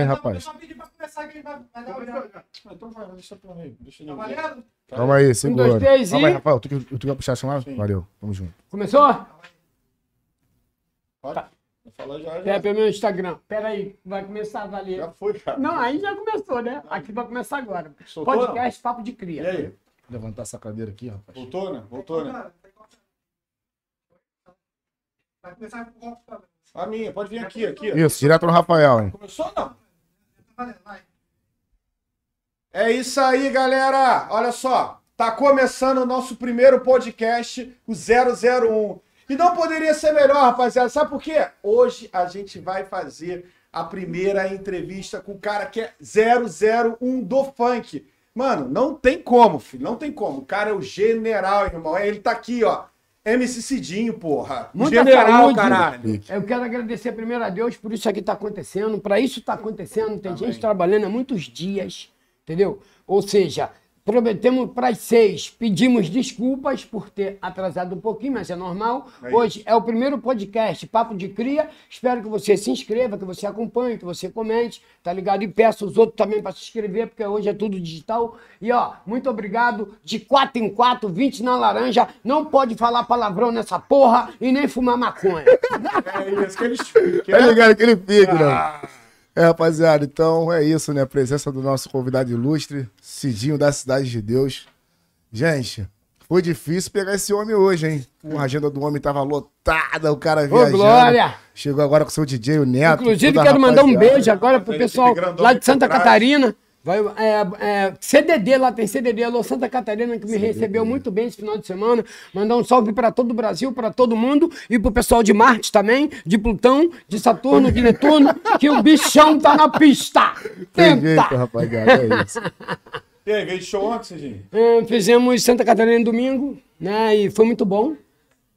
Aí, rapaz. Só pedir pra começar que ele vai, vai dar o olhada. Então vai, deixa pra mim. Deixa Tá eu ver. valendo? Calma aí, segura. dois, três Calma aí, e- Rafael. Tu, que- tu quer puxar essa lá? Valeu, tamo junto. Começou? Pode? Vou falar já, É já. pelo meu Instagram. Pera aí, vai começar a valer. Já foi, cara. Não, aí já começou, né? Aqui vai começar agora. Soltou, Podcast Papo de E Cria. aí? Vou levantar essa cadeira aqui, rapaz. Voltou, né? Voltou, né? Vai começar com o. A minha, pode vir aqui, aqui. Isso, direto no Rafael, hein? Começou não? É isso aí, galera. Olha só, tá começando o nosso primeiro podcast, o 001. E não poderia ser melhor, rapaziada. Sabe por quê? Hoje a gente vai fazer a primeira entrevista com o cara que é 001 do funk. Mano, não tem como, filho. Não tem como. O cara é o general, irmão. Ele tá aqui, ó. MC Cidinho, porra. Muita general, saúde. caralho. Eu quero agradecer primeiro a Deus por isso aqui tá acontecendo. Para isso tá acontecendo. Tem Amém. gente trabalhando há muitos dias, entendeu? Ou seja, prometemos para as seis, pedimos desculpas por ter atrasado um pouquinho, mas é normal. É Hoje é o primeiro podcast Papo de Cria. Espero que você se inscreva, que você acompanhe, que você comente, tá ligado? E peço os outros também para se inscrever, porque hoje é tudo digital. E ó, muito obrigado. De 4 em 4, 20 na laranja. Não pode falar palavrão nessa porra e nem fumar maconha. É isso que eles ficam. É ligado que ele fica, né? Ah, É, rapaziada, então é isso, né? Presença do nosso convidado ilustre, Cidinho da Cidade de Deus. Gente, foi difícil pegar esse homem hoje, hein? A agenda do homem tava lotada, o cara Ô, viajando. Glória! Chegou agora com o seu DJ, o Neto. Inclusive, a quero mandar um beijo agora pro Aquele pessoal lá de Santa. Catarina. Vai, é, é, CDD, lá tem CDD, alô Santa Catarina, que me recebeu muito bem esse final de semana. Mandar um salve para todo o Brasil, para todo mundo e pro pessoal de Marte também, de Plutão, de Saturno, de Netuno, que o bichão tá na pista. Tem jeito, Tenta! rapaziada, é isso. E aí, veio de show ontem, Cidinho? É, fizemos Santa Catarina domingo, né? E foi muito bom.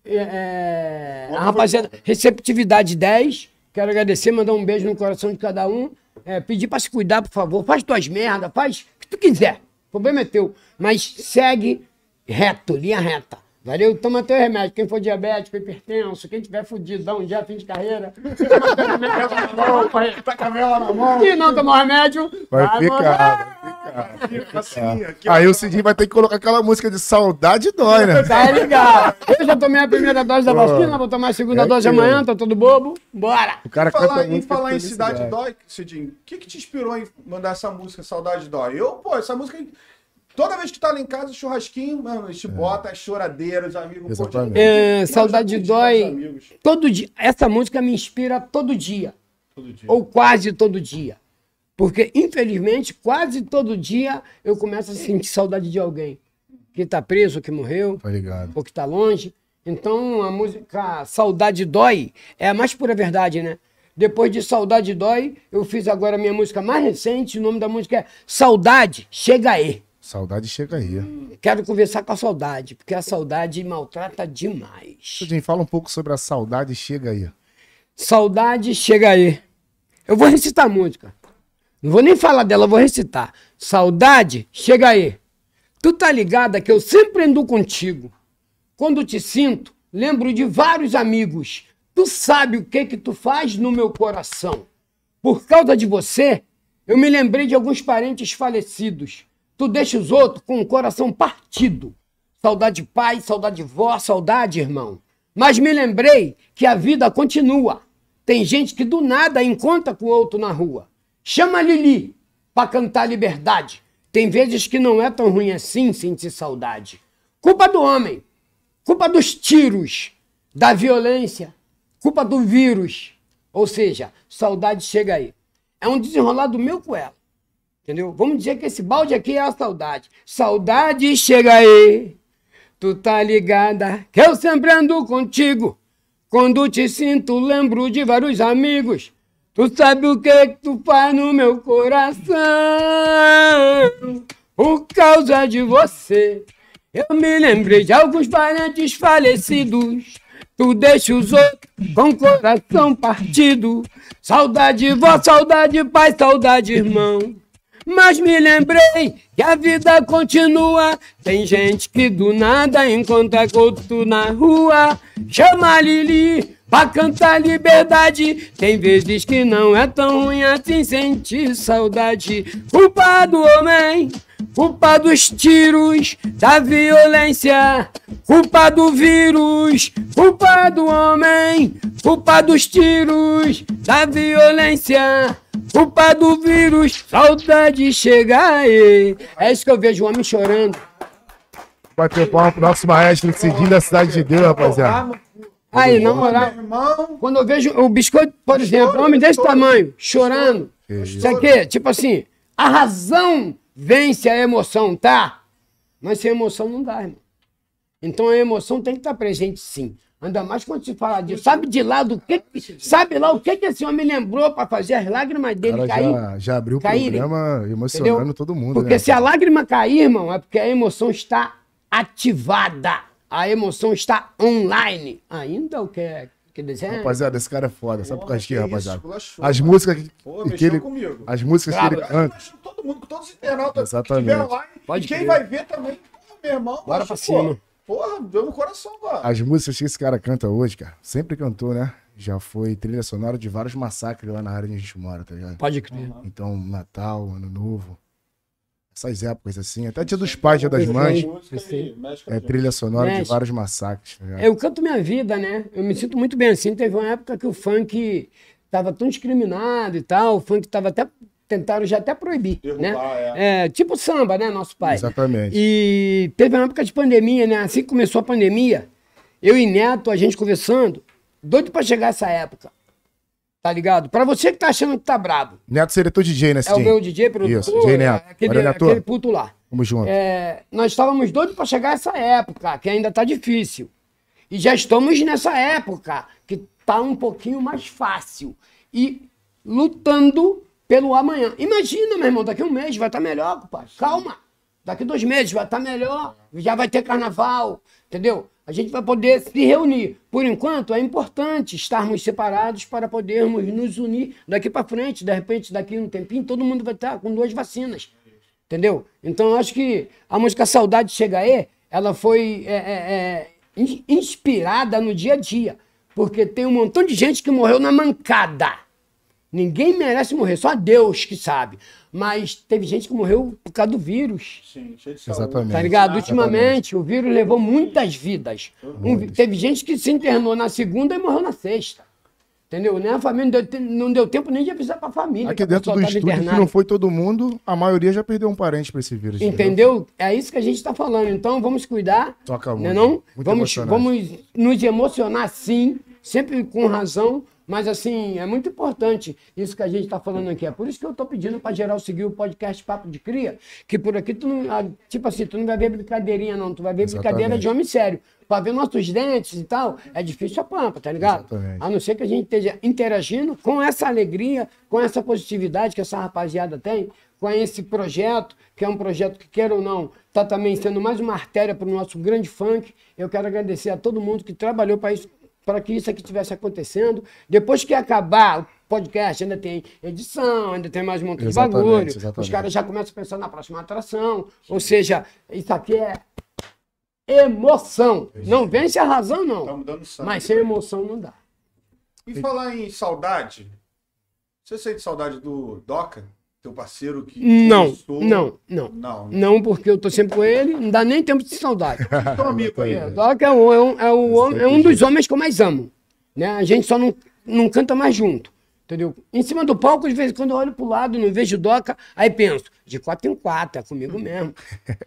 É, é, a rapaziada, receptividade 10. Quero agradecer, mandar um beijo no coração de cada um. É, pedir pra se cuidar, por favor. Faz tuas merda, faz o que tu quiser. O problema é teu. Mas segue reto, linha reta. Valeu? Toma teu remédio. Quem for diabético, hipertenso, quem tiver fudido, dá um dia, fim de carreira. Tá com a vela na mão. Se não tomar remédio, Vai morrer. ficar, vai ficar. Fica assim, aqui, ó. Aí o Cidinho vai ter que colocar aquela música de saudade dói, né? Tá ligado? Eu já tomei a primeira dose da vacina, vou tomar a segunda É dose amanhã, tá todo bobo. Bora! O cara Falar, em falar em Cidade Dói, Cidinho, o que, que te inspirou em mandar essa música Saudade Dói? Eu, pô, essa música. Toda vez que tá lá em casa, churrasquinho, mano, a gente bota as choradeiras, os amigos. Exatamente. de- É, saudade dói. Todo dia. Essa música me inspira todo dia, Todo dia. ou quase todo dia. Porque, infelizmente, quase todo dia eu começo a sentir saudade de alguém. Que tá preso, que morreu, Tá ligado. ou que tá longe. Então, a música Saudade Dói é a mais pura verdade, né? Depois de Saudade Dói, eu fiz agora a minha música mais recente. O nome da música é Saudade Chega Aí. Saudade chega aí. Quero conversar com a saudade, porque a saudade maltrata demais. Cidinho, fala um pouco sobre a saudade chega aí. Saudade chega aí. Eu vou recitar a música. Não vou nem falar dela, eu vou recitar. Saudade chega aí. Tu tá ligada que eu sempre ando contigo. Quando te sinto, lembro de vários amigos. Tu sabe o que que tu faz no meu coração. Por causa de você, eu me lembrei de alguns parentes falecidos. Tu deixa os outros com o coração partido. Saudade de pai, saudade de vó, saudade, irmão. Mas me lembrei que a vida continua. Tem gente que do nada encontra com outro na rua. Chama a Lili pra cantar liberdade. Tem vezes que não é tão ruim assim sentir saudade. Culpa do homem, culpa dos tiros, da violência, culpa do vírus. Ou seja, saudade chega aí. É um desenrolado meu com ela. Entendeu? Vamos dizer que esse balde aqui é a saudade. Saudade chega aí. Tu tá ligada que eu sempre ando contigo. Quando te sinto, lembro de vários amigos. Tu sabe o que, que tu faz no meu coração. Por causa de você, eu me lembrei de alguns parentes falecidos. Tu deixa os outros com o coração partido. Saudade, vó, saudade, pai, saudade, irmão. Mas me lembrei que a vida continua. Tem gente que do nada encontra outro na rua. Chama Lili pra cantar liberdade. Tem vezes que não é tão ruim assim sentir saudade. Culpa do homem, culpa dos tiros, da violência, culpa do vírus, culpa do homem, culpa dos tiros, da violência. Culpa do vírus, saudade chega aí. É isso que eu vejo o homem chorando. Bater palma pro nosso maestro Cidinho da Cidade de Deus, rapaziada. Aí, na moral, quando eu vejo o biscoito, por exemplo, um homem desse tamanho, chorando, isso aqui, tipo assim, a razão vence a emoção, tá? Mas sem emoção não dá, irmão. Então a emoção tem que estar presente sim. Ainda mais quando se fala disso. Sabe de lá do que. Sabe lá o que, que esse homem lembrou para fazer as lágrimas dele cair? já, já abriu o caírem. programa emocionando Entendeu? todo mundo, Porque né? se a lágrima cair, irmão, é porque a emoção está ativada. A emoção está online. Ainda o que é. Rapaziada, esse cara é foda. Sabe por causa de quê, que rapaziada? esculachou, As músicas que, Pô, que ele. comigo. As músicas que ele canta. todo mundo, todos os internautas que Exatamente. estiveram lá. Pode e quem crer. vai ver também, pô, meu irmão. Bora pra cima. Porra, deu no coração, mano. As músicas que esse cara canta hoje, cara, sempre cantou, né? Já foi trilha sonora de vários massacres lá na área onde a gente mora, tá ligado? Pode crer. Então, Natal, Ano Novo. Essas épocas assim. Até dia dos pais, dia das mães. É trilha sonora de vários massacres, tá ligado? Eu canto minha vida, né? Eu me sinto muito bem assim. Teve uma época que o funk estava tão discriminado e tal, o funk estava até. Tentaram já até proibir, Derrubar, né? É, tipo samba, né, nosso pai? Exatamente. E teve uma época de pandemia, né? Assim que começou a pandemia, eu e Neto, a gente conversando, doido pra chegar essa época. Tá ligado? Pra você que tá achando que tá brabo. Neto seria teu DJ, né, É o meu DJ produtor, Isso, DJ Neto. é aquele, Neto. aquele puto lá. Tamo junto. É, nós estávamos doidos para chegar a essa época, que ainda está difícil. E já estamos nessa época, que está um pouquinho mais fácil. E lutando pelo amanhã. Imagina, meu irmão, daqui um mês vai estar melhor, compadre. Calma. Daqui dois meses vai estar melhor, já vai ter carnaval, entendeu? A gente vai poder se reunir. Por enquanto, é importante estarmos separados para podermos nos unir daqui para frente. De repente, daqui um tempinho, todo mundo vai estar com duas vacinas. Entendeu? Então eu acho que a música Saudade Chega Aí, ela foi é, é, é, in- inspirada no dia a dia. Porque tem um montão de gente que morreu na mancada. Ninguém merece morrer, só Deus que sabe. Mas teve gente que morreu por causa do vírus. Sim, cheio de saúde. Exatamente. Tá ligado? Exatamente. Ultimamente, o vírus levou muitas vidas. Um teve gente que se internou na segunda e morreu na sexta. Entendeu? Nem a família não deu, não deu tempo nem de avisar pra família. Aqui a dentro do estúdio, se não foi todo mundo, a maioria já perdeu um parente pra esse vírus. Entendeu? É isso que a gente está falando. Então vamos cuidar. Toca né muito. não? Muito Vamos, vamos nos emocionar sim, sempre com razão. Mas assim, é muito importante isso que a gente está falando aqui. É por isso que eu estou pedindo para geral seguir o podcast Papo de Cria, que por aqui tu não. ah, Tipo assim, tu não vai ver brincadeirinha, não. Tu vai ver Exatamente. brincadeira de homem sério. Para ver nossos dentes e tal, é difícil a pampa, tá ligado? Exatamente. A não ser que a gente esteja interagindo com essa alegria, com essa positividade que essa rapaziada tem, com esse projeto, que é um projeto que, queira ou não, está também sendo mais uma artéria para o nosso grande funk. Eu quero agradecer a todo mundo que trabalhou para isso, para que isso aqui estivesse acontecendo. Depois que acabar o podcast, ainda tem edição, ainda tem mais um monte de bagulho. exatamente. Os caras já começam a pensar na próxima atração. Ou seja, isso aqui é emoção. Não vence a razão, não. Mas sem emoção não dá. E falar em saudade, você sente saudade do Doca, teu parceiro que Não, não, não. Não. Não, porque eu tô sempre com ele, não dá nem tempo de saudade. Teu amigo aí. É, Doc é, um- é um, é, um homem- é um dos homens que eu mais amo. Né? A gente só não, não canta mais junto. Entendeu? Em cima do palco, de vez em quando eu olho pro lado, não vejo Doca, aí penso, de quatro em quatro, é comigo mesmo.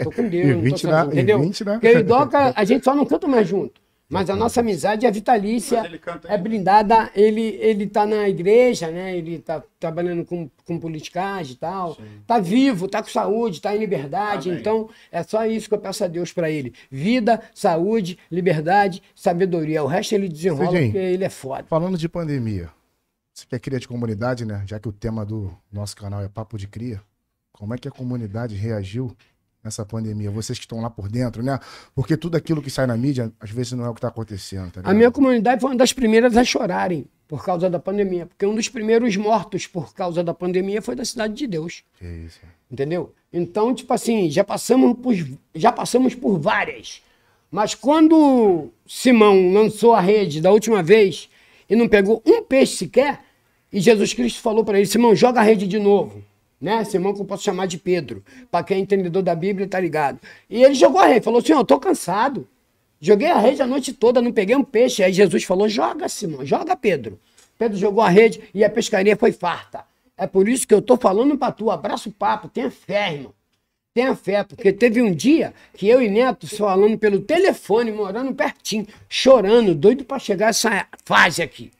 Tô com Deus, E não tô 20 sozinho, na- e entendeu? 20, né? Porque eu e Doca, a gente só não canta mais junto. Mas a nossa amizade é vitalícia, é blindada. Ele, ele tá na igreja, né? Ele tá trabalhando com, com politicagem e tal. Tá vivo, tá com saúde, tá em liberdade. Amém. Então, é só isso que eu peço a Deus para ele. Vida, saúde, liberdade, sabedoria. O resto ele desenrola Cidinho. porque ele é foda. Falando de pandemia, você que é cria de comunidade, né? Já que o tema do nosso canal é Papo de Cria, como é que a comunidade reagiu nessa pandemia? Vocês que estão lá por dentro, né? Porque tudo aquilo que sai na mídia, às vezes não é o que tá acontecendo, tá A minha comunidade foi uma das primeiras a chorarem por causa da pandemia. Porque um dos primeiros mortos por causa da pandemia foi da Cidade de Deus. Que isso. Entendeu? Então, tipo assim, já passamos por, já passamos por várias. Mas quando Simão lançou a rede da última vez e não pegou um peixe sequer. E Jesus Cristo falou para ele: Simão, joga a rede de novo. Né? Simão, que eu posso chamar de Pedro. Para quem é entendedor da Bíblia, tá ligado. E ele jogou a rede, falou assim: Eu tô cansado. Joguei a rede a noite toda, não peguei um peixe. Aí Jesus falou: Joga, Simão, joga, Pedro. Pedro jogou a rede e a pescaria foi farta. É por isso que eu tô falando para tu, abraça o papo, tenha fé, irmão. Tenha fé, porque teve um dia que eu e Neto falando pelo telefone, morando pertinho, chorando, doido para chegar essa fase aqui.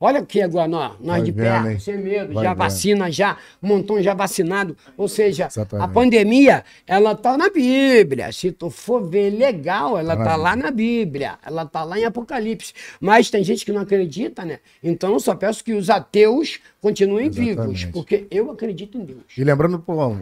Olha aqui agora, nós, nós de vendo, perto, hein? sem medo, Vai já vendo. vacina, já, um montão já vacinado. Ou seja, a Exatamente. pandemia, ela tá na Bíblia. Se tu for ver legal, ela Tá na tá lá na Bíblia. Ela tá lá em Apocalipse. Mas tem gente que não acredita, né? Então eu só peço que os ateus continuem vivos, Exatamente. porque eu acredito em Deus. E lembrando, pô,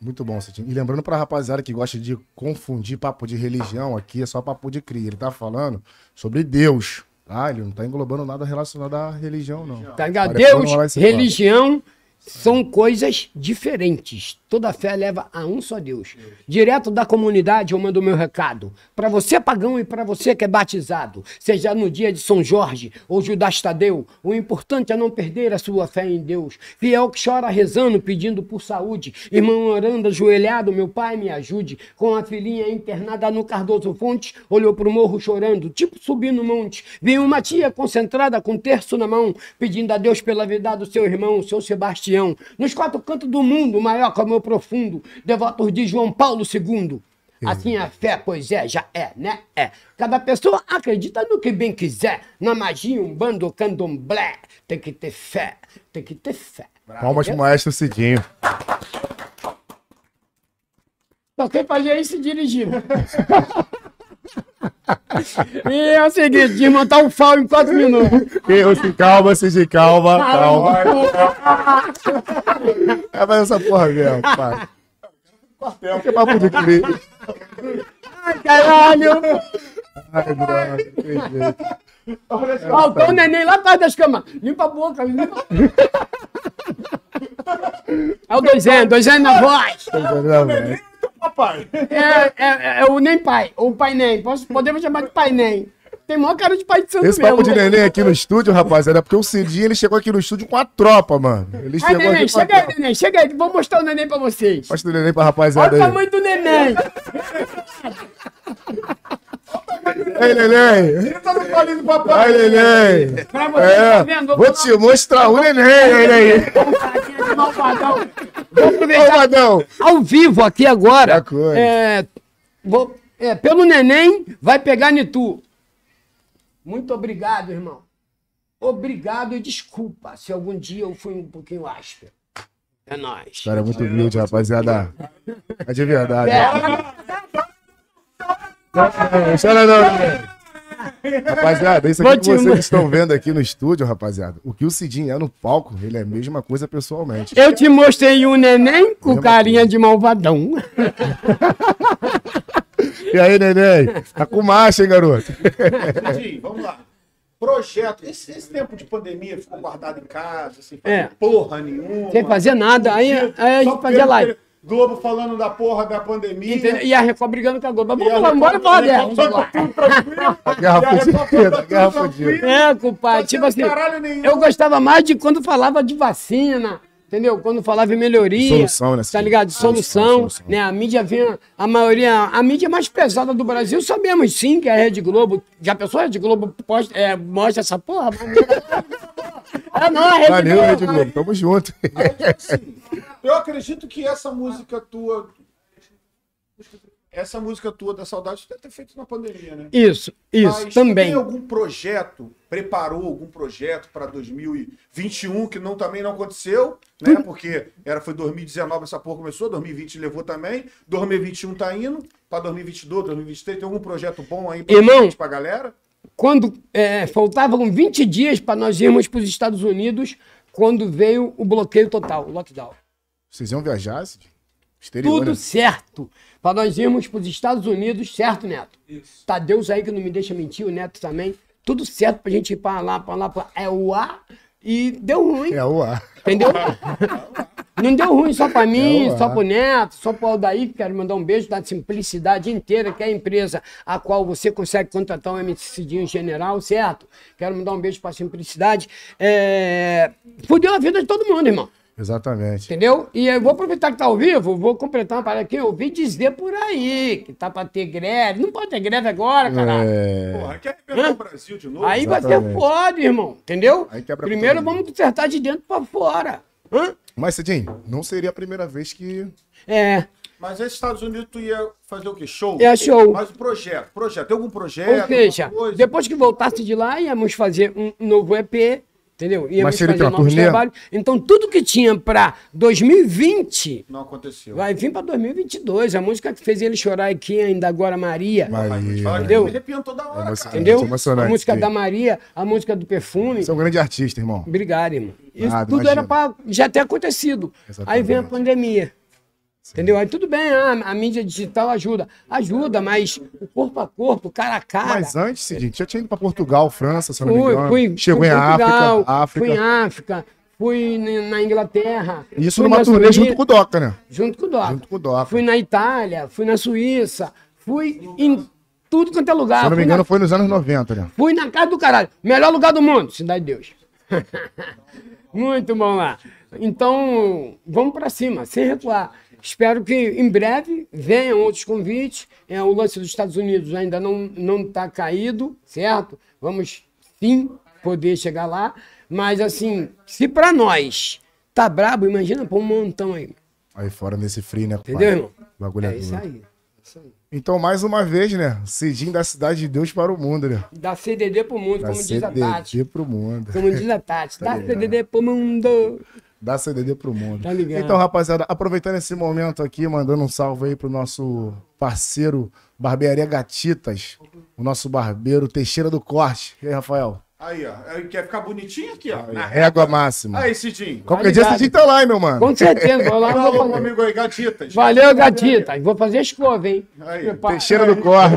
muito bom, Cetinho. E lembrando pra rapaziada que gosta de confundir papo de religião, aqui é só papo de cria. Ele tá falando sobre Deus. Ah, ele não tá englobando nada relacionado à religião, não. Tá ligado? Deus, religião são coisas diferentes. Toda fé leva a um só Deus. Direto da comunidade eu mando o meu recado. Para você pagão e para você que é batizado, seja no dia de São Jorge ou Judas Tadeu, o importante é não perder a sua fé em Deus. Fiel que chora rezando, pedindo por saúde. Irmão orando, ajoelhado, meu pai me ajude. Com a filhinha internada no Cardoso Fontes, olhou pro morro chorando, tipo subindo o monte. Vi uma tia concentrada com um terço na mão, pedindo a Deus pela vida do seu irmão, seu Sebastião. Nos quatro cantos do mundo, maior que o meu profundo, devotos de João Paulo II. Assim a fé, pois é, já é, né? É. Cada pessoa acredita no que bem quiser. Na magia, um bando candomblé. Tem que ter fé, tem que ter fé. Palmas pro maestro Cidinho. Só quem fazia isso dirigindo. e é o seguinte, desmontar o FAO em quatro minutos. Eu se calma, Cidinho, calma, calma. É, mas essa porra mesmo, pai. Que papo de cria. Ai, caralho! Ai, droga, que jeito. Faltou o neném lá atrás das camas. Limpa a boca, limpa. É o dois anos, dois anos na voz. Não, velho. Papai. É, é, é o nem pai, ou pai nem. Podemos chamar de pai nem. Tem maior cara de pai de santo Esse mesmo. papo de neném aqui no estúdio, rapaziada, é porque o Cidinho ele chegou aqui no estúdio com a tropa, mano. Ele Ai, chegou neném, aqui chega aí, tropa. neném, chega aí, vou mostrar o neném pra vocês. Mostra o neném pra Olha rapaziada o aí. tamanho do neném. Ei, neném! Tá no colinho do papai. Ai, neném! Pra você, É, tá vendo? vou te mostrar o neném, neném! Vou aproveitar ao vivo aqui agora. É coisa. É, vou, é, pelo neném, vai pegar Nitu. Muito obrigado, irmão. Obrigado e desculpa se algum dia eu fui um pouquinho áspero. É nóis. Cara, é muito humilde, rapaziada. É de verdade. Não, chora não, neném. Rapaziada, isso Vou aqui que vocês estão vendo aqui no estúdio, rapaziada. O que o Cidinho é no palco, ele é a mesma coisa pessoalmente. Eu te mostrei um neném com carinha de malvadão. E aí, neném? Tá com marcha, hein, garoto? Cidinho, vamos lá. Projeto. Esse, esse tempo de pandemia ficou guardado em casa, sem fazer É. porra nenhuma. Sem fazer nada. Aí, aí a gente fazia live. Globo falando da porra da pandemia. Entendeu? E a Record brigando com a Globo. Mas a vamos lá, bora falar a Record dela. tá tudo tranquilo. A guerra E a tá guerra fodida. tranquilo. É, compadre. Tipo assim, eu gostava mais de quando falava de vacina. Entendeu? Quando falava em melhoria. Solução, né, Tá ligado? De Solução, solução. solução. Né? A mídia vinha. A maioria. A mídia mais pesada do Brasil, sabemos sim que é a Rede Globo. Já pensou? A Rede Globo posta, é, mostra essa porra? É não, a Rede Valeu, Globo. Rede Globo. Tamo junto. Eu acredito que essa música tua. Essa música tua da saudade deve ter feito na pandemia, né? Isso, isso, Mas também. Tem algum projeto, preparou algum projeto para 2021 que não, também não aconteceu, né? Porque era, foi 2019 essa porra começou, 2020 levou também, 2021 tá indo, para 2022, 2023, tem algum projeto bom aí gente, pra galera? quando é, faltavam 20 dias para nós irmos para os Estados Unidos, quando veio o bloqueio total, o lockdown. Vocês iam viajar, Cid? Exterior, Tudo né? certo. Para nós irmos para os Estados Unidos, certo, Neto? Isso. Tá Deus aí que não me deixa mentir, o Neto também. Tudo certo pra gente ir para lá, para lá, para é o A. E deu ruim, É o ar. entendeu? Não deu ruim só pra mim, É, só pro Neto, só pro Aldair, que quero mandar um beijo da Simplicidade inteira, que é a empresa a qual você consegue contratar um MC Cidinho general, certo? Quero mandar um beijo pra Simplicidade. É... Fudeu a vida de todo mundo, irmão. Exatamente. Entendeu? E eu vou aproveitar que tá ao vivo, vou completar uma parada aqui. Eu ouvi dizer por aí que tá pra ter greve. Não pode ter greve agora, caralho. É. Porra, quer arrebentar o Brasil de novo? Aí vai ser Exatamente. foda, irmão. Entendeu? Aí quebra Primeiro vamos consertar de dentro pra fora. Hã? Mas, Cidinho, não seria a primeira vez que. É. Mas nos Estados Unidos tu ia fazer o quê? Show? É show. Mas o projeto, projeto, tem algum projeto? Ou seja, depois que voltasse de lá, íamos fazer um novo EP, entendeu? Íamos Mas fazer novos turnê? trabalhos. Então, tudo que tinha pra 2020 Não aconteceu. vai vir pra 2022. A música que fez ele chorar aqui, ainda agora Maria. Maria. fala Entendeu? Me arrepiando toda hora, Emocionante. cara. Entendeu? É A música da Maria, a música do perfume. Você é um grande artista, irmão. Obrigado, irmão. Isso Nada, tudo imagina. era pra já ter acontecido. Aí vem a Exatamente. pandemia. Entendeu? Aí tudo bem, ah, a mídia digital ajuda. Ajuda, mas o corpo a corpo, cara a cara. Mas antes, Cidinho, já tinha ido pra Portugal, França, se não me Fui, engano. fui, Chegou fui em Portugal, África, África. Fui em África, fui na Inglaterra. Isso numa turnê Suíça- junto com o Doca, né? Junto com o Doc. Junto com o Doca. Fui na Itália, fui na Suíça, fui em tudo quanto é lugar. Se eu não me engano, na- foi nos anos 90, né? Fui na casa do caralho. Melhor lugar do mundo, Cidade de Deus. Muito bom lá. Então, vamos pra cima, sem recuar. Espero que em breve venham outros convites. É, o lance dos Estados Unidos ainda não não está caído, certo? Vamos sim poder chegar lá. Mas assim, se pra nós tá brabo, imagina pra um montão aí. Aí fora nesse frio, né? Entendeu, irmão? O bagulho é, É isso aí. Isso aí. Então, mais uma vez, né? Cidinho da Cidade de Deus para o mundo, né? Dá CDD pro mundo, Da como diz a Tati. CDD pro mundo. Como diz a Tati. Dá ligado. CDD pro mundo. Dá CDD pro mundo. Tá ligado. Então, rapaziada, aproveitando esse momento aqui, mandando um salve aí pro nosso parceiro Barbearia Gatitas, o nosso barbeiro Teixeira do Corte. E aí, Rafael? Aí, ó. Aí Quer ficar bonitinho aqui, ó. Na Régua máxima. Aí, Cidinho. Qualquer dia ligado. Cidinho tá lá, hein, meu mano? Com certeza, vou lá Fala, vou meu fazer. amigo aí, Gatitas. Valeu, gatita. Vou fazer escova, hein? Aí, Teixeira do Corte.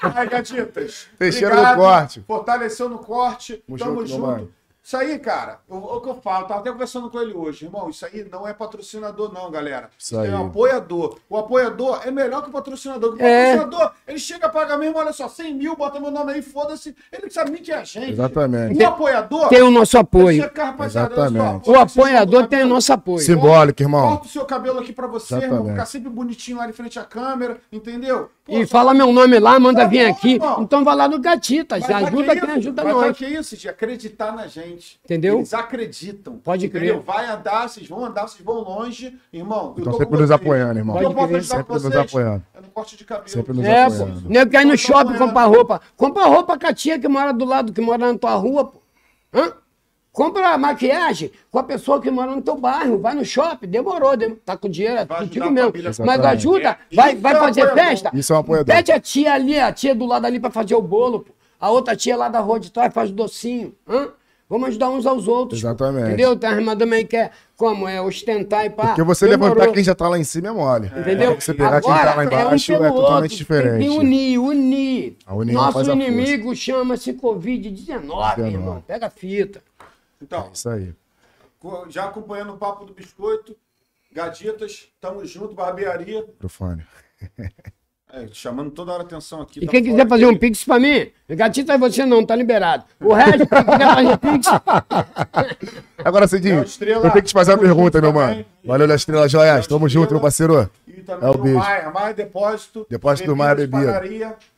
Aí, Gatitas. Teixeira Obrigado. do corte. Fortaleceu no corte. Tamo Tamo junto, junto. Isso aí, cara, o, o que eu falo, tava até conversando com ele hoje, irmão. Isso aí não é patrocinador, não, galera. Isso é aí. um apoiador. O apoiador é melhor que o patrocinador. O É. patrocinador, ele chega a pagar mesmo, olha só, 100 mil, bota meu nome aí, foda-se. Ele não sabe nem quem é a gente. Exatamente. O apoiador. Tem o nosso apoio. só, Exatamente. O apoiador tem o nosso apoio. Simbólico, irmão. Corta o seu cabelo aqui pra você, irmão. Exatamente. Ficar sempre bonitinho lá de frente à câmera, entendeu? Pô, E fala meu nome lá, manda Tá vir bom, aqui. irmão. Então vai lá no Gatitas. Mas Ajuda que quem isso? ajuda Mas nós. que é isso, de acreditar na gente. Entendeu? Eles acreditam. Pode entendeu? crer. Vai andar, vocês vão andar, vocês vão longe, irmão. eu Então sempre nos apoiando, irmão. O que eu Pode posso crer. ajudar Sempre nos vocês apoiando. É no corte de cabelo. Sempre nos É, apoiando. pô. Nego quer ir no shopping comprar roupa. Compra roupa com a tia que mora do lado, que mora na tua rua, pô. Hã? Compra maquiagem com a pessoa que mora no teu bairro. Vai no shopping, demorou. dem- Tá com dinheiro, é Vai contigo mesmo. Mas ajuda, É, vai, vai fazer apoiador. festa. Isso é um apoiador. Pede a tia ali, a tia do lado ali pra fazer o bolo, pô. A outra tia lá da rua de trás faz docinho. Hã? Vamos ajudar uns aos outros. Exatamente. Entendeu? Tem a madame aí que quer, como, é ostentar e pá. Porque você Demorou. levantar quem já tá lá em cima é mole. Entendeu? Você pegar quem tá lá embaixo um é totalmente outro, diferente. Tem que unir, unir. A união Nosso faz a força. inimigo chama-se Covid-19, 19. irmão. Pega a fita. Então, Isso aí. já acompanhando o papo do biscoito, Gaditas, tamo junto, barbearia. Microfone. É, te chamando toda hora a atenção aqui. E tá quem quiser fazer aqui. um pix pra mim, gatita é você não, tá liberado. O resto, quem quiser fazer pix, Agora, Cidinho, É Estrela. eu tenho que te fazer uma pergunta, junto meu também. mano. Valeu, da Estrela Joias. É o Tamo junto, Estrela. meu parceiro. E também É o o beijo. Maia, Maia Depósito. Depósito do Maia Bebida.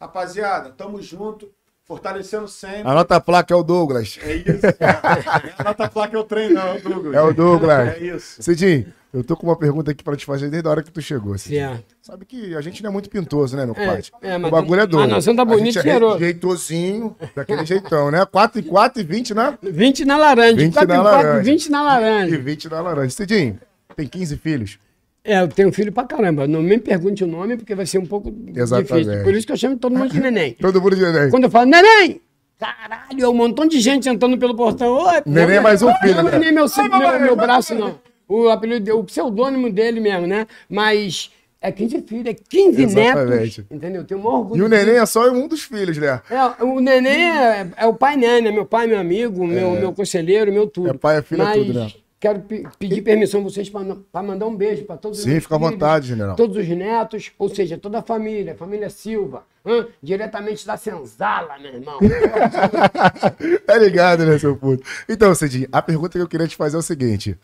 Rapaziada, tamo junto. Fortalecendo sempre. A placa, é o Douglas. É isso. a nota placa é o trem, não, é o Douglas. É o Douglas. É isso. Cidinho, eu tô com uma pergunta aqui pra te fazer desde a hora que tu chegou. Cidinho. Certo. Sabe que a gente não é muito pintoso, né, meu É, pai? é, o mas bagulho é doido. mas nós somos da A bonito gente é e cheiroso. jeitosinho, daquele jeitão, né? 4 e 4 e 20, né? 20 na laranja. 20 quatro na em quatro, laranja. 20 na E laranja. 20 na laranja. Cidinho, tem 15 filhos. É, eu tenho filho pra caramba. Não me pergunte o nome, porque vai ser um pouco Exatamente. difícil. Por isso que eu chamo todo mundo de neném. Todo mundo de neném. Quando eu falo, neném! Caralho, é um montão de gente entrando pelo portão. Neném é mais um filho, Não né? é nem meu, meu, meu braço, não. O, apelido, o pseudônimo dele mesmo, né? Mas é 15 filhos, é 15 Exatamente. netos. Entendeu? Tenho maior orgulho. E o neném é só um dos filhos, né? É, o neném é, é o pai né, né? Meu pai, meu amigo, meu, meu conselheiro, meu tudo. É pai, é filho, é Mas tudo, né? Quero pe- pedir permissão a vocês para mandar um beijo para todos os Sim, fica à vontade, general. Todos os netos, ou seja, toda a família, família Silva, hã? diretamente da Senzala, meu irmão. Tá ligado, né, seu puto? Então, Cidinho, a pergunta que eu queria te fazer é o seguinte: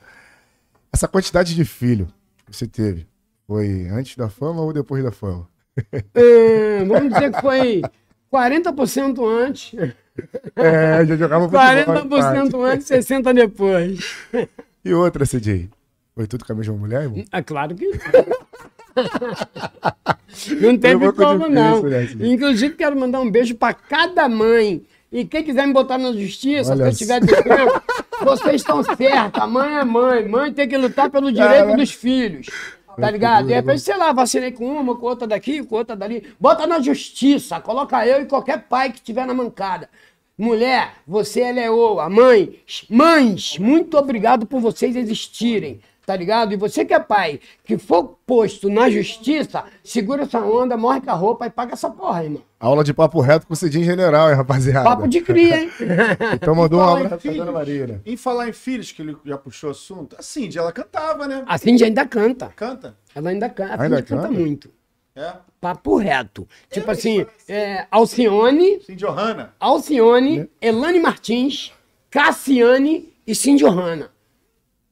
essa quantidade de filho que você teve foi antes da fama ou depois da fama? É, vamos dizer que foi 40% antes, É, já jogava futebol. 40% antes, 60% depois. E outra, Cidinho? Foi tudo com a mesma mulher, irmão? É claro que não teve Foi muito como, não. difícil, né, Cidinho? Inclusive, quero mandar um beijo para cada mãe. E quem quiser me botar na justiça, Olha se eu tiver devendo, vocês estão certos. A mãe é mãe. Mãe tem que lutar pelo direito dos filhos. Tá ligado? De repente, sei lá, vacilei com uma, com outra daqui, com outra dali. Bota na justiça. Coloca eu e qualquer pai que tiver na mancada. Mulher, você é leoa. Mãe, mães, muito obrigado por vocês existirem. Tá ligado? E você que é pai, que for posto na justiça, segura essa onda, morre com a roupa e paga essa porra, irmão. Aula de papo reto com o Cidinho General, hein, rapaziada? Papo de cria, hein? Então mandou um Falar em abraço pra filhos, Dona Maria? Em falar em filhos, que ele já puxou assunto, a Cindy, ela cantava, né? A Cindy ainda canta. Canta? Ela ainda canta. A Ainda Cindy canta, canta? muito. É. Papo reto. Tipo assim, é, Alcione, Cindy Johanna. Alcione, Elane Martins, Cassiane e Cindy Johanna.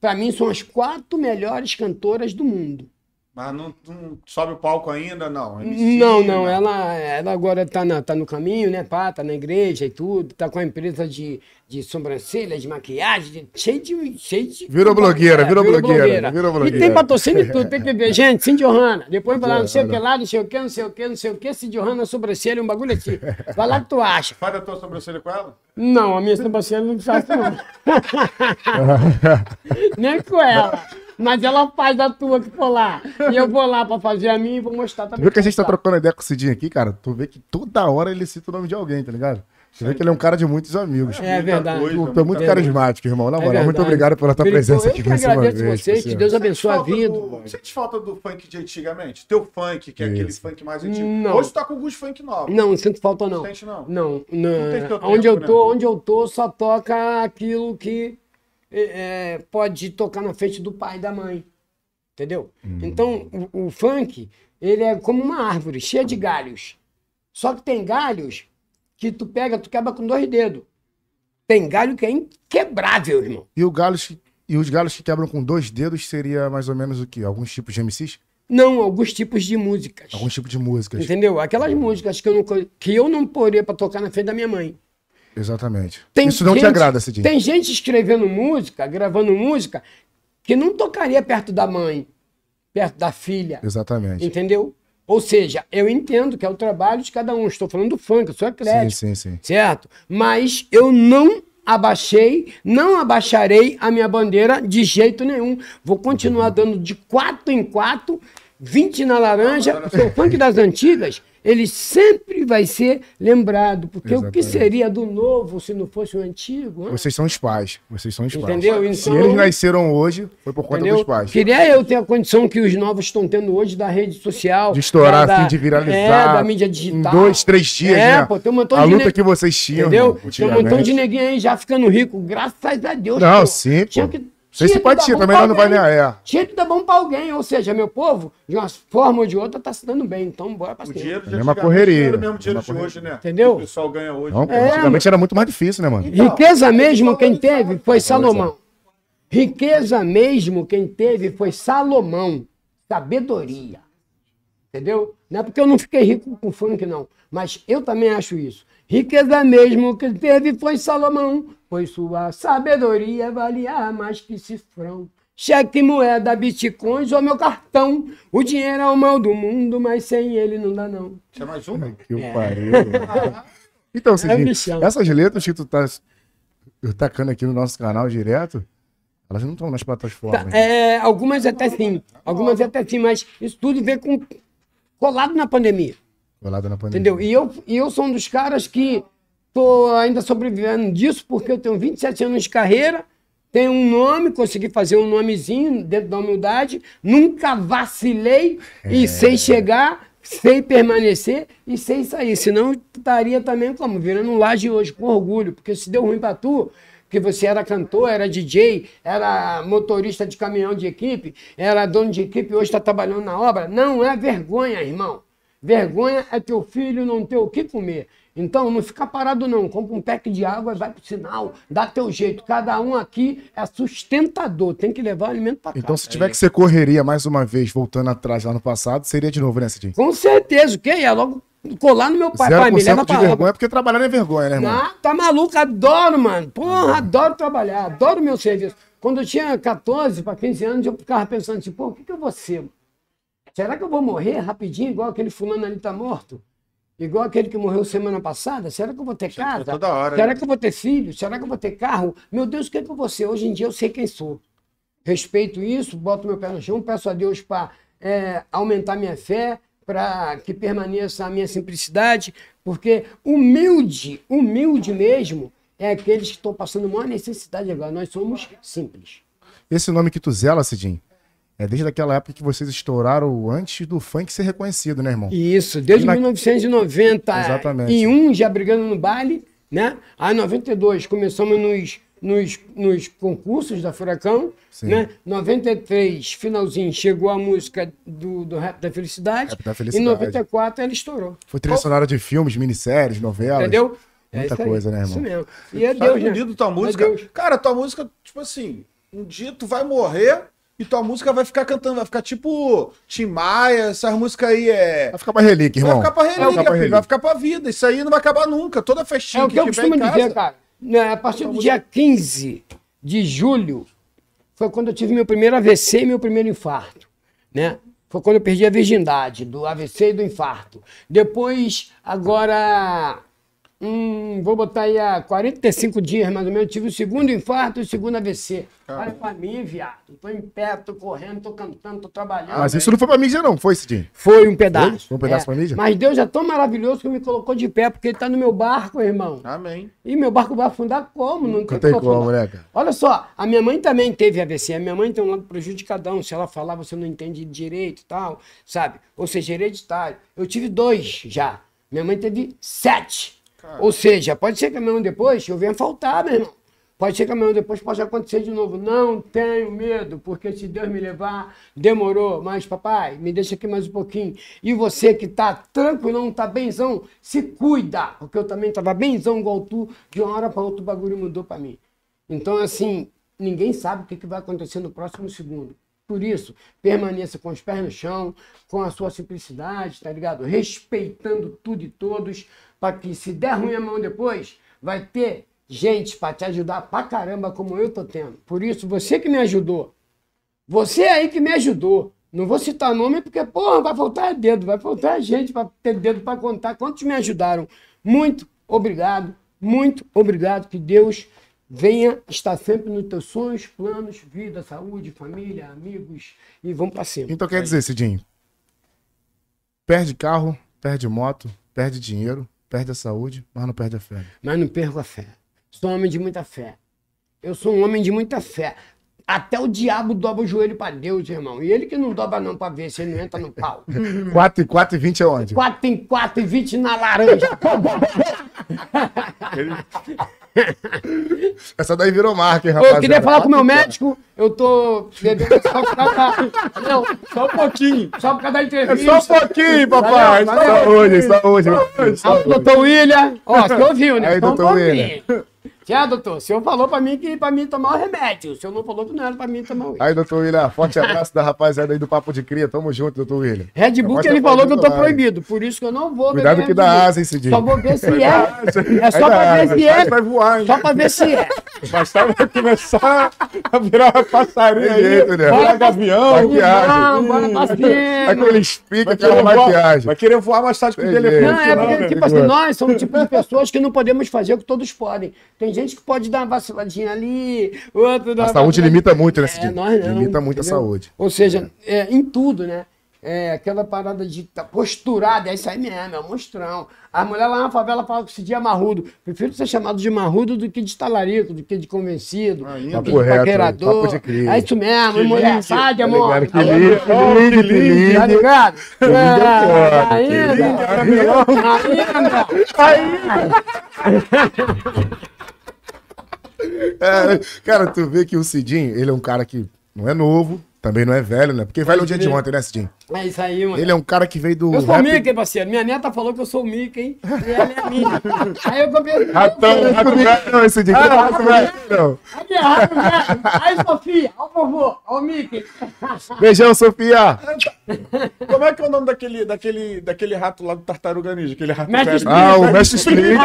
Pra mim, são as quatro melhores cantoras do mundo. Mas não, não sobe o palco ainda, não. MC, Não, não, né? ela, ela agora tá, na, tá no caminho, né, pá, tá na igreja e tudo, tá com a empresa de, de sobrancelha, de maquiagem, de- cheio de... Cheio de Virou blogueira, virou blogueira, virou E blogueira. tem patrocínio e tudo, tem que ver. Gente, Cindy Johanna, depois vai lá, não sei o que lá, não sei o que, não sei o que, não sei o que, Cindy Johanna, sobrancelha, um bagulho assim. Vai lá que tu acha. Faz a tua sobrancelha com ela? Não, a minha sobrancelha não faço não. Nem com ela. Mas ela faz a tua que for lá. E eu vou lá pra fazer a minha e vou mostrar Tu também. viu que a gente tá como trocando ideia com o Cidinho aqui, cara? Tu vê que toda hora ele cita o nome de alguém, tá ligado? Você vê que ele é um cara de muitos amigos. É Muita verdade. coisa, Tu, tu é muito carismático, irmão. Na É moral, muito verdade. obrigado pela tua Felipe, presença eu aqui que mais uma agradeço vez. vocês, que. Deus abençoe a vida. do- Sente falta do funk de antigamente? Teu funk, que é aquele Isso. funk mais antigo. Não. Hoje tu tá com alguns funk novos. Não, não sinto falta não. Sente não? Não, tem não. teu onde tempo, eu tô, né? onde eu tô, só toca aquilo que é, é, pode tocar na frente do pai e da mãe. Entendeu? Hum. Então, o, o funk, ele é como uma árvore, cheia de galhos. Só que tem galhos que tu pega, tu quebra com dois dedos. Tem galho que é inquebrável, irmão. E, o galos, que- e os galos que quebram com dois dedos seria mais ou menos o quê? Alguns tipos de MCs? Não, alguns tipos de músicas. Alguns tipos de músicas. Entendeu? Aquelas músicas que eu não, que eu não poria pra tocar na frente da minha mãe. Exatamente. Tem Isso não te gente- agrada, Cidinho? Tem gente escrevendo música, gravando música, que não tocaria perto da mãe, perto da filha. Exatamente. Entendeu? Ou seja, eu entendo que é o trabalho de cada um. Estou falando do funk, eu sou Sim, eclético, sim, sim. certo? Mas eu não abaixei, não abaixarei a minha bandeira de jeito nenhum. Vou continuar dando de quatro em quatro, 20 na laranja. O funk das antigas, ele sempre vai ser lembrado. Porque o que Exatamente. seria do novo se não fosse o antigo? hã? Vocês são os pais. Vocês são os pais. Entendeu? Se Então- eles nasceram hoje, foi por conta Entendeu? dos pais. Queria eu ter a condição que os novos estão tendo hoje da rede social. De estourar, da, assim, de viralizar. É, da mídia digital. Em dois, três dias, é, né? Pô, tem um montão a de luta ne- que vocês tinham. Entendeu? Tem um montão de neguinho aí já ficando rico, graças a Deus. Não, pô. sim, pô. Tinha que- Sem simpatia, também não vai nem é. Tinha que dar bom pra alguém, ou seja, meu povo, de uma forma ou de outra, tá se dando bem. Então, bora pra O cima. dinheiro de É a mesma antigamente correria. era o mesmo dinheiro de hoje, né? Entendeu? Que o pessoal ganha hoje. Não, pô, É, antigamente era muito mais difícil, né, mano? Riqueza mesmo quem teve foi Salomão. Riqueza mesmo quem teve foi Salomão. Sabedoria. Entendeu? Não é porque eu não fiquei rico com funk, não. Mas eu também acho isso. Riqueza mesmo quem teve foi Salomão, pois sua sabedoria valia mais que cifrão. Cheque, moeda, bitcoins ou meu cartão. O dinheiro é o mal do mundo, mas sem ele não dá, não. Tinha mais uma? Que o pariu. Então, Cidinho, bichão. essas letras que tu tá tacando aqui no nosso canal direto, elas não estão nas plataformas. Tá, é, algumas até sim, algumas até sim, mas isso tudo veio com, colado na pandemia, Colada na pandemia. entendeu? E eu, e eu sou um dos caras que tô ainda sobrevivendo disso, porque eu tenho 27 anos de carreira, tenho um nome, consegui fazer um nomezinho dentro da humildade, nunca vacilei e sei chegar, sei permanecer e sei sair, senão eu estaria também como, virando um laje hoje, com orgulho, porque se deu ruim pra tu, porque você era cantor, era DJ, era motorista de caminhão de equipe, era dono de equipe e hoje está trabalhando na obra. Não é vergonha, irmão. Vergonha é teu filho não ter o que comer. Então, não fica parado não. Compra um pack de água e vai pro sinal. Dá teu jeito. Cada um aqui é sustentador. Tem que levar o alimento pra casa. Então, se tiver que ser correria mais uma vez, voltando atrás lá no passado, seria de novo, né, Cidinho? Com certeza. O quê? Ia logo colar no meu pai. Pai, me 0% leva de pra vergonha, porque trabalhar não é vergonha, né, irmão? Não, tá maluco, adoro, mano. Porra, adoro trabalhar, adoro meu serviço. Quando eu tinha 14 para 15 anos, eu ficava pensando assim, pô, o que, que eu vou ser? Será que eu vou morrer rapidinho, igual aquele fulano ali tá morto? Igual aquele que morreu semana passada? Será que eu vou ter casa? toda hora, Será né? que eu vou ter filho? Será que eu vou ter carro? Meu Deus, o que, que eu vou ser? Hoje em dia eu sei quem sou. Respeito isso, boto meu pé no chão, peço a Deus para aumentar minha fé, para que permaneça a minha simplicidade, porque humilde, humilde mesmo, é aqueles que estão passando maior necessidade agora. Nós somos simples. Esse nome que tu zela, Cidinho, é desde aquela época que vocês estouraram antes do funk ser reconhecido, né, irmão? Isso, desde Na- 1990 Exatamente. em um já brigando no baile, né? Aí em 92 começamos nos, nos, nos concursos da Furacão, Sim. né? 93, finalzinho, chegou a música do, do Rap da Felicidade. Rap da Em Felicidade. 94 ela estourou. Foi trilha sonora de filmes, minisséries, novelas. Entendeu? É Muita aí, coisa, né, irmão? Isso mesmo. E é Deus, né? tua É música. Deus. Cara, tua música, tipo assim, um dia tu vai morrer e tua música vai ficar cantando, vai ficar tipo Tim Maia, essas músicas aí é. Vai ficar pra relíquia, Vai irmão. ficar pra Vai relíquia, ficar pra filho, relíquia. vai ficar pra vida. Isso aí não vai acabar nunca. Toda festinha É o que eu tiver costumo em casa, dizer, cara. Né, A partir do dia 15 de julho foi quando eu tive meu primeiro AVC e meu primeiro infarto, né? Foi quando eu perdi a virgindade do AVC e do infarto. Depois, agora, hum, vou botar aí há 45 dias mais ou menos, eu tive o segundo infarto e o segundo AVC. Olha pra mim, viado. Tô em pé, tô correndo, tô cantando, tô trabalhando. Mas isso não foi pra mídia, não, foi, Cidinho? Foi um pedaço. Foi um pedaço pra mídia? Mas Deus é tão maravilhoso que me colocou de pé, porque ele tá no meu barco, irmão. Amém. E meu barco vai afundar como? Não, Não tem como, né, cara? Olha só, a minha mãe também teve AVC. A minha mãe tem um lado prejudicadão. Se ela falar, você não entende direito e tal, sabe? Ou seja, hereditário. Eu tive dois já. Minha mãe teve sete. Ou seja, pode ser que amanhã depois eu venha faltar, meu irmão. Pode ser que amanhã depois possa acontecer de novo. Não tenho medo, porque se Deus me levar, demorou. Mas, papai, me deixa aqui mais um pouquinho. E você que tá tranquilão, tá benzão, se cuida. Porque eu também tava benzão igual tu. De uma hora para outra o bagulho mudou para mim. Então, assim, ninguém sabe o que, que vai acontecer no próximo segundo. Por isso, permaneça com os pés no chão, com a sua simplicidade, tá ligado? Respeitando tudo e todos, para que se der ruim a mão depois, vai ter gente para te ajudar pra caramba, como eu tô tendo. Por isso, você que me ajudou, você aí que me ajudou. Não vou citar nome porque, porra, vai faltar dedo, vai faltar gente para ter dedo para contar quantos me ajudaram. Muito obrigado, muito obrigado. Que Deus venha estar sempre nos teus sonhos, planos, vida, saúde, família, amigos e vamos para cima. Então quer dizer, Cidinho, perde carro, perde moto, perde dinheiro, perde a saúde, mas não perde a fé. Mas não perco a fé. Sou um homem de muita fé. Eu sou um homem de muita fé. Até o diabo dobra o joelho para Deus, irmão. E ele que não dobra não para ver se ele não entra no pau. 4 e 4 e 20 é onde? 4 em 4 e 20 na laranja. Essa daí virou marca, hein, Eu rapaziada? queria falar com o meu 4 4. médico. Eu tô bebendo só por causa da... Não, Só um pouquinho. só por causa da É entrevista. só um pouquinho, papai. Valeu, valeu. Saúde, saúde. meu filho, Ah, saúde. doutor William. Ó, você ouviu, né? Aí, doutor pouquinho. Já, doutor, o senhor falou pra mim que pra mim tomar o remédio. O senhor não falou que não era pra mim tomar o Aí, doutor William, forte abraço da rapaziada aí do Papo de Cria. Tamo junto, doutor William. Red Bull que ele falou que eu tô proibido. Por isso que eu não vou Cuidado beber que Red dá asa, hein, Cidinho. Só vou ver se é. É só Aí pra ver se é. vai voar, hein? Só pra ver se é. Mas vai começar a virar uma passarinha aí. né? Virar gavião. Maquiagem. Não, bora pra Aquele Vai aquela querer, voar, maquiagem. vai querer voar mais tarde com o telefone. Não, é porque, tipo assim, nós somos o tipo de pessoas que não podemos fazer o que todos podem. Tem gente que pode dar uma vaciladinha ali, outro dá A saúde limita muito, né, É, nós não. Limita muito a entendeu? saúde. Ou seja, é, em tudo, né? É, aquela parada de tá posturada, é isso aí mesmo, é um monstrão. A mulher lá na favela fala que esse dia é marrudo. Prefiro ser chamado de marrudo do que de talarico, do que de convencido, do Papo que de reto, paquerador. de. É isso mesmo, Que mulher, sai de amor. Que lindo, que lindo, que. Tá ligado? lindo é É, foda, que ainda. Ainda. É, cara, tu vê que o Cidinho, ele é um cara que não é novo, também não é velho, né? Porque velho é o dia de ontem, né, Cidinho? É isso aí, mano. Ele é um cara que veio do. Eu sou o rap- Mickey, parceiro. Minha neta falou que eu sou o Mickey, hein? E ela é minha. Aí eu comprei. Ratão, rato velho. Não, esse Cidinho. Ah, não, rato velho. não. Aí, rato velho. Aí, Sofia. Ó o vovô. Ó o Mickey. Beijão, Sofia. Como é que é o nome daquele, daquele, daquele rato lá do Tartaruga Ninja? Aquele rato Mestre velho. Ah, o Mestre Splinter.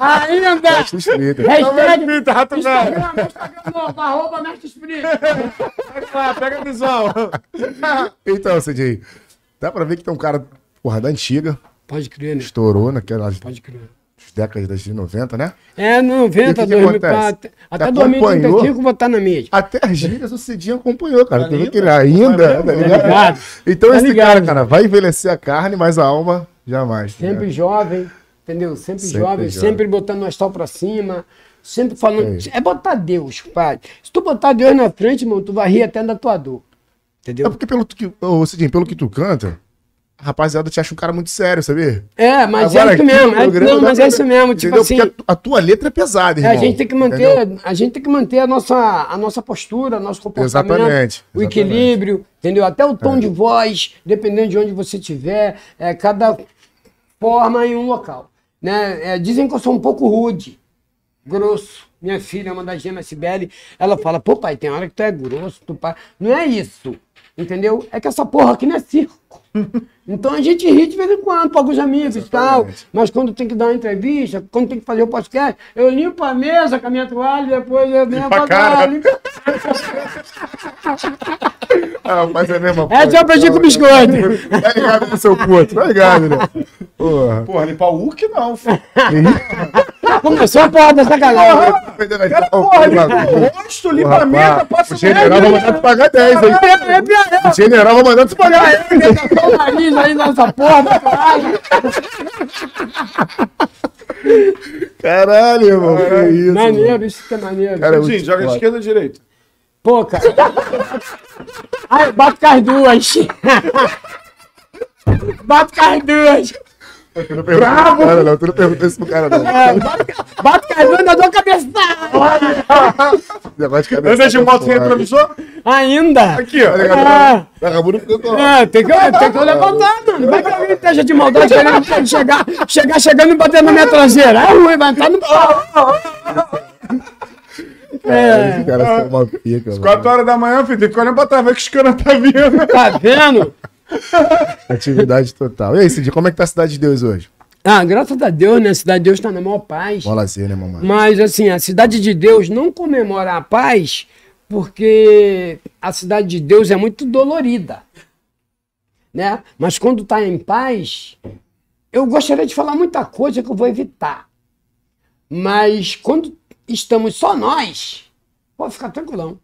Ainda. Mestre Splinter. Hashtag. Splinter, rato velho. Instagram, Instagram arroba Mestre Splinter. Pega lá, pega a visão. Então, Cidinho, dá pra ver que tem um cara, porra, da antiga, Pode crer, né? estourou naquelas Pode crer. décadas de 90, né? É, 90, E o que que 2004. acontece? Até Acompanhou? 2035 eu vou estar na mídia. Até as gírias o Cidinho acompanhou, cara. Ainda? que ele ainda, tá ligado? ligado? Então Tá esse ligado. cara, cara, vai envelhecer a carne, mas a alma jamais. tá Sempre jovem, entendeu? Sempre, Sempre jovem, jovem. sempre botando o astral pra cima, sempre falando. Sei. É botar Deus, pai. Se tu botar Deus na frente, irmão, tu vai rir até da tua dor. É Entendeu? porque pelo que, ô, Cidinho, pelo que tu canta, a rapaziada te acha um cara muito sério, sabia? É, mas Agora é isso mesmo. É, não, dá mas é isso mesmo. Tipo Entendeu? assim. Porque a, a tua letra é pesada, é, irmão. a gente tem que Entendeu? manter, a gente tem que manter a nossa, a nossa postura, nosso comportamento, Exatamente, o exatamente. equilíbrio, entendeu? Até o tom de voz, dependendo de onde você estiver, é, cada forma em um local. Né? É, dizem que eu sou um pouco rude, grosso. Minha filha, é uma das gêmeas, Sibeli, ela fala, pô pai, tem hora que tu é grosso, tu pai. Não é isso, entendeu? É que essa porra aqui não é circo. Então a gente ri de vez em quando, para alguns amigos e tal. Mas quando tem que dar uma entrevista, quando tem que fazer o podcast, eu limpo a mesa com a minha toalha e depois eu venho pra cá. Ah, mas é a mesma Essa eu aprendi com o biscoito. Tá ligado, né, seu puto? Tá ligado, né? Porra. Porra, limpar o Hulk não, filho. Começou a porra da sacanagem. Cara, porra, limpa o rosto, limpa a mesa, passa O general vai mandar tu pagar 10, hein? É, é O general vai mandar tu pagar 10, hein? é. Só o nariz aí nessa porra da caralho. Caralho, irmão. Que isso. mano. Maneiro, isso que é maneiro. Cara, eu- Gente, joga esquerda ou direita? Pô, cara. Ai, bato com as duas. bato com as duas. Tu não perguntou isso pro cara, não. Tu não perguntou isso pro cara, não. É, duas, ainda dou a cabeçada. Negócio de cabeça. Anda de moto sem fora. retrovisor? Ainda. Aqui, ó. Ah. Ficou com- É, tem que, tem que levantar, mano. Vai que alguém esteja de maldade querendo chegar, chegar chegando e bater na minha traseira. É ruim, vai estar no pau. É, Esse cara é uma pica, mano. 4 horas da manhã, filho, tem que olhando pra trás, ver que os caras tá vindo. tá vendo? Atividade total. E aí, Cid, como é que tá a Cidade de Deus hoje? Ah, graças a Deus, né? A Cidade de Deus tá na maior paz. Bola assim, né, mamãe? Mas, assim, a Cidade de Deus não comemora a paz porque a Cidade de Deus é muito dolorida. Né? Mas quando tá em paz, eu gostaria de falar muita coisa que eu vou evitar. Mas quando estamos só nós, pode ficar tranquilão.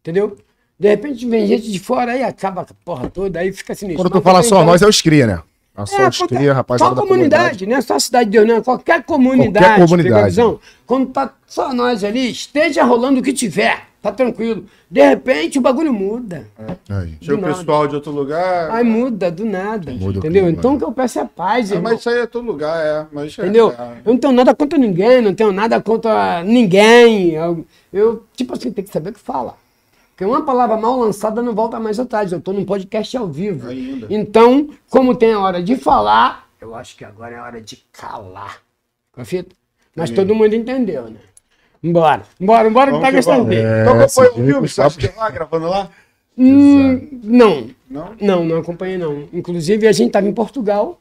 Entendeu? De repente vem gente de fora aí acaba com a porra toda, aí fica sinistro. Quando tu Mas fala só tá- nós, é os cria, né? É só é, os cria, rapaziada só da a comunidade, não é só a cidade de Deus, não. Qualquer comunidade. Qualquer comunidade. a? Quando tá só nós ali, esteja rolando o que tiver, tá tranquilo. De repente o bagulho muda. Aí. Chega o pessoal de outro lugar. Aí muda do nada. Muda entendeu? clima, então né? o que eu peço é paz, Ah, mas isso aí é todo lugar, é. Mas é- Entendeu? é. Eu não tenho nada contra ninguém, não tenho nada contra ninguém. Eu, eu, tipo assim, tem que saber o que fala. Porque uma palavra mal lançada não volta mais atrás. Eu tô num podcast ao vivo. Ainda. Então, como tem a hora de falar, eu acho que agora é a hora de calar. Com a fita? Mas todo mundo entendeu, né? Bora, bora, bora que Vamos tá que dele. É, Então, foi o filme? Você acha que é lá, gravando lá? Hum, não, Não? não, não acompanhei não. Inclusive, a gente estava em Portugal,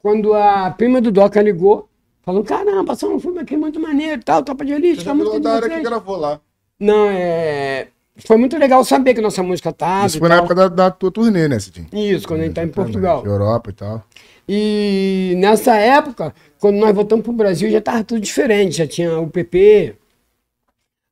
quando a prima do Doca ligou, falando, caramba, passou um filme aqui muito maneiro e tal, Tropa de Elite, tá muito da área que vocês." gravou lá. Não, é... Foi muito legal saber que nossa música tá. Isso foi na época da, da tua turnê, né, Cidinho? Isso, quando a gente tá em Portugal. Europa e tal. E nessa época, quando nós voltamos pro Brasil, já estava tudo diferente. Já tinha o PP,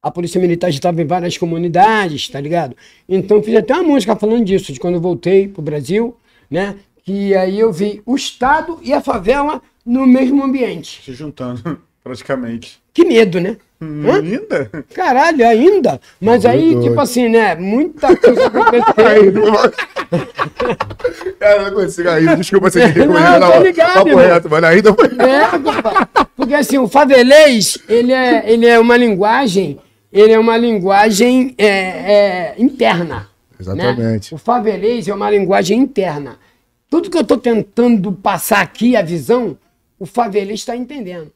a Polícia Militar já estava em várias comunidades, tá ligado? Então fiz até uma música falando disso, de quando eu voltei pro Brasil, né? Que aí eu vi o Estado e a favela no mesmo ambiente. Se juntando, praticamente. Que medo, né? Hã? Ainda? Caralho, ainda? Mas aí, doido. tipo assim, né? Muita coisa aconteceu. Cara, não consigo ainda. Desculpa você que Não, tô ligado, Papo irmão. reto, mano. Ainda foi. É, porque assim, o favelês, ele é, ele é uma linguagem, ele é uma linguagem é, é, interna. Exatamente. né? O favelês é uma linguagem interna. Tudo que eu estou tentando passar aqui, a visão, o favelês está entendendo.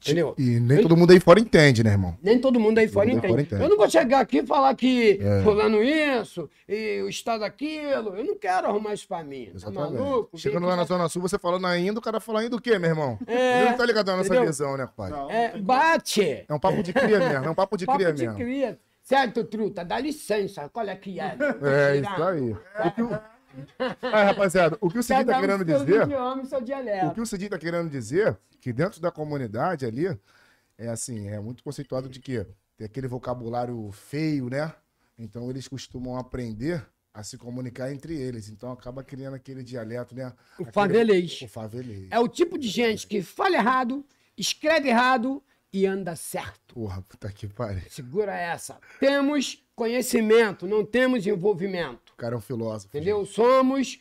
Entendeu? E nem todo mundo aí fora entende, né, irmão? Nem todo mundo aí fora mundo aí entende. fora entende. Eu não vou chegar aqui e falar que É. fulano isso, e o Estado aquilo. Eu não quero arrumar isso pra mim. Tá Exatamente. maluco? Chegando Vem lá na Zona Sul, você falando ainda, o cara falando ainda o quê, meu irmão? É, Ele não tá ligado na nossa entendeu? visão, né, pai? Não. É, bate. É um papo de cria mesmo, é um papo de Papo cria de mesmo. cria. Certo, truta? Dá licença. Olha aqui. É, É, isso aí. O Ah, rapaziada, o que o Cidinho tá um querendo dizer, idioma o que o Cidinho tá querendo dizer, que dentro da comunidade ali, é assim, é muito conceituado de que tem aquele vocabulário feio, né? Então eles costumam aprender a se comunicar entre eles. Então acaba criando aquele dialeto, né? O Aquele- favelês. O favelês. É o tipo de gente que fala errado, escreve errado e anda certo. Porra, puta que pariu. Segura essa. Temos conhecimento, não temos envolvimento. O cara é um filósofo. Entendeu? Somos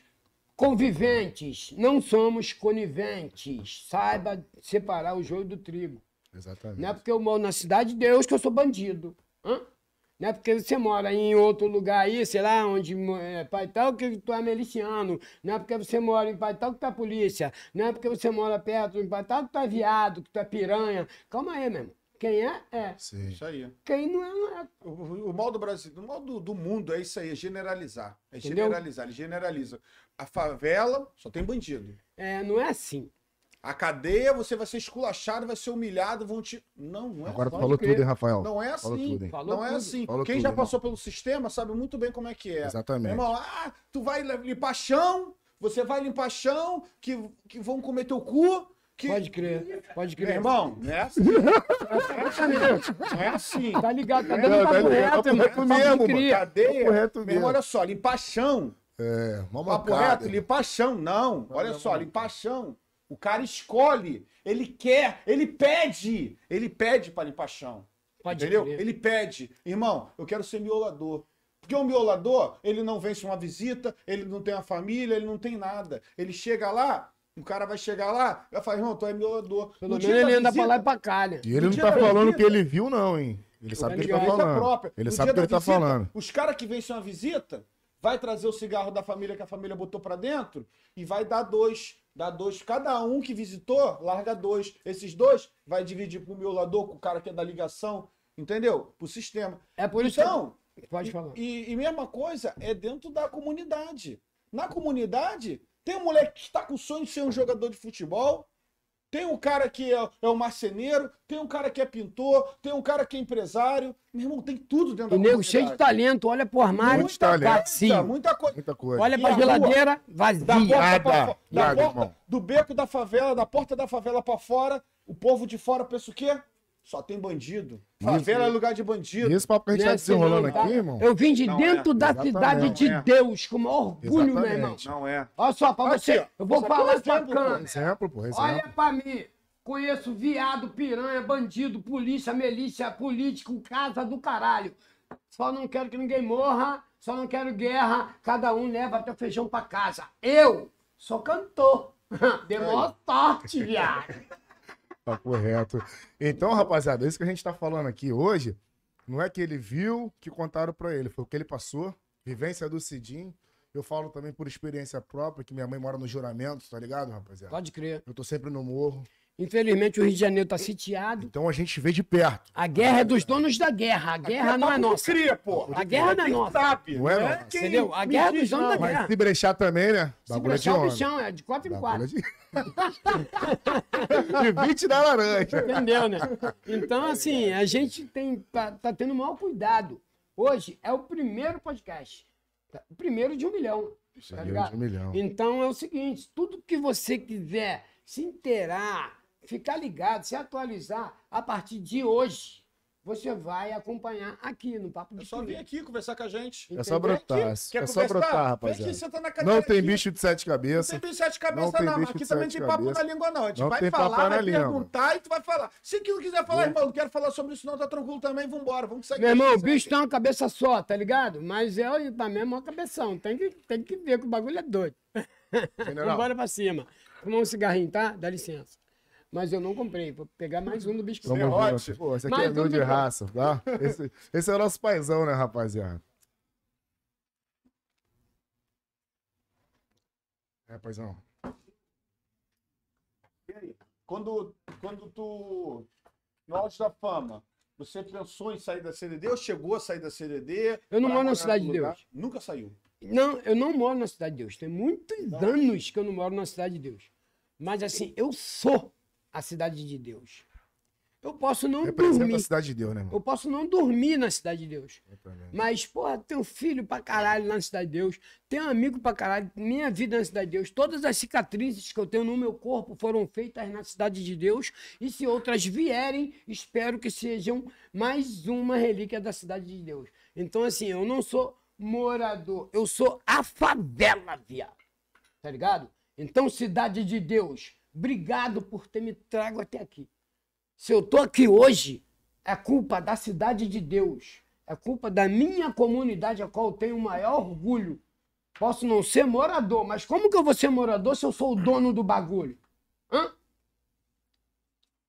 conviventes, não somos coniventes. Saiba separar o joio do trigo. gente. Exatamente. Não é porque eu moro na cidade de Deus que eu sou bandido. Hã? Não é porque você mora em outro lugar aí, sei lá, onde é pai tal, que tu é miliciano. Não é porque você mora em pai tal que tu é polícia. Não é porque você mora perto de pai tal que tu é viado, que tu é piranha. Calma aí, meu irmão. Quem é, é. Sim. Isso aí. Quem não é, não é. O, o- mal do Brasil, o mal do, do mundo é isso aí, é generalizar. É Entendeu? generalizar, ele generaliza. A favela só tem bandido. É, não é assim. A cadeia, você vai ser esculachado, vai ser humilhado, vão te. Não, não é Agora tu Pode falou crer. tudo, hein, Rafael? Não é Falou assim. tudo, hein? Falou não é tudo. assim. Falou Quem tudo, já irmão. passou pelo sistema sabe muito bem como é que é. Exatamente. Meu irmão, ah, tu vai limpar chão, você vai limpar chão, que, que vão comer teu cu. Que... Pode crer, pode Meu crer. irmão, não é assim. Não é assim. Tá ligado, tá dando tá papo ligado, reto, irmão. reto Papo mesmo, mano. Cadeia. Papo reto Meu mesmo. irmão, olha só, limpar chão. É, uma Papo reto, limpar chão. Não, olha só, limpar chão. O cara escolhe, ele quer, ele pede. Ele pede pra limpar chão. Pode entendeu? crer. Ele pede, irmão, eu quero ser miolador. Porque o miolador, ele não vence uma visita, ele não tem uma família, ele não tem nada. Ele chega lá, o cara vai chegar lá, vai falar, irmão, tu é miolador. Pelo No menos ele anda pra lá e pra cá, né? E ele No não tá falando o que ele viu, não, hein? Ele sabe o que ele tá falando. própria. Ele No sabe o que ele tá falando. Os caras que vencem uma visita, vai trazer o cigarro da família que a família botou pra dentro e vai dar dois. Dá dois. Cada um que visitou, larga dois. Esses dois vai dividir pro miolador, com o cara que é da ligação, entendeu? Pro sistema. É por isso Então, que... Pode falar. e, e mesma coisa é dentro da comunidade. Na comunidade, tem um moleque que está com o sonho de ser um jogador de futebol, tem um cara que é, é um marceneiro, tem um cara que é pintor, tem um cara que é empresário. Meu irmão, tem tudo dentro O da nego cheio de talento, olha pro armário, Muito talento. vazio. Muita coisa. Muita coisa. Olha E pra a rua? geladeira, Da vazia. porta pra Nada, da nada, porta- do beco da favela, da porta da favela pra fora, o povo de fora pensa o quê? Só tem bandido. Favela é lugar de E bandido. esse papo que a gente Não é tá assim desenrolando tá? aqui, irmão. Eu vim de Não dentro é. da Exatamente. cidade de é. Deus, com o maior orgulho, meu irmão. Exatamente. Não é. Olha só, pra Aqui, você, ó. eu vou Isso aqui é um falar pra exemplo, pô. câmera. Exemplo, pô, exemplo. Olha pra mim. Conheço viado, piranha, bandido, polícia, milícia, político, casa do caralho. Só não quero que ninguém morra, só não quero guerra. Cada um leva teu feijão pra casa. Eu sou cantor. Deu maior sorte, viado. Tá correto. Então, rapaziada, isso que a gente tá falando aqui hoje, não é que ele viu que contaram pra ele, foi o que ele passou, vivência do Cidinho. Eu falo também por experiência própria, que minha mãe mora no juramento, tá ligado, rapaziada? Pode crer. Eu tô sempre no morro. Infelizmente o Rio de Janeiro tá sitiado. Então a gente vê de perto. A guerra é dos donos da guerra. A guerra não é Papo de nossa. Cria, pô. A guerra não é nossa. sabe? Não é nossa. quem Entendeu? A guerra é dos donos não. da guerra. Mas se brechar também, né? Se é brechar o bichão, é de quatro em Bagulho quatro. é de... de 20 da laranja. Entendeu, né? Então, assim, a gente tem, tá, tá tendo o maior cuidado. Hoje é o primeiro podcast. Tá? O primeiro de um milhão. Tá ligado? de um milhão. Então é o seguinte: tudo que você quiser se inteirar, ficar ligado, se atualizar a partir de hoje, você vai acompanhar aqui no Papo de É só vir aqui conversar com a gente. É só Entendeu? brotar. Quer É só conversar? brotar, rapaziada. aqui, cadeira Não tem aqui. bicho de sete Não cabeças. tem bicho de sete cabeças, Não não. tem bicho Aqui de também tem papo cabeças. na língua, não. A gente Não vai falar, vai língua. perguntar e tu vai falar. Se aquilo quiser falar, irmão, não quero falar sobre isso, não, tá tranquilo também, vambora. Vamos sair Meu irmão, o bicho tem uma cabeça só, tá ligado? Mas eu também é uma cabeção. Tem que, tem que ver que o bagulho é doido. General. Vambora pra cima. Fumar um cigarrinho, tá? Dá licença. Mas eu não comprei. Vou pegar mais um do bicho que Vamos você Serrote. junto. Pô, esse aqui Mais é meu um de raça, tá? Esse, esse é o nosso paizão, né, rapaziada? É, paizão. E aí? Quando, quando tu, no auge da fama, você pensou em sair da CDD ou chegou a sair da CDD? Eu não moro na Cidade de? Deus. Nunca saiu. Não, eu não moro na Cidade de Deus. Tem muitos anos que eu não moro na Cidade de Deus. Mas assim, eu sou a Cidade de Deus. Eu posso não Representa dormir. a cidade de Deus, né, irmão? Eu posso não dormir na Cidade de Deus. também. Mas, porra, tenho filho pra caralho na Cidade de Deus. Tenho amigo pra caralho. Minha vida na Cidade de Deus. Todas as cicatrizes que eu tenho no meu corpo foram feitas na Cidade de Deus. E se outras vierem, espero que sejam mais uma relíquia da Cidade de Deus. Então, assim, eu não sou morador. Eu sou a favela, viado. Tá ligado? Então, Cidade de Deus, obrigado por ter me trago até aqui. Se eu tô aqui hoje, é culpa da cidade de Deus. É culpa da minha comunidade, a qual eu tenho o maior orgulho. Posso não ser morador, mas como que eu vou ser morador se eu sou o dono do bagulho? Hã?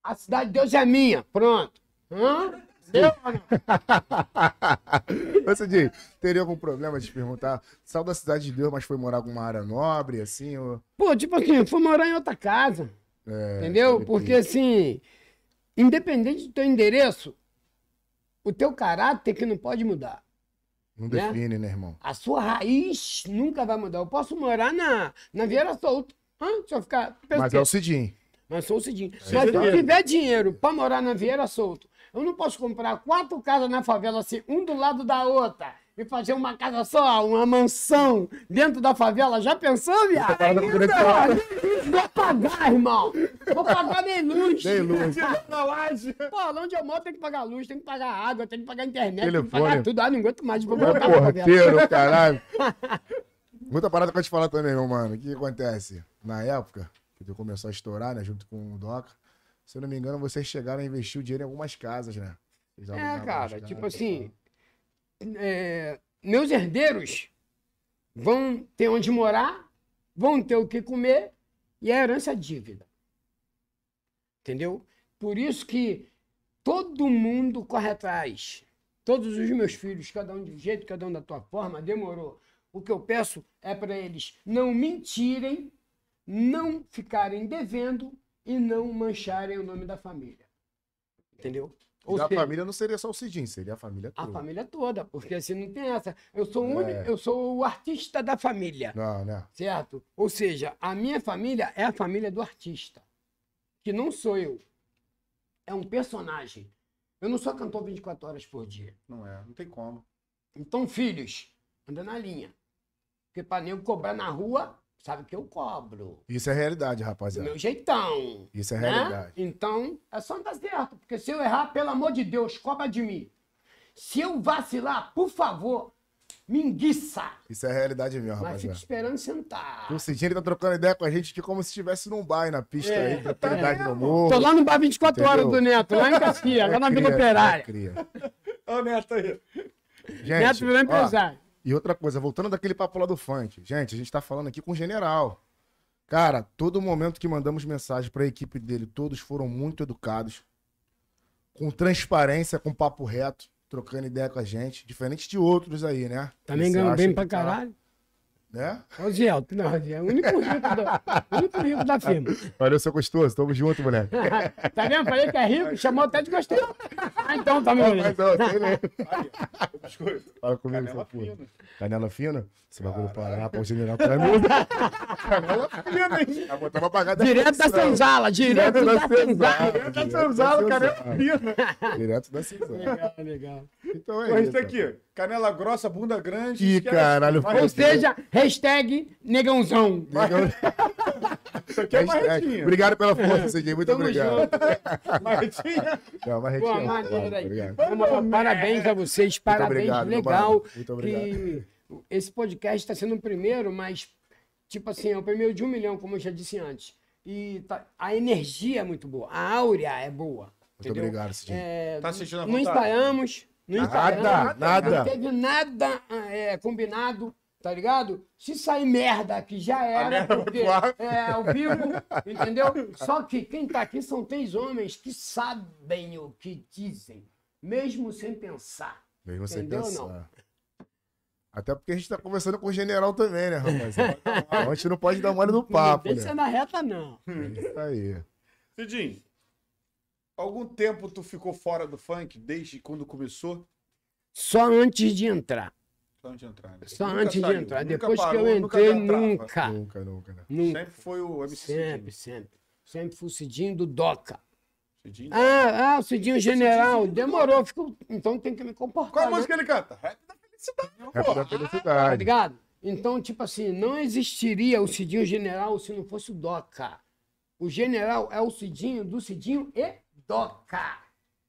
A cidade de Deus é minha. Pronto. Hã? Deu? Ô, Cidinho, teria algum problema de te perguntar? Saiu da cidade de Deus, mas foi morar em alguma área nobre, assim? Ou... Pô, tipo assim, eu fui morar em outra casa. É, Entendeu? Porque assim, independente do teu endereço, o teu caráter que não pode mudar. Não né? define, né, irmão? A sua raiz nunca vai mudar. Eu posso morar na, na Vieira Solto. Hã? Se eu ficar. Mas é o Cidinho. Mas sou o seguinte: mas se eu tiver dinheiro pra morar na Vieira Solto, eu não posso comprar quatro casas na favela assim, um do lado da outra, e fazer uma casa só, uma mansão dentro da favela. Já pensou, viado? direito. Vou pagar, irmão. Vou pagar nem luz. Nem luz. Pô, onde eu moro tem que pagar luz, tem que pagar água, tem que pagar internet, tem que Telefone. pagar tudo. Ah, não aguento mais. Vou É pra favela. porteiro, caralho. Muita parada pra te falar também, meu mano. O que acontece? Na época que tu começou a estourar, né, junto com o Doca, se eu não me engano, vocês chegaram a investir o dinheiro em algumas casas, né? É, cara, tipo casas, assim, é, meus herdeiros vão ter onde morar, vão ter o que comer e a herança é dívida. Entendeu? Por isso que todo mundo corre atrás. Todos os meus filhos, cada um de um jeito, cada um da tua forma, demorou. O que eu peço é para eles não mentirem, não ficarem devendo e não mancharem o nome da família. Entendeu? E da seja, família não seria só o Cidinho, seria a família a toda. família toda, porque assim não tem essa. Eu sou, É. eu sou o artista da família, Não, né? certo? Ou seja, a minha família é a família do artista, que não sou eu. É um personagem. Eu não sou cantor 24 horas por dia. Não é, não tem como. Então, filhos, anda na linha. Porque para nego cobrar na rua, sabe que eu cobro. Isso é realidade, Do rapaziada. meu jeitão. Isso é né? realidade. Então, é só andar certo. Porque se eu errar, pelo amor de Deus, cobra de mim. Se eu vacilar, por favor, me enguiça. Isso é realidade mesmo, Mas fica rapaziada. esperando sentar. O Cidinho ele tá trocando ideia com a gente aqui como se estivesse num bar na pista É, aí, tranquilidade no Tô morro. lá no bar 24 horas Entendeu? do Neto, lá em Caxias, lá na Vila Operária. cria. Ô, Neto aí. Gente, Neto virou ó, empresário. E outra coisa, voltando daquele papo lá do funk. Gente, a gente tá falando aqui com o general. Cara, todo momento que mandamos mensagem pra equipe dele, todos foram muito educados. Com transparência, com papo reto, trocando ideia com a gente. Diferente de outros aí, né? Também ganhou acha bem pra tá, caralho. Né? Gielto, não, é o único rico, do, o único rico da firma. Valeu, seu gostoso. Tamo junto, moleque. tá vendo? Falei que é rico, chamou até de gostoso. Ah, então tá, meu Mas amigo. não, sei nem. Fala comigo, Canela seu puto. fina. Canela fina? Esse bagulho parar pra o general pra mim. Canela fina, hein? Vai botar pra pagar Direto da senzala, direto da senzala. Direto da senzala, canela fina. Direto da senzala. Legal, legal. Então é Porra, isso. isso aqui. Canela grossa, bunda grande. Ih, caralho, Ou seja, hashtag negãozão. Isso aqui é marretinha. Obrigado pela força, Cidinho. Muito Tamo obrigado. Marretinha. Não, mas Boa, maneira obrigado. Moral, Parabéns a vocês, parabéns. obrigado, meu legal. Muito que esse podcast está sendo o primeiro, mas, tipo assim, é o primeiro de um milhão, como eu já disse antes. E tá- a energia é muito boa, a áurea é boa. Muito obrigado, Cidinho. É, Tá sentindo a não vontade? Nada, nada. Não teve nada é, combinado, tá ligado? Se sair merda que já era, porque é ao vivo, entendeu? Só que quem tá aqui são três homens que sabem o que dizem, mesmo sem pensar. Mesmo sem Entendeu ou pensar. não? Até porque a gente tá conversando com o general também, né? Então a gente não pode dar mole no papo, não deixa né? na reta, não. É Isso aí. Cidinho, algum tempo tu ficou fora do funk desde quando começou? Só antes de entrar. Só antes de entrar. né? Só Nunca antes de saiu, entrar. nunca Depois parou, que eu nunca entrei, trava. nunca. Nunca, nunca, né? Nunca. Sempre foi o MC Sempre, Cidinho. sempre. Sempre fui o Cidinho do Doca. Cidinho. Ah, ah, o Cidinho General. Demorou. Ficou... Então tem que me comportar. Qual a né? música ele canta? Rap da felicidade. Rap da Tá felicidade. ligado? Então, tipo assim, não existiria o Cidinho General se não fosse o Doca. O General é o Cidinho do Cidinho e Doca.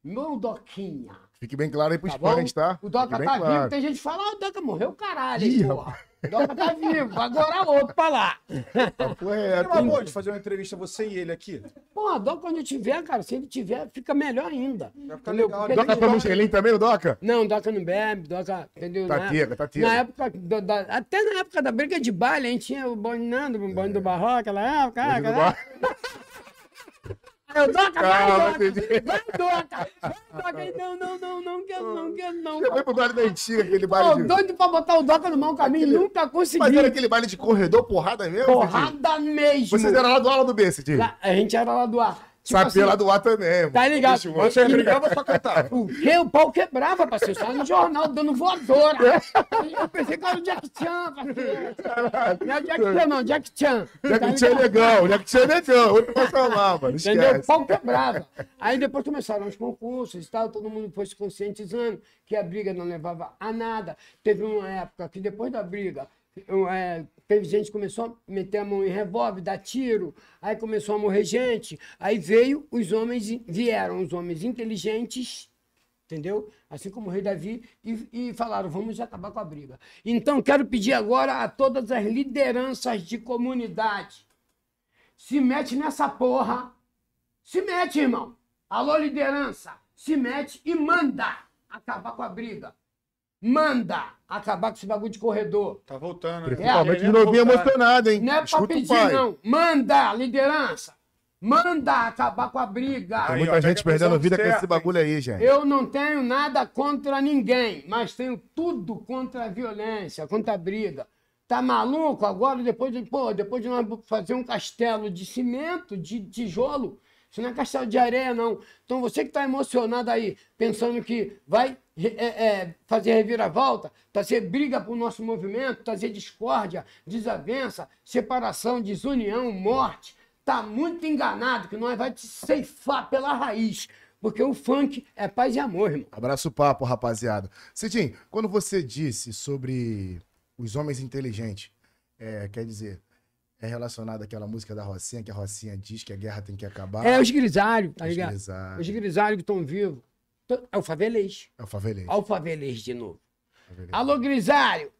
Não Doquinha. Fique bem claro aí pros Tá fãs, tá? O Doca Fique bem tá claro. vivo, tem gente que fala, ah, o Doca morreu, caralho, hein, Ih, porra. O Doca tá vivo, agora outro pra lá. É reto. uma boa de fazer uma entrevista você e ele aqui. Porra, Doca, quando eu tiver, cara, se ele tiver, fica melhor ainda. Vai ficar Entendeu? legal. Porque Doca toma um gelinho também, o Doca? Não, Doca não bebe, Doca, entendeu? Tá tega, tá tega. Na época, da- da- até na época da briga de baile, a gente tinha o bonde Nando, o bonde do Barroco, aquela época, aquela Aí eu, Calma, vai, entendi. vai, Doca, vai, Doca. Aí, Não, não, não, não quero, não quero, não. Você foi pro baile da antiga, aquele baile de... doido pra botar o Doca no mau caminho, nunca Mas consegui. era aquele baile de corredor, porrada mesmo? Porrada mesmo. Vocês eram lá do aula do B, Cidinho? A gente era lá do ar. Tipo Sapê assim, lá do A também, mano. Tá ligado? Bicho. Você brigava só cantava. O? O pau quebrava, parceiro. Só no jornal, dando voadora. Eu pensei que era o Jack Chan, parceiro. Não é Jack Chan, não, Jack Chan. Já Tá tinha ligado? legal, já que tinha legal. Outro passar lá, mano. Entendeu? O pau quebrava. Aí depois começaram os concursos e tal, todo mundo foi se conscientizando que a briga não levava a nada. Teve uma época que depois da briga, é, teve gente que começou a meter a mão em revólver, dar tiro, aí começou a morrer gente. Aí veio os homens, vieram os homens inteligentes, entendeu? Assim como o rei Davi, e, e falaram, vamos acabar com a briga. Então, quero pedir agora a todas as lideranças de comunidade, se mete nessa porra, se mete, irmão. Alô, liderança, se mete e manda acabar com a briga. Manda acabar com esse bagulho de corredor. Tá voltando, né? Principalmente de Querendo novinho voltar. emocionado, hein? Não é pra Escuta o pedir, não. Manda, liderança. Manda acabar com a briga. Tem Aí, muita ó, gente perdendo vida com certa, esse bagulho aí, gente. Eu não tenho nada contra ninguém, mas tenho tudo contra a violência, contra a briga. Tá maluco agora, depois de, pô, depois de nós fazer um castelo de cimento, de tijolo, isso não é castelo de areia, não. Então você que tá emocionado aí, pensando que vai é, é, fazer reviravolta, trazer briga pro nosso movimento, trazer discórdia, desavença, separação, desunião, morte, tá muito enganado que nós vai te ceifar pela raiz. Porque o funk é paz e amor, irmão. Abraço o papo, rapaziada. Cidinho, quando você disse sobre os homens inteligentes, é, quer dizer, é relacionado àquela música da Rocinha, que a Rocinha diz que a guerra tem que acabar. É os grisalhos, tá Os ligado? grisalhos. Os grisalhos que estão vivos. É o favelês. É o favelês. Olha o favelês de novo. Favelês. Alô, grisalho.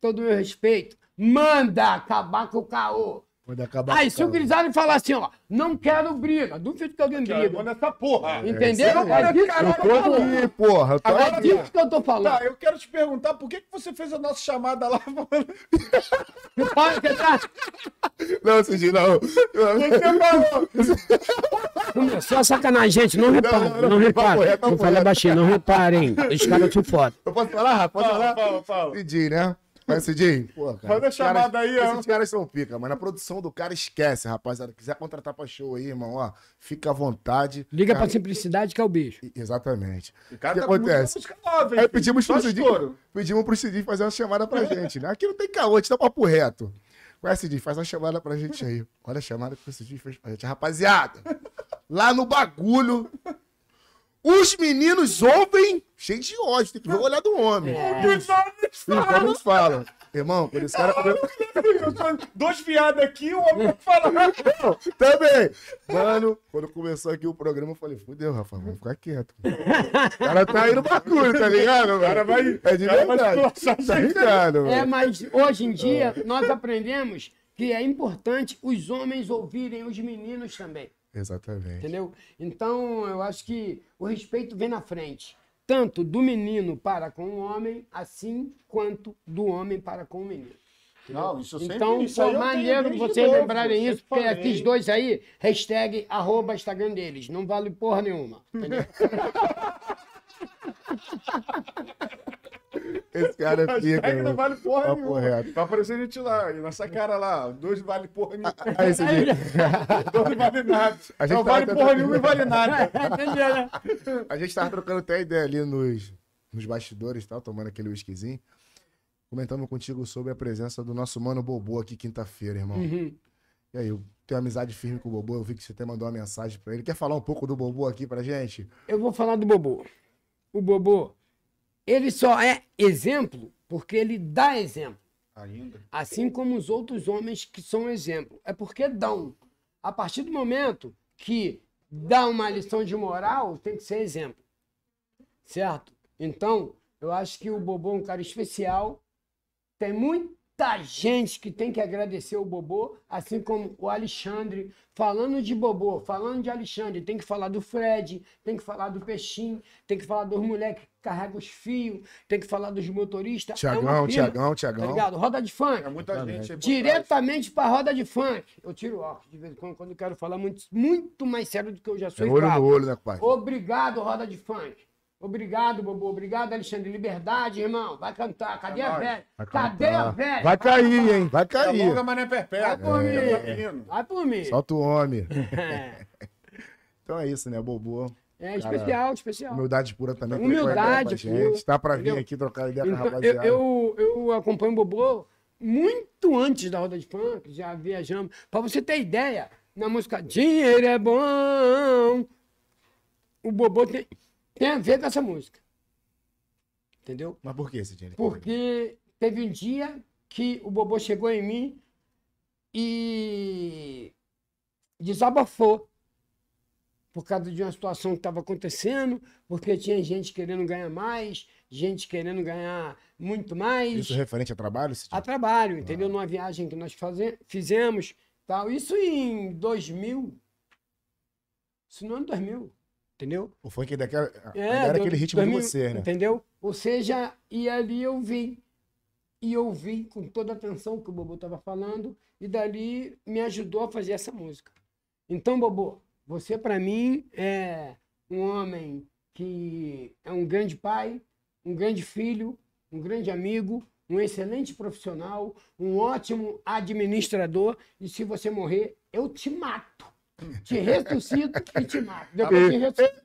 Todo meu respeito. Manda acabar com o caô. Quando acabar Aí, se o grisalho falar assim, ó, não quero briga, duvido que alguém briga. manda essa porra. Entendeu? isso aí. É disso que Caralho, eu tô aqui, porra. Eu tô Agora É aqui. disso que eu tô falando. Tá, eu quero te perguntar por que, que você fez a nossa chamada lá. Que pode tá- Não, Cidinho, não. Você falou. Começou a sacanagem, gente. Não reparem, não, não, não, reparem. Vou falar reto. baixinho, não reparem. Os caras são foda. Eu posso falar, Rafa? Posso Fala, falar? fala, fala. Cidinho, né? Mas, Cidinho, pô, cara. Manda caras- chamada aí, ó. Esses caras são pica, mano. A produção do cara esquece, rapaziada. Quiser contratar pra show aí, irmão, ó, fica à vontade. Liga Cara, pra simplicidade que é o bicho. Exatamente. O cara que tá acontece? nova, hein, Aí pedimos pro Cidinho, pedimos pro Cidinho fazer uma chamada pra gente, né? Aqui não tem caô, a gente tá papo reto. Ué, Cidinho, faz uma chamada pra gente aí. Olha a chamada que o Cidinho fez pra gente. Rapaziada, lá no bagulho, Os meninos ouvem cheio de ódio, tem que ver o olhar do homem. Os homens falam. Irmão, quando esse cara. Dois viados aqui, o homem falando. Também. Mano, quando começou aqui o programa, eu falei, fudeu, Rafa, vamos ficar quieto. O cara tá aí no bagulho, tá ligado? O cara vai. É de verdade. Tá ligado? É, mas hoje em dia nós aprendemos que é importante os homens ouvirem os meninos também. Exatamente. Entendeu? Então, eu acho que o respeito vem na frente. Tanto do menino para com o homem, assim quanto do homem para com o menino. Não, isso eu sempre Então, isso foi maneiro vocês novo, lembrarem isso, porque falei. esses dois aí, hashtag arroba Instagram deles. Não vale porra nenhuma. Entendeu? Esse cara é pica, Hashtag não vale porra Papo nenhuma. reto. Vai aparecer a gente lá, nossa cara lá, dois vale porra nenhuma. Aí, esse dia, Dois vale nada. A gente Não tá vale porra nenhuma e vale nada. Né? a gente tava trocando até ideia ali nos, nos bastidores e tal, tomando aquele whiskyzinho. Comentando contigo sobre a presença do nosso mano Bobô aqui quinta-feira, irmão. Uhum. E aí, eu tenho amizade firme com o Bobô, eu vi que você até mandou uma mensagem pra ele. Quer falar um pouco do Bobô aqui pra gente? Eu vou falar do Bobô. O Bobô, ele só é exemplo porque ele dá exemplo. Ainda. Assim como os outros homens que são exemplo. É porque dão. A partir do momento que dá uma lição de moral, tem que ser exemplo. Certo? Então, eu acho que o Bobô é um cara especial. Tem muita gente que tem que agradecer o Bobô, assim como o Alexandre. Falando de Bobô, falando de Alexandre, tem que falar do Fred, tem que falar do Peixinho, tem que falar dos moleques que carregam os fios, tem que falar dos motoristas. É Tiagão, firma, Tiagão, Tá Tiagão. ligado? Roda de funk. É muita gente trás. Diretamente pra roda de funk. Eu tiro o óculos de vez em quando, quando eu quero falar muito, muito mais sério do que eu já sou. É olho no olho, né, pai? Obrigado, roda de funk. Obrigado, Bobo. Obrigado, Alexandre. Liberdade, irmão. Vai cantar. Cadê É a velha? Vai Cadê cantar. a velha? Vai cair, hein? Vai É cair. longa, mas não é perpétua. Vai por mim. É, tá indo. Vai por mim. Solta o homem. É, Então é isso, né, Bobô? é especial, especial. Humildade pura também. Humildade com a gente. pura, Tá pra vir aqui trocar ideia com a Então, eu, rapaziada. eu, eu acompanho o Bobô muito antes da roda de funk, já viajamos. Pra você ter ideia, na música Dinheiro é bom, o Bobô tem, tem a ver com essa música. Entendeu? Mas por que esse? Porque teve um dia que o Bobô chegou em mim e desabafou. Por causa de uma situação que estava acontecendo, porque tinha gente querendo ganhar mais, gente querendo ganhar muito mais Isso referente a trabalho? A trabalho, entendeu? Numa viagem que nós faze- fizemos, tal. Isso em 2000. Isso no ano 2000, entendeu? O funk daquela, É, era do- aquele ritmo 2000, de você, né? Entendeu? Ou seja, e ali eu vi. E eu vi com toda a atenção que o Bobo estava falando, e dali me ajudou a fazer essa música. Então, Bobo, você para mim é um homem que é um grande pai, um grande filho, um grande amigo, um excelente profissional, um ótimo administrador, e se você morrer, eu te mato. Te ressuscito e te mato. Depois te ressuscito.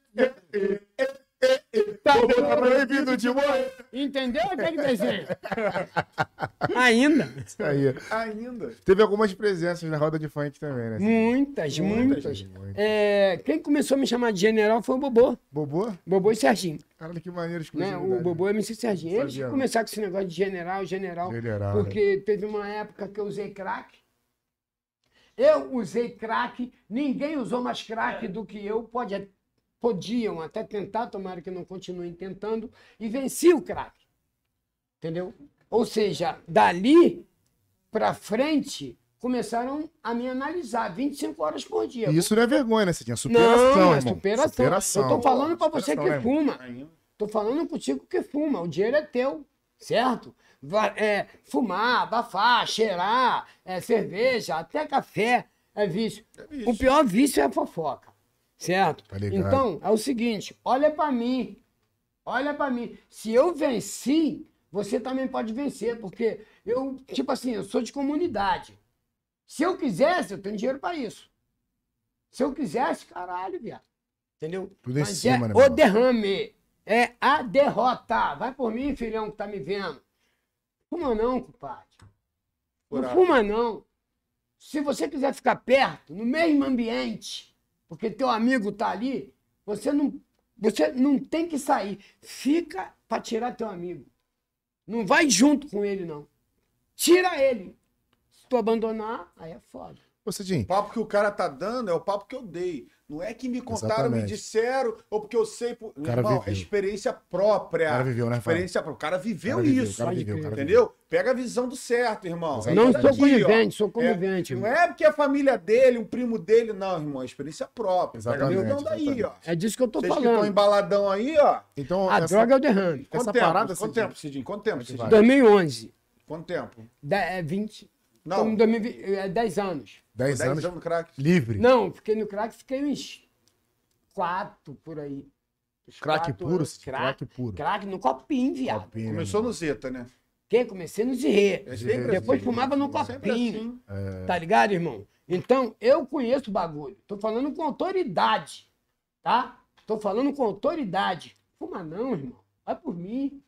Tá Tá proibido de morrer. Entendeu? O que é que desenha? Ainda? Isso aí. Ainda. Teve algumas presenças na roda de funk também, né? Muitas, muitas. muitas. É, quem começou a me chamar de general foi o Bobô. Bobô? Bobô e Serginho. Caralho, que maneiro Né? O Bobô é MC Serginho. Eles começaram com esse negócio de general, general. General, porque teve uma época que eu usei crack. Eu usei crack, ninguém usou mais crack do que eu. Pode, podiam até tentar, tomara que não continuem tentando, e venci o crack. Entendeu? Ou seja, dali pra frente, começaram a me analisar 25 horas por dia. Isso não é vergonha, né? Você tinha superação, não, é irmão. superação. Eu tô falando pra você que Superação, né, fuma. Tô falando contigo que fuma. O dinheiro é teu, certo? É, fumar, abafar, cheirar, é, cerveja, até café é vício. O pior vício é a fofoca, certo? Tá então, é o seguinte, olha pra mim. Olha pra mim. Se eu venci, você também pode vencer, porque eu, tipo assim, eu sou de comunidade. Se eu quisesse, eu tenho dinheiro pra isso. Se eu quisesse, caralho, viado. Entendeu? Tudo em Mas cima, é né, o derrame. É a derrota. Vai por mim, filhão, que tá me vendo. Fuma não, compadre. Não fuma não. Se você quiser ficar perto, no mesmo ambiente, porque teu amigo tá ali, você não Você não tem que sair. Fica pra tirar teu amigo. Não vai junto com ele, não. Tira ele. Se tu abandonar, aí é foda. Ô, Cidinho, O papo que o cara tá dando é o papo que eu dei. Não é que me contaram, me Exatamente. disseram, ou porque eu sei. Por... cara Irmão, viveu. é experiência própria. O cara viveu, né? Experiência própria. O cara viveu O cara viveu, isso. cara viveu, cara entendeu? Pega a visão do certo, irmão. Exatamente. Não É sou daqui, conivente, ó. sou conivente. É, não é porque é a família dele, um primo dele, não, irmão. É experiência própria. Pega Exatamente, visão daí, ó. É disso que eu tô Vocês que estão falando. embaladão aí, ó. então A essa, droga é o derrame. Quanto Essa tempo? parada, Quanto Cidinho? tempo, Cidinho? Quanto tempo, Cidinho? vai. 2011. Quanto tempo? De- é 20. Não. 2020, é 10 anos. 10 10 anos anos no crack. livre. Não, fiquei no crack, fiquei uns 4 por aí. Crack quatro puro, crack puro. Crack no copinho, viado. Copinho, Começou né, no Zeta, né? Que? Comecei no zirê. É Depois assim. fumava no copinho. assim. Tá ligado, irmão? Então, eu conheço o bagulho. Tô falando com autoridade. Tá? Tô falando com autoridade. Fuma não, irmão. Vai por mim.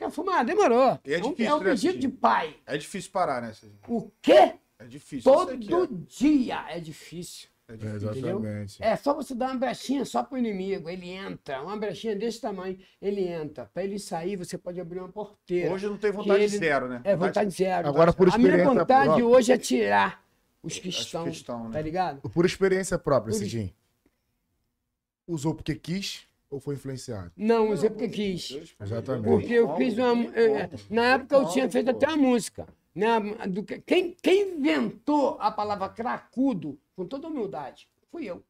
Quer fumar? Demorou. E é um- difícil, é um né, pedido de pai. É difícil parar, né, Cidinho? O quê? É difícil. Todo que é. dia é difícil. É É, difícil. exatamente. É só você dar uma brechinha só pro inimigo. Ele entra. Uma brechinha desse tamanho. Ele entra. Pra ele sair, você pode abrir uma porteira. Hoje não tem vontade ele- zero, né? É, vontade zero. Agora, por A minha experiência vontade própria. hoje é tirar os que Os que estão. estão, né? Tá ligado? Por experiência própria, Por- Cidinho. Usou porque quis ou foi influenciado? Não, usei porque quis. Exatamente. Porque eu fiz uma. é, é, na época eu tinha feito até uma música. Né? Do que- quem, quem inventou a palavra cracudo, com toda humildade, fui eu.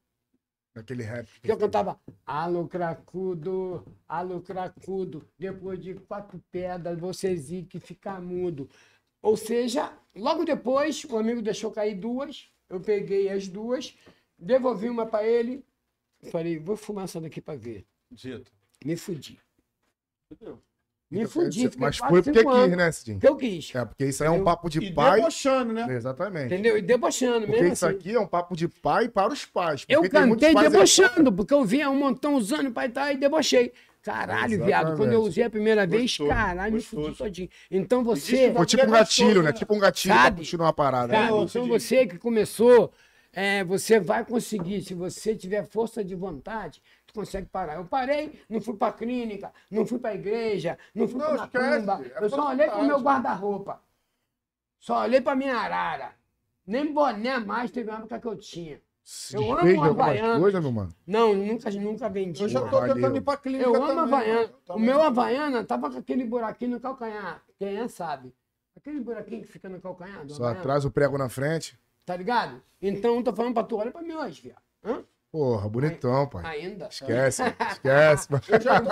Aquele rap. Que eu cantava Alô cracudo, alô cracudo, depois de quatro pedras você que ficar mudo. Ou seja, logo depois o amigo deixou cair duas, eu peguei as duas, devolvi uma para ele, falei, vou fumar essa daqui para ver. Zeta. Me fudi. Entendeu? Me fudi, fiquei Mas foi porque quis, anos. né, Cidinho? Eu quis. É, porque isso aí é um papo de E pai. debochando, né? Exatamente. Entendeu? E debochando Porque mesmo isso assim. aqui é um papo de pai para os pais. Eu porque cantei debochando, porque eu via um montão usando pai tá e debochei. Caralho, Exatamente. viado, quando eu usei a primeira vez, Gostoso, caralho, me gostoso. fudi todinho. Então você, Foi tipo um É gatilho, né? Tipo um gatilho Sabe? pra continuar uma parada. sabe? né? Então você que começou, é, você vai conseguir. Se você tiver força de vontade, tu consegue parar. Eu parei, não fui pra clínica, não fui pra igreja, não fui Não, pra esquece, macumba. é eu só olhei pro vontade. meu guarda-roupa. Só olhei pra minha arara. Nem boné mais teve uma época que eu tinha. Se Eu amo Havaianas. coisas, meu mano. Não, nunca, nunca vendi. Eu já tô Valeu. tentando ir pra clínica Eu amo também. Havaiana. Eu O meu Havaiana tava com aquele buraquinho no calcanhar. Quem é sabe. Aquele buraquinho que fica no calcanhar do Só Havaiana. atrás o prego na frente. Tá ligado? Então eu tô falando pra tu, olha pra mim hoje, viado. Hã? Porra, bonitão, pai. Ainda. Esquece, esquece. Eu já, eu,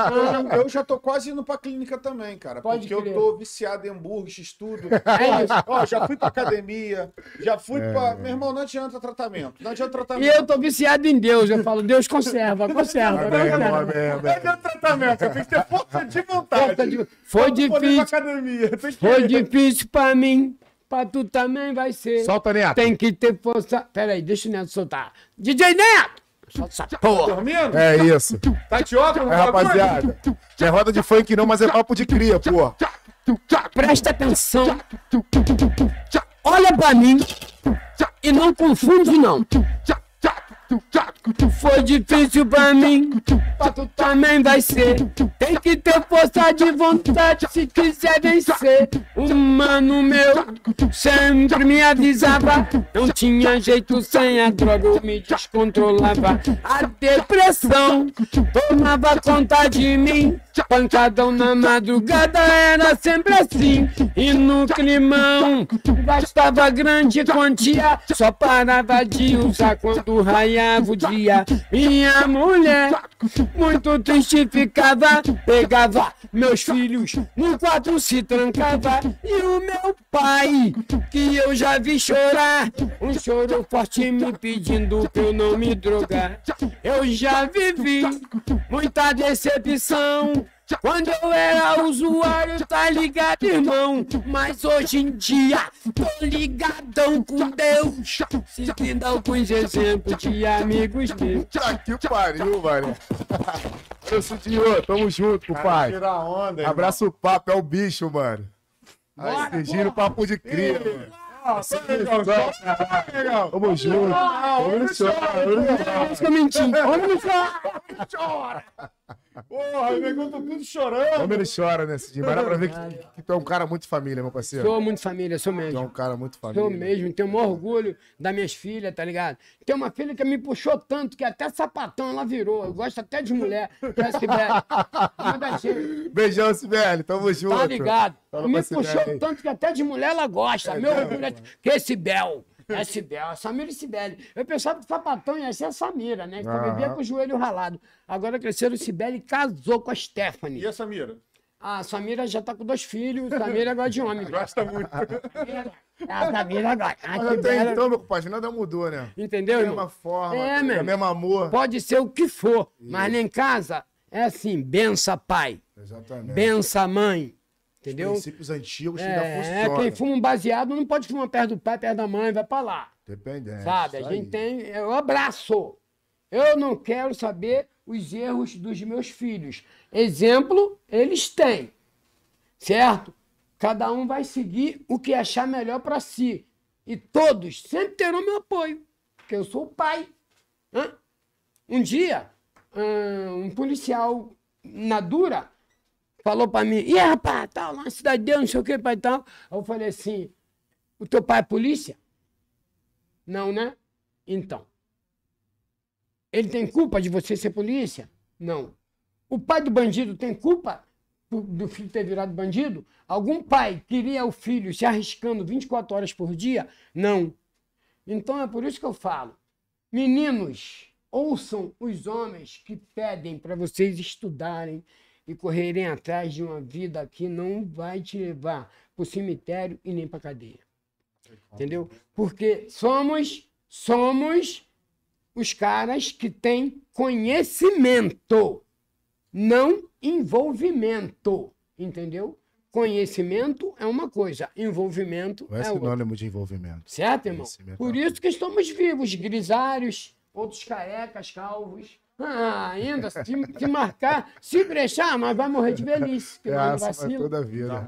já, eu já tô quase indo pra clínica também, cara. Pode porque crer. eu tô viciado em hambúrguer, estudo. É isso. Ó, já fui pra academia, já fui É. pra. Meu irmão, não adianta tratamento. Não adianta E tratamento. eu tô viciado em Deus. Eu falo, Deus conserva, conserva. Amém, irmão, conserva. amém, Não amém. adianta tratamento, você tem que ter força de vontade. Força de- Foi difícil, academia. Foi difícil pra mim. Pra tu também vai ser. Solta, Neto. Tem que ter força. Pera aí, deixa o Neto soltar. DJ Neto! Solta essa porra. Dormindo? É isso. Tá de óculos? É, rapaziada. Não é roda de funk não, mas é papo de cria, pô. Presta atenção. Olha pra mim. E não confunde, não. Foi difícil pra mim, também vai ser. Tem que ter força de vontade se quiser vencer. Um mano meu sempre me avisava. Não tinha jeito sem a droga, eu me descontrolava. A depressão tomava conta de mim. Pancadão na madrugada era sempre assim. E no climão gastava grande quantia. Só parava de usar quando raiava o dia. Minha mulher, muito triste ficava. Pegava meus filhos no quarto, se trancava. E o meu pai, que eu já vi chorar. Um choro forte me pedindo pra eu não me drogar. Eu já vivi muita decepção. Quando eu era usuário, tá ligado, irmão? Mas hoje em dia, tô ligadão com Deus. Seguindo alguns exemplos de amigos meus. Tá que pariu, mano. Eu Cidinho, tamo junto, pai. Tira onda, irmão. Abraço o papo, é o bicho, mano. Bora, Aí, Giro, papo de cria, mano. Nossa, legal, legal. Tamo junto. Que eu menti. Olha no chão. chora! Porra, o negão tá tudo chorando. Como ele chora, né, Cidinho? Mas dá pra ver que, que tu é um cara muito família, meu parceiro. Sou muito família, sou Tu é mesmo. um cara muito família. Sou mesmo, tenho o maior orgulho das minhas filhas, tá ligado? Tem uma filha que me puxou tanto que até sapatão ela virou. Eu gosto até de mulher, que é a Sibeli. Beijão, Sibeli. Tamo junto. tá ligado? Fala me puxou tanto que até de mulher ela gosta. Meu mesmo, orgulho é que esse Bel. É Sibel, é Samira e Sibeli. Eu pensava que sapatão ia ser a Samira, né? Que Aham. vivia com o joelho ralado. Agora cresceram o Sibeli e casou com a Stephanie. E a Samira? A Samira já tá com dois filhos, Samira gosta de homem. Gosta muito. A Samira gosta. Ah, Mas até bela. então, meu compadre, nada mudou, né? Entendeu, Da irmão? mesma forma, É, da meu. mesmo amor. Pode ser o que for, mas lá em casa é assim, bença pai, Exatamente. bença mãe, entendeu? Princípios antigos que ainda É, funcionam. quem fuma um baseado não pode fumar perto do pai, perto da mãe, vai pra lá, Dependente. sabe? A gente tem, eu abraço. Eu não quero saber os erros dos meus filhos. Exemplo, eles têm, certo? Cada um vai seguir o que achar melhor pra si. E todos sempre terão meu apoio, porque eu sou o pai. Hã? Um dia, ahn, um policial na dura falou pra mim, e rapaz, tal, na cidade de Deus, não sei o que, pai, tal. Aí eu falei assim, o teu pai é polícia? Não, né? Então. Ele tem culpa de você ser polícia? Não. O pai do bandido tem culpa do filho ter virado bandido? Algum pai queria o filho se arriscando 24 horas por dia? Não. Então é por isso que eu falo. Meninos, ouçam os homens que pedem para vocês estudarem e correrem atrás de uma vida que não vai te levar para o cemitério e nem para cadeia. Entendeu? Porque somos, somos os caras que têm conhecimento, não envolvimento. Entendeu? Conhecimento é uma coisa, envolvimento Não é é sinônimo de envolvimento. Certo, irmão? Conhecimento Por é isso que estamos vivos, grisalhos, outros carecas, calvos. Ah, ainda, se, se marcar, se brechar, mas vai morrer de velhice, que É não toda a vida.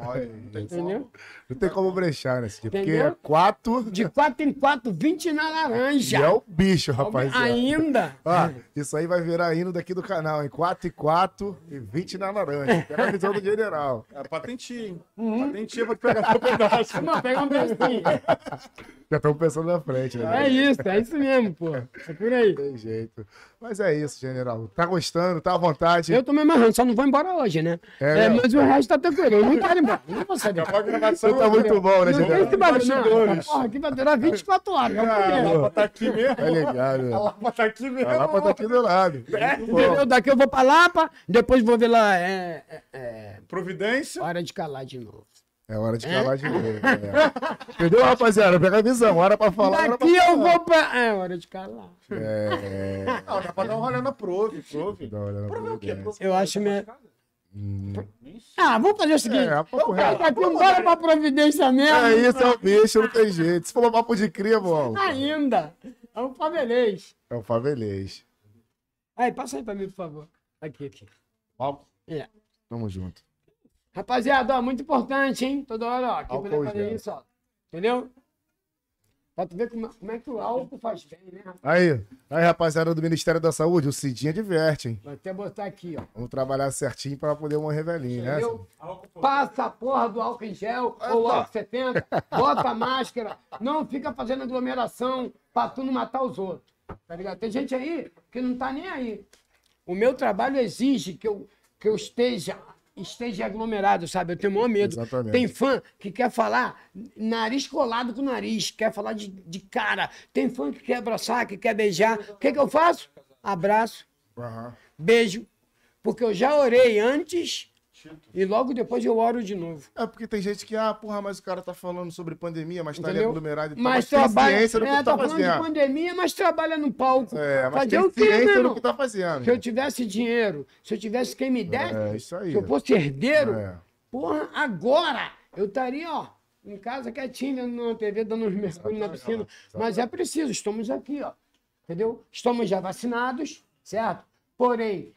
Entendeu? Não tem como brechar nesse tipo. Porque Entendeu? é quatro De 4 em 4, 20 na laranja. e é o bicho, rapaziada. Ainda. Ó, isso aí vai virar hino daqui do canal, em 4 e 4 e 20 na laranja. Pega a visão do general. É patentia, hein? Uhum. Patentia pra te pegar teu pedaço. Irmão, pega um pedacinho. Já estamos pensando na frente, né? É isso, é isso mesmo, pô. É por aí. Tem jeito. Mas é isso, general. Tá gostando, tá à vontade. Eu tô me amarrando, só não vou embora hoje, né? É, É, não. mas o resto tá tranquilo. Eu não quero ir embora. Não vou sair daqui. A gravação Você tá muito bom, né, Não tem general? esse barulho, não. Bastidores. Essa Porra, aqui vai durar 24 horas. é a Lapa tá aqui mesmo. Tá ligado, A né? Lapa tá aqui mesmo. A Lapa tá aqui do lado. Entendeu? Daqui eu vou pra Lapa, depois vou ver lá. É, é, é, Providência. hora de calar de novo. É hora de calar de novo. É. Entendeu, rapaziada? Pega a visão. Hora pra falar. pra Daqui eu falar. vou pra. É hora de calar. É. Ah, dá pra dar uma olhada na Prove, Prove. Dá uma olhada na Prove é o quê? providência. Eu acho minha. Ah, vamos fazer o seguinte. É, vamos reto. ficar aqui, bora pra providência mesmo. É isso, é o bicho, não tem jeito. Se for papo de cria, bom. Ainda. É um favelês. É o favelês. Aí, passa aí pra mim, por favor. Aqui, aqui. Álcool. É. Tamo junto. Rapaziada, ó, muito importante, hein? Toda hora, ó. Fazer gel. isso, ó. Entendeu? Pra tu ver como, como é que o álcool faz bem, né? rapaz? Aí, aí, rapaziada do Ministério da Saúde, o Cidinha diverte, hein? Vou até botar aqui, ó. Vamos trabalhar certinho pra poder morrer velhinho, né? Passa a porra do álcool em gel ou álcool 70, bota a máscara, não fica fazendo aglomeração pra tu não matar os outros. Tá ligado? Tem gente aí que não tá nem aí. O meu trabalho exige que eu, que eu esteja, esteja aglomerado, sabe? Eu tenho o maior medo. Exatamente. Tem fã que quer falar nariz colado com nariz, quer falar de, de cara. Tem fã que quer abraçar, que quer beijar. O que, que eu faço? Abraço, Aham. beijo, porque eu já orei antes e logo depois eu oro de novo. É porque tem gente que, ah, porra, mas o cara tá falando sobre pandemia, mas tá ali Entendeu? aglomerado e tal. Mas tem trabalha, ciência do que é, tá tá falando de fazendo. pandemia, mas trabalha no palco. É, mas Fazer tem o ciência do irmão? que tá fazendo. Se eu tivesse dinheiro, se eu tivesse quem me desse, É, isso aí. se eu fosse herdeiro, É. porra, agora eu estaria, ó, em casa quietinho, na TV, dando uns mergulhos na piscina. Mas é preciso, estamos aqui, ó. Entendeu? Estamos já vacinados, certo? Porém,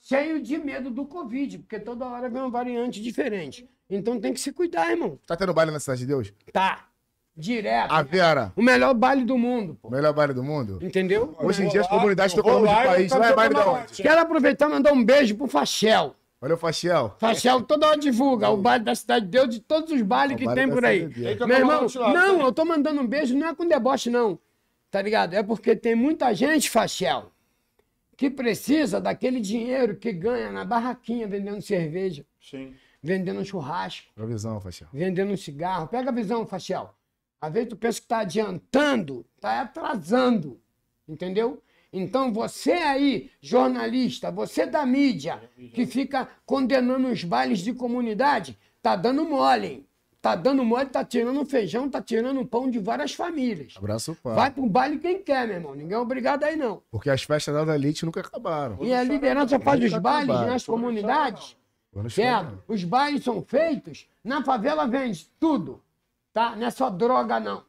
cheio de medo do Covid, porque toda hora vem uma variante diferente. Então tem que se cuidar, irmão. Tá tendo baile na Cidade de Deus? Tá. Direto. A Vera, O melhor baile do mundo, pô. o melhor baile do mundo? Entendeu? Hoje em dia as comunidades estão falando de país. tá Lá é baile da onde? Quero aproveitar e mandar um beijo pro Fachel. Valeu, Faxiel. Fachel toda hora divulga o baile da Cidade de Deus de todos os bailes O que baile tem por aí. Meu tá irmão, não, tá? eu tô mandando um beijo, não é com deboche, não. Tá ligado? É porque tem muita gente, Fachel, que precisa daquele dinheiro que ganha na barraquinha vendendo cerveja, Sim. vendendo churrasco, Boa visão, Faxiel. vendendo um cigarro. Pega a visão, Fachel. Às vezes tu pensa que tá adiantando, tá atrasando. Entendeu? Então você aí, jornalista, você da mídia, que fica condenando os bailes de comunidade, tá dando mole, hein? Tá dando mole, tá tirando feijão, tá tirando pão de várias famílias. Abraço, pai. Vai pro baile quem quer, meu irmão. Ninguém é obrigado aí, não. Porque as festas da elite nunca acabaram. E a liderança faz os bailes acabaram. nas comunidades. Certo? Os bailes são feitos, na favela vende tudo, tá? Não é só droga, não.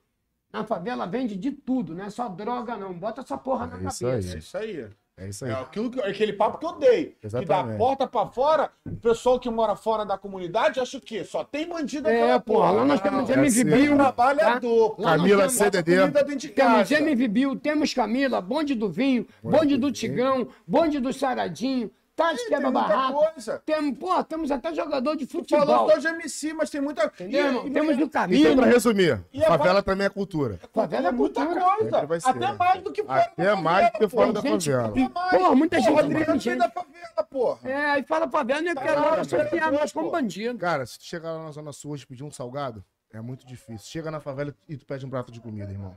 Na favela vende de tudo, não é só droga, não. Bota essa porra na É isso cabeça. É aí. isso aí. É isso aí. É aquilo que, aquele papo que eu dei. Que da Exatamente. porta pra fora, o pessoal que mora fora da comunidade acha o quê? Só tem bandido É, porra, lá nós temos é MV assim. Bill. Trabalhador, tá? Camila temos- CDD. de Temos. MV Bill, temos Camila, Bonde do Vinho, Bonde do Tigrão, Bonde do Saradinho, Tem Quebra muita Barraco. coisa. Temos, pô, temos até jogador de Falou futebol. só de MC, mas tem muita... Entendeu? E- Temos do Então, Camilo. pra resumir, E a favela va- também é cultura. Favela é muita cultura. coisa. Até mais do que fora Até da mais do que favela, fora da Gente, favela. Até. Porra, muita Pô, gente- O Adriano muita veio gente. da favela, porra. É, aí fala favela, nem quero Caralho, logo associar nós como bandido. Cara, se tu chegar lá na Zona Sul hoje e pedir um salgado, é muito difícil. Chega na favela e tu pede um prato de comida, irmão.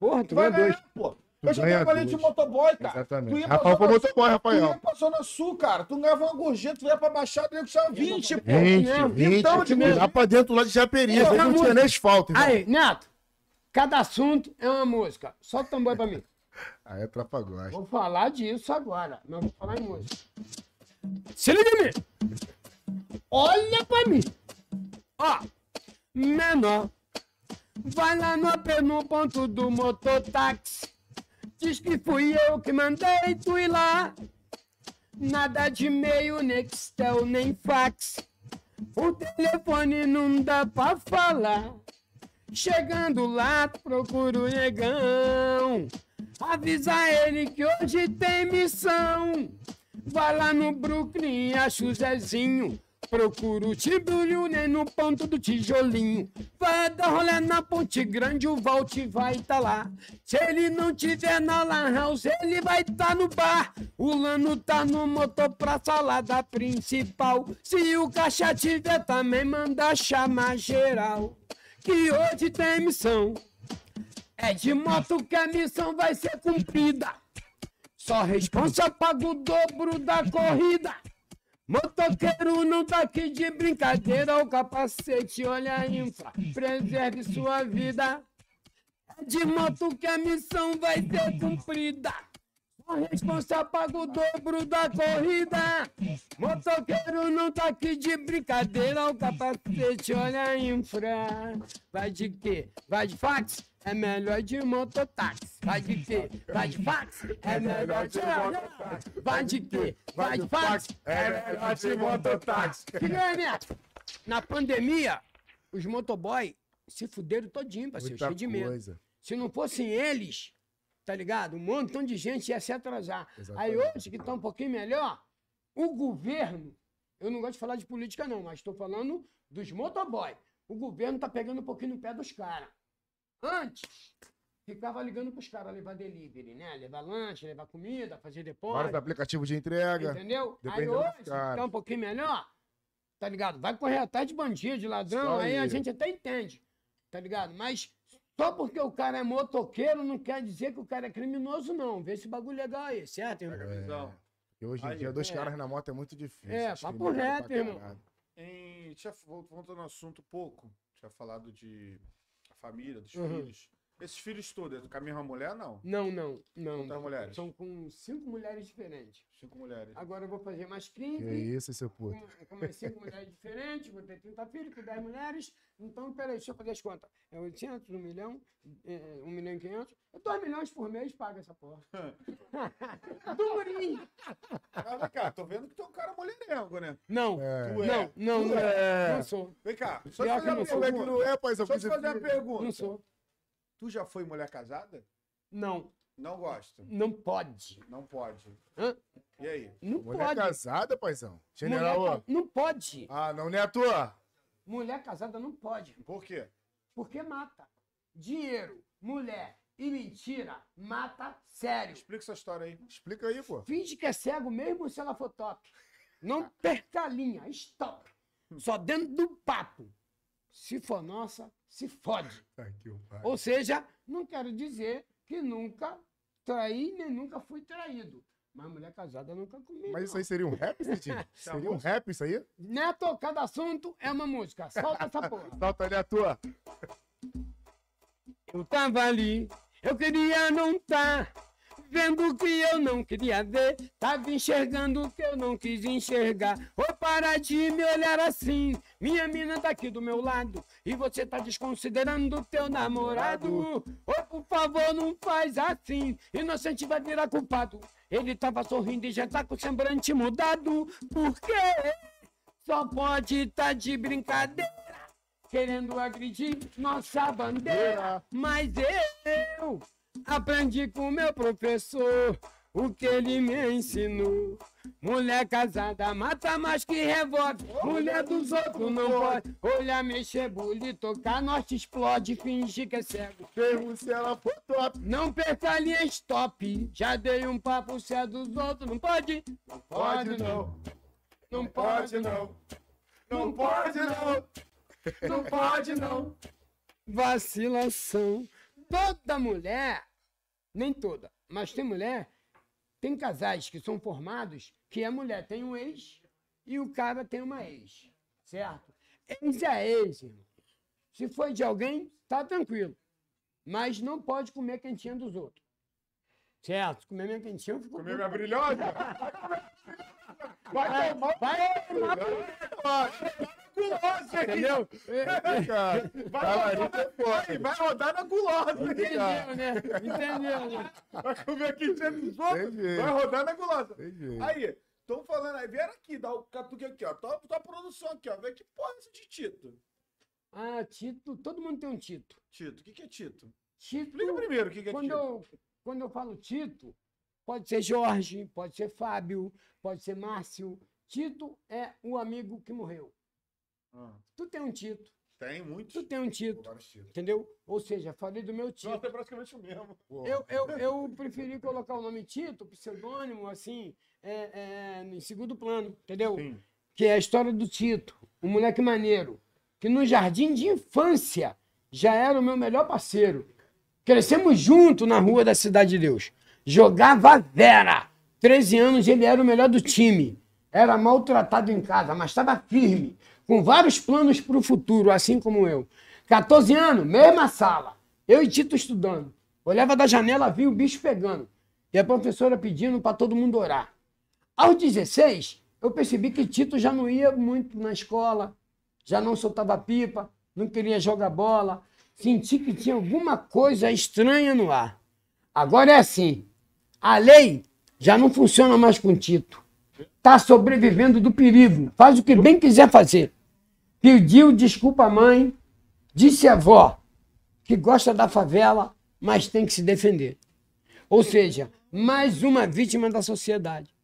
Porra, tu Tu vai dois. pô. Tu Eu já trabalhei de motoboy, cara. Exatamente. Tu ia pra Rafael foi motoboy, Rafael. Tu ia pra Zona Sul, cara. Tu ganhava uma gorjeta, tu ia pra Baixada, eu custava 20, pô. 20, mesmo. 20, Então, tipo, lá pra dentro lá de Japeri, Essa não tinha nem asfalto, irmão. Aí, Neto, cada assunto é uma música. Solta o tambor pra mim. Aí é trapagóis. Vou falar disso agora, não vou falar em música. Se liga em mim. Olha pra mim. Ó, menor. Vai lá no AP no ponto do mototáxi. Diz que fui eu que mandei tu ir lá. Nada de meio, Nextel, nem fax. O telefone não dá pra falar. Chegando lá, procuro o negão. Avisa ele que hoje tem missão. Vai lá no Brooklyn, acha o Zezinho. Procura o Tibúrio nem no ponto do tijolinho. Vai dar rolê na Ponte Grande, o Valt vai tá lá. Se ele não tiver na Lan House, ele vai tá no bar. O Lano tá no motor pra salada principal. Se o caixa tiver também, manda chamar geral. Que hoje tem missão. É de moto que a missão vai ser cumprida. Só responsa paga o dobro da corrida. Motoqueiro não tá aqui de brincadeira. O capacete, olha a infra. Preserve sua vida. É de moto que a missão vai ser cumprida. Só responsa paga o dobro da corrida. Motoqueiro não tá aqui de brincadeira. O capacete, olha a infra. Vai de quê? Vai de fax? É melhor de mototáxi. Vai de quê? Vai de fax? É melhor de mototáxi. Vai de quê? Vai de fax? É melhor de mototáxi. Aí, Neto. Na pandemia, os motoboy se fuderam todinho, parceiro, cheio de medo. coisa. Se não fossem eles, tá ligado? Um montão de gente ia se atrasar. Exatamente. Aí hoje, que tá um pouquinho melhor, o governo, eu não gosto de falar de política não, mas estou falando dos motoboy. O governo tá pegando um pouquinho no pé dos caras. Antes, ficava ligando pros caras levar delivery, né? Levar lanche, levar comida, fazer Vários depósito. aplicativos de entrega. Entendeu? Aí Dependendo hoje, tá um pouquinho melhor, tá ligado? Vai correr atrás de bandido, de ladrão, aí. aí. a gente até entende, tá ligado? Mas só porque o cara é motoqueiro não quer dizer que o cara é criminoso, não. Vê esse bagulho legal aí, certo, irmão? Visão. E hoje em Aí, dia, dois é. caras na moto é muito difícil. É, papo reto, irmão. Em, tinha, vol- voltando ao assunto um pouco, tinha falado de família, dos Uhum. filhos. Esses filhos todos, com a mesma mulher, não? Não, não, não. Quantas mulheres? São com cinco mulheres diferentes. Cinco mulheres. Agora eu vou fazer mais Que 15. isso, seu puto. com, com mais cinco mulheres diferentes, vou ter 30 filhos com 10 mulheres. Então, peraí, deixa eu fazer as contas. É 800, 1 milhão, é, 1 milhão e 500. 2 milhões por mês paga essa porra. Durinho. Ah, vem cá, tô vendo que tu é um cara mulherengo, né? Não, É. Tu é. não, não, não, É. não sou. Vem cá, só te fazer que uma é que pergunta. não é, paizão? Só te fazer uma pergunta. Não sou. Tu já foi mulher casada? Não, Não gosta. não pode. Não pode. Hã? E aí? Não Mulher pode. casada, paizão. Mulher General, ca- Não pode. Ah, não, Neto. Mulher casada não pode. Por quê? Porque mata. Dinheiro, mulher e mentira mata sério. Explica essa história aí. Explica aí, pô. Finge que é cego mesmo se ela for top. Não perca a linha, stop. Só dentro do papo. Se for nossa, se fode. Tá. Ou seja, não quero dizer que nunca traí nem nunca fui traído. Mas mulher casada nunca comi. Mas isso aí seria um rap, Cidinho? Seria um rap isso aí? Neto, cada assunto é uma música. Solta essa porra. Solta ali a tua. Eu tava ali, eu queria não tá. Vendo o que eu não queria ver, tava enxergando o que eu não quis enxergar. Ô, para de me olhar assim, minha mina tá aqui do meu lado e você tá desconsiderando o teu namorado. Ô, por favor, não faz assim, inocente vai virar culpado. Ele tava sorrindo e já tá com o semblante mudado. Por quê? Só pode tá de brincadeira querendo agredir nossa bandeira. Mas eu aprendi com meu professor o que ele me ensinou. Mulher casada mata mais que revólver. Mulher dos outros não pode. Olhar, mexer, bulir, tocar, nós te explode, fingir que é cego. Pergunta se ela for top. Não perca a linha stop. Já dei um papo se é dos outros. Não pode? Não Pode não. Não pode não. Não pode não. Não pode não. Vacilação. Toda mulher, nem toda, mas tem mulher, tem casais que são formados que a mulher tem um ex e o cara tem uma ex, certo? Ex é ex, irmão. Se foi de alguém, tá tranquilo. Mas não pode comer quentinha dos outros. Certo? Comer minha quentinha, eu fico Comer minha brilhosa? Vai, vai, Entendeu? Cara, Talarita é foda. Vai rodar na gulosa. Entendeu, né? Entendeu, né? Vai comer aqui dentro dos outros. Vai rodar na gulosa. Entendi. Aí, estão falando aí, vieram aqui, dá o catuque aqui, ó. Tua, tua produção aqui, ó. Vê que porra é de Tito. Ah, Tito, todo mundo tem um Tito. Tito, o que, que é Tito? Tito, Explica primeiro o que, que é quando Tito. eu, quando eu falo Tito, pode ser Jorge, pode ser Fábio, pode ser Márcio. Tito é o amigo que morreu. Ah, Tu tem um Tito, tem muitos. tu tem um títulos. entendeu? Ou seja, falei do meu Tito. Nossa, é praticamente o mesmo. Eu, eu, eu preferi colocar o nome Tito, pseudônimo, assim, é, é, em segundo plano, entendeu? Sim. Que é a história do Tito, um moleque maneiro, que no jardim de infância já era o meu melhor parceiro. Crescemos junto na rua da Cidade de Deus. Jogava Vera. 13 anos ele era o melhor do time. Era maltratado em casa, mas estava firme, com vários planos para o futuro, assim como eu. 14 anos, mesma sala. Eu e Tito estudando. Olhava da janela, via o bicho pegando. E a professora pedindo para todo mundo orar. Aos 16, eu percebi que Tito já não ia muito na escola, já não soltava pipa, não queria jogar bola. Senti que tinha alguma coisa estranha no ar. Agora é assim: a lei já não funciona mais com Tito. Tá sobrevivendo do perigo. Faz o que bem quiser fazer. Pediu desculpa à mãe, disse à avó que gosta da favela, mas tem que se defender. Ou seja, mais uma vítima da sociedade.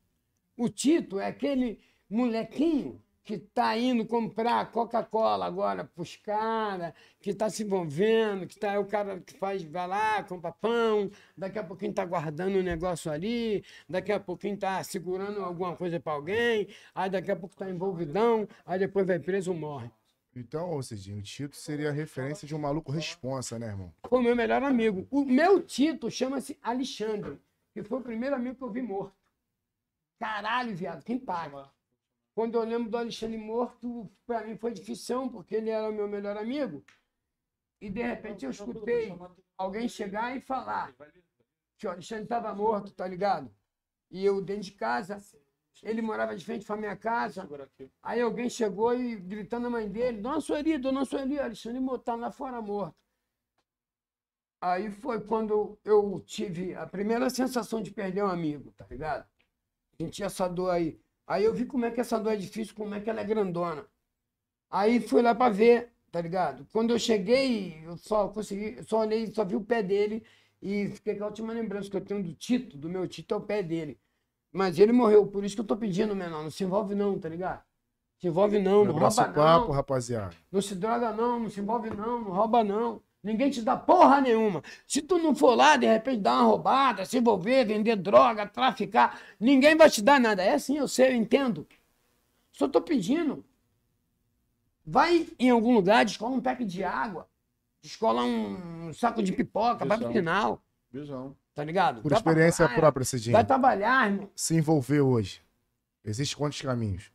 O Tito é aquele molequinho que está indo comprar Coca-Cola agora para os caras, que está se envolvendo, que tá, é o cara que faz, vai lá, compra pão, daqui a pouquinho está guardando um negócio ali, daqui a pouquinho está segurando alguma coisa para alguém, aí daqui a pouco está envolvidão, aí depois vai preso ou morre. Então, ô Cidinho, o Tito seria a referência de um maluco responsa, né, irmão? Foi o meu melhor amigo. O meu Tito chama-se Alexandre, que foi o primeiro amigo que eu vi morto. Caralho, viado, quem paga? Quando eu lembro do Alexandre morto, para mim foi difícil, porque ele era o meu melhor amigo. e de repente eu escutei alguém chegar e falar que o Alexandre estava morto, tá ligado? E eu dentro de casa, ele morava de frente para minha casa. Aí alguém chegou e gritando a mãe dele: Dona Sueli, Dona Sueli, Alexandre tá lá fora morto. Aí foi quando eu tive a primeira sensação de perder um amigo, tá ligado? Senti essa dor aí. Aí eu vi como é que essa dor é difícil, como é que ela é grandona. Aí fui lá pra ver, tá ligado? Quando eu cheguei, eu só consegui, só olhei, só vi o pé dele e fiquei com a última lembrança que eu tenho do Tito, do meu Tito, é o pé dele. Mas ele morreu, por isso que eu tô pedindo, menor. Não se envolve não, tá ligado? Se envolve não, não Abraço rouba papo, não. rapaziada. Não se droga não, não se envolve não, não rouba não. Ninguém te dá porra nenhuma. Se tu não for lá, de repente, dar uma roubada, se envolver, vender droga, traficar, ninguém vai te dar nada. É assim, eu sei, eu entendo. Só tô pedindo. Vai em algum lugar, descola um pack de água, descola um saco de pipoca, vai pro Visão. final, Visão. tá ligado? Por Vai experiência própria, Cidinho. Vai trabalhar, irmão. Se envolver hoje. Existem quantos caminhos?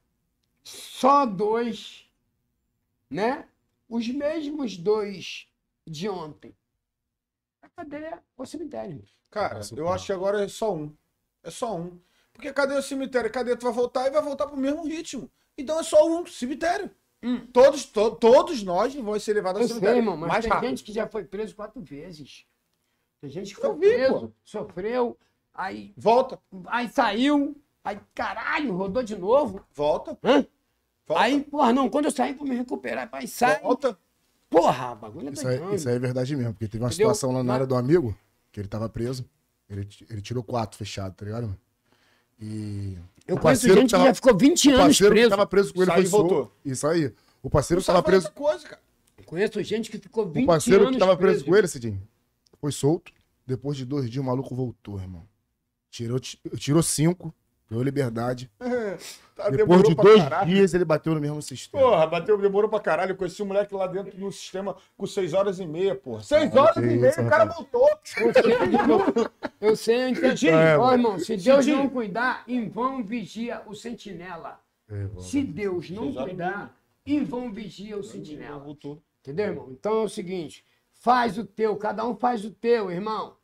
Só dois, né? Os mesmos dois de ontem. A cadeia ou cemitério. irmão. Cara, eu acho que agora é só um. É só um. Porque cadê o cemitério? Cadê tu vai voltar e vai voltar pro mesmo ritmo? Então é só um cemitério. Todos, to- todos nós vamos ser levados Eu ao sei, cemitério. irmão, mas mais tem rápido. gente que já foi preso quatro vezes. Tem gente que Eu foi vi, preso, pô. sofreu, aí, Volta, aí saiu, aí caralho, rodou de novo. volta, Hã? volta. Aí, porra, não, quando eu saí pra me recuperar, pai, sai. volta. Porra, bagulho é Isso aí, isso aí é verdade mesmo, porque teve uma Entendeu? situação lá na área do amigo, que ele tava preso. Ele, ele tirou quatro fechado, tá ligado? mano? E. Eu o conheço parceiro gente que tava- já ficou 20 O anos parceiro que preso. tava preso com ele foi e voltou. solto. Isso aí. O parceiro que tava preso. coisa, cara. Conheço gente que ficou 20 O parceiro anos que tava preso com ele, Cidinho, foi solto. Depois de dois dias, o maluco voltou, irmão. Tirou, ti- tirou cinco, deu liberdade. Tá, Depois demorou de pra dois caralho. dias, ele bateu no mesmo sistema. Porra, bateu, demorou pra caralho. Eu conheci um moleque lá dentro no sistema com 6 horas e meia, porra. 6 Caralho, horas e meia, isso, o cara voltou. Eu sei, eu entendi. É, Ó, mano. irmão, se Deus Cidinho. não cuidar, em vão vigia o sentinela. É. Se Deus não Seis cuidar, em vão vigia o sentinela. Voltou. Entendeu, irmão? Então é o seguinte: faz o teu, cada um faz o teu, irmão.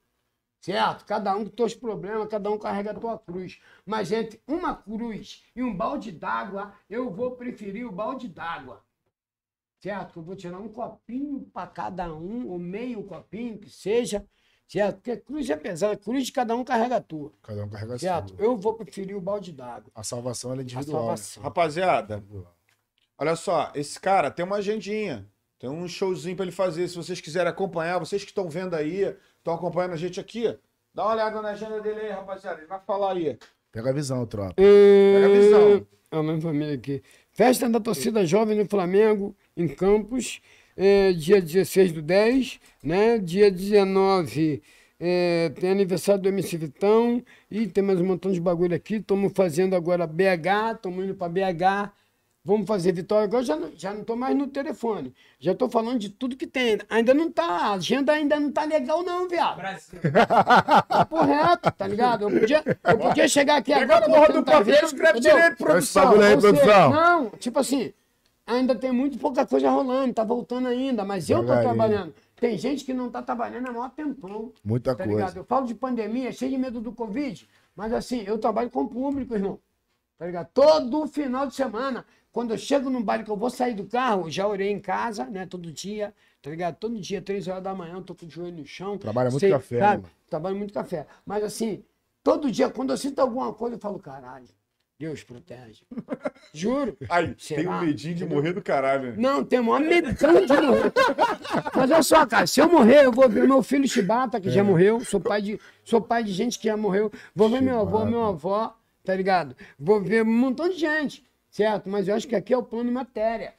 Certo? Cada um com teus problemas, cada um carrega a tua cruz. Mas entre uma cruz e um balde d'água, eu vou preferir o balde d'água. Certo? Eu vou tirar um copinho para cada um, ou meio copinho, que seja. Certo? Porque cruz é pesada, cruz de cada um carrega a tua. Cada um carrega a Certo? sua. Eu vou preferir o balde d'água. A salvação ela é individual. né? salvação. Rapaziada, olha só, esse cara tem uma agendinha. Tem um showzinho pra ele fazer. Se vocês quiserem acompanhar, vocês que estão vendo aí, estão acompanhando a gente aqui, dá uma olhada na agenda dele aí, rapaziada. Ele vai falar aí. Pega a visão, tropa. Pega a visão. A minha família aqui. Festa da torcida jovem do Flamengo em Campos, é, dia 16 do 10, né? Dia 19 é, tem aniversário do MC Vitão e tem mais um montão de bagulho aqui. Estamos fazendo agora BH, estamos indo para BH. Vamos fazer vitória. Agora já não, já não tô mais no telefone. Já estou falando de tudo que tem. Ainda não tá, a agenda ainda não tá legal não, viado. Papo reto, tá ligado? Eu podia, eu podia chegar aqui agora... Agora você não do tá papel, vendo, escreve entendeu? direito, produção. aí, Ou seja, produção. não, tipo assim, ainda tem muito pouca coisa rolando, tá voltando ainda, mas eu tô trabalhando. Tem gente que não tá trabalhando há maior tempão. Muita tá coisa. ligado? Eu falo de pandemia, cheio de medo do Covid, mas assim, eu trabalho com o público, irmão. Tá ligado? Todo final de semana, quando eu chego num baile que eu vou sair do carro, já orei em casa, né? Todo dia, tá ligado? Todo dia, três horas da manhã, eu tô com o joelho no chão. Trabalha muito café, né, sabe? mano? Trabalho muito café. Mas assim, todo dia, quando eu sinto alguma coisa, eu falo, caralho, Deus protege. Juro. Aí, tem Será? um medinho de morrer do caralho. né? Não, tem maior medão de morrer. Mas olha só, cara, se eu morrer, eu vou ver meu filho Chibata, que já morreu. Sou pai, de, sou pai de gente que já morreu. Vou ver meu avô, Chibata. meu avó, tá ligado? Vou ver um montão de gente, certo? Mas eu acho que aqui é o plano matéria.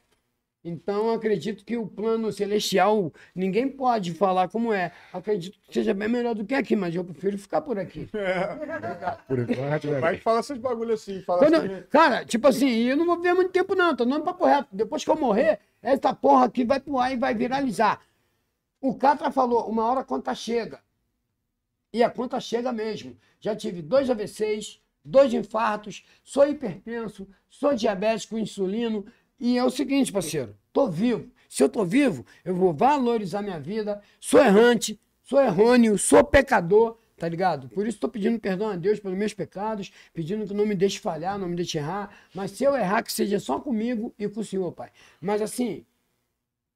Então, eu acredito que o plano celestial, ninguém pode falar como é. Acredito que seja bem melhor do que aqui, mas eu prefiro ficar por aqui. Por enquanto, né? Vai falar esses bagulho assim. Fala Quando assim. cara, tipo assim, eu não vou ver muito tempo, não. Tô dando papo reto. Depois que eu morrer, essa porra aqui vai pro ar e vai viralizar. O Catra falou, uma hora a conta chega. E a conta chega mesmo. Já tive dois AVCs, dois infartos, sou hipertenso, sou diabético, insulino. E é o seguinte, parceiro, tô vivo. Se eu tô vivo, eu vou valorizar minha vida. Sou errante, sou errôneo, sou pecador, tá ligado? Por isso tô pedindo perdão a Deus pelos meus pecados, pedindo que não me deixe falhar, não me deixe errar. Mas se eu errar, que seja só comigo e com o Senhor, Pai. Mas assim,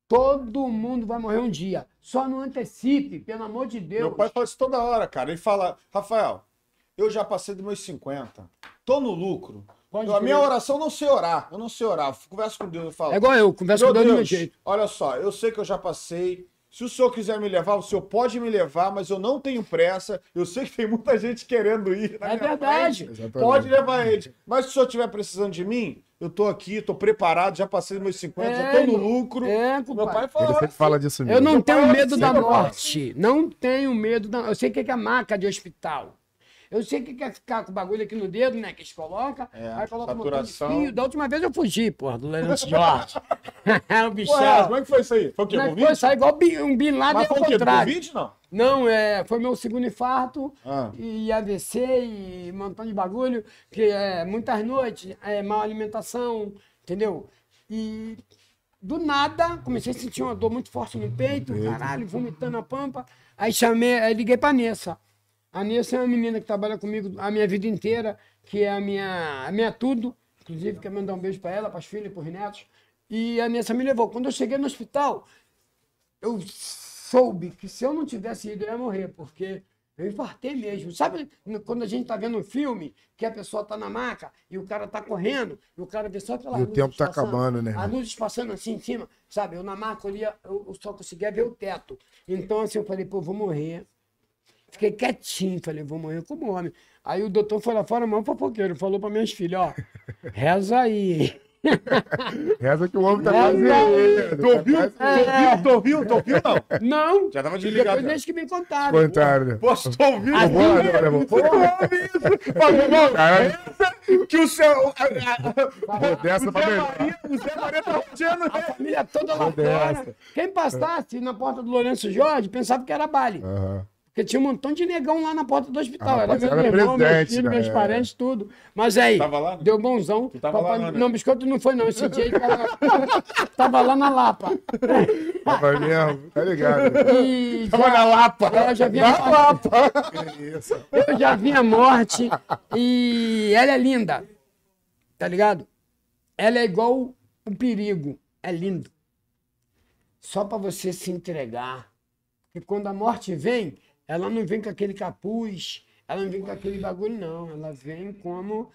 todo mundo vai morrer um dia. Só não antecipe, pelo amor de Deus. Meu pai fala isso toda hora, cara. Ele fala, Rafael, eu já passei dos meus 50. Tô no lucro. A minha oração eu não sei orar. Eu não sei orar. Eu converso com Deus e falo. É igual eu, converso com Meu Deus do meu Deus, jeito. olha só, eu sei que eu já passei. Se o senhor quiser me levar, o senhor pode me levar, mas eu não tenho pressa. Eu sei que tem muita gente querendo ir. na É minha verdade. Pode levar eles. Mas se o senhor estiver precisando de mim, eu tô aqui, tô preparado, já passei dos meus 50, É, já tô no lucro. É, Meu pai Ele fala. sempre fala disso mesmo. Eu não Meu tenho medo da morte. Não tenho medo da. Eu sei o que é maca de hospital. Eu sei o que é ficar com o bagulho aqui no dedo, né? Que eles colocam. É, aí coloca um montão de saturação. fio. Da última vez eu fugi, porra, do Lourenço Jorge. o Ué, bichão. como é que foi isso aí? Foi o quê? É Covid? foi? Sai igual um Bin Laden Mas foi o quê? Covid, não? Não, é, foi meu segundo infarto, Ah. e AVC, e um montão de bagulho, que é muitas noites, é má alimentação, entendeu? E do nada, comecei a sentir uma dor muito forte no peito, caralho, vomitando a pampa. Aí chamei, aí liguei pra Nessa. A Nessa é uma menina que trabalha comigo a minha vida inteira, que é a minha, a minha tudo. Inclusive, quero mandar um beijo pra ela, pras filhas, pros netos. E a Nessa me levou. Quando eu cheguei no hospital, eu soube que se eu não tivesse ido, eu ia morrer, porque eu infartei mesmo. Sabe quando a gente tá vendo um filme, que a pessoa tá na maca e o cara tá correndo, e o cara vê só aquela E o tempo tá acabando, né? As luzes passando assim em cima, sabe? Eu na maca, ia, eu, eu só conseguia ver o teto. Então, assim, eu falei, pô, eu vou morrer. Fiquei quietinho, falei, vou morrer como homem. Aí o doutor foi lá fora, mão fofoqueiro, falou para minhas filhas, ó, reza aí. Reza que o homem tá fazendo. Tu ouviu? Tu ouviu? Tu ouviu? Não? Não, Já tava desligado. depois que me contaram. Comentário, né? Posso tu ouviu? Ah, Bora, bora, irmão. Falei, irmão, que o seu. a- a- Vou dessa o pra melhor. Maria, o Zé Maria tá rodeando A família toda lá fora. Quem passasse na porta do Lourenço Jorge pensava que era baile. Aham. Porque tinha um montão de negão lá na porta do hospital. Ah, era meu rapaziada irmão, meus filhos, meus né? parentes, tudo. Mas aí, Tava lá, né? deu bonzão. tava lá, Papai- não, né? Não, biscoito não foi não. Esse dia ele tava, tava lá na Lapa. Tava mesmo, tá ligado? E Tava na Lapa. É, eu já vi a Na Lapa. Que isso. Eu já vi a morte e ela é linda. Tá ligado? Ela é igual o perigo. É lindo. Só para você se entregar. E quando a morte vem, ela não vem com aquele capuz, ela não vem com aquele bagulho, não. Ela vem como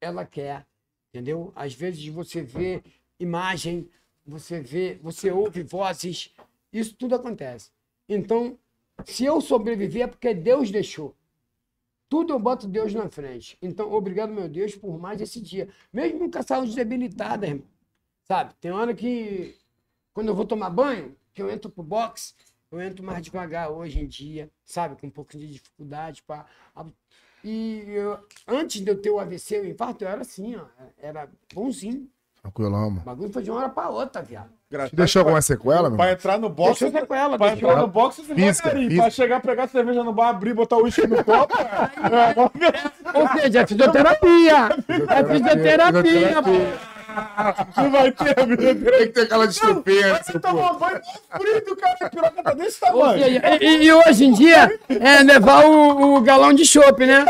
ela quer. Entendeu? Às vezes você vê imagem, você vê, você ouve vozes, isso tudo acontece. Então, se eu sobreviver é porque Deus deixou. Tudo eu boto Deus na frente. Então, obrigado, meu Deus, por mais esse dia. Mesmo com a saúde debilitada, irmão. Sabe? Tem hora que, quando eu vou tomar banho, que eu entro pro box, eu entro mais devagar hoje em dia, sabe? Com um pouco de dificuldade. Pá. E eu- antes de eu ter o AVC, o infarto, eu era assim, ó. Era bonzinho. Tranquilão, O mano. bagulho foi de uma hora pra outra, viado. Te deixou alguma sequela, meu? Pra entrar no box. Deixou sequela, Pra entrar no box Física, devagarinho. física. Pra chegar, pegar cerveja no bar, abrir, botar o uísque no copo. é, vamos ver. Ou seja, é fisioterapia. É fisioterapia, pô. Não vai ter, Deus. Tem que ter aquela desculpinha, Você pô. banho do cara, a piroca tá desse tamanho. E, e hoje em dia é levar o, o galão de chopp, né?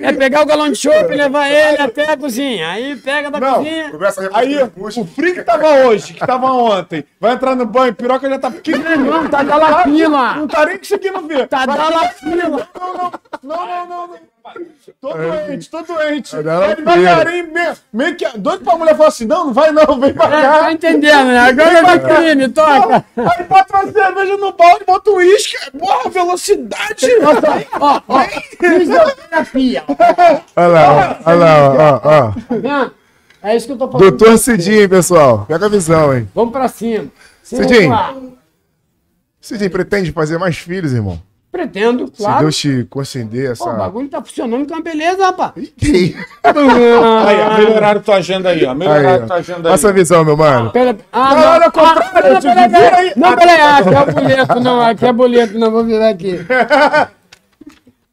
É pegar o galão de chopp e levar ele até a cozinha. Aí pega da Não, cozinha. Começa a Aí, o frio que tava hoje, que tava ontem, vai entrar no banho, piroca já tá pequeno. Meu irmão, tá da la fila. Não tá nem conseguindo ver. Tá da la fila. Não, não, não, não, não, não. Tô doente, tô doente. Vai dar Vai devagarinho, meio, meio que. Doido pra mulher falar assim: não, não vai não, vem pra É, cá. tá entendendo, né? Agora é vitrine, toca. Aí bota uma cerveja no balde, bota o uísque. Porra, velocidade. Ó, ó, fisioterapia. Olha lá, ó, olha lá, ó, ó. Tá vendo? É isso que eu tô falando. Doutor Cidinho, pessoal. Pega a visão, hein? Vamos pra cima. Cidinho. Cidinho pretende fazer mais filhos, irmão? Pretendo, Se claro. Deus te conceder essa. Pô, o bagulho tá funcionando com uma beleza, rapaz. Aí, ó, melhoraram tua agenda aí, ó. Aí, Melhoraram tua ó. agenda aí. Passa a visão, meu mano. Pera, ah, Não, não, contrário, ah, pera, pera, pera. aí. Não, peraí, aqui é o boleto, não, aqui é boleto, não, vou virar aqui.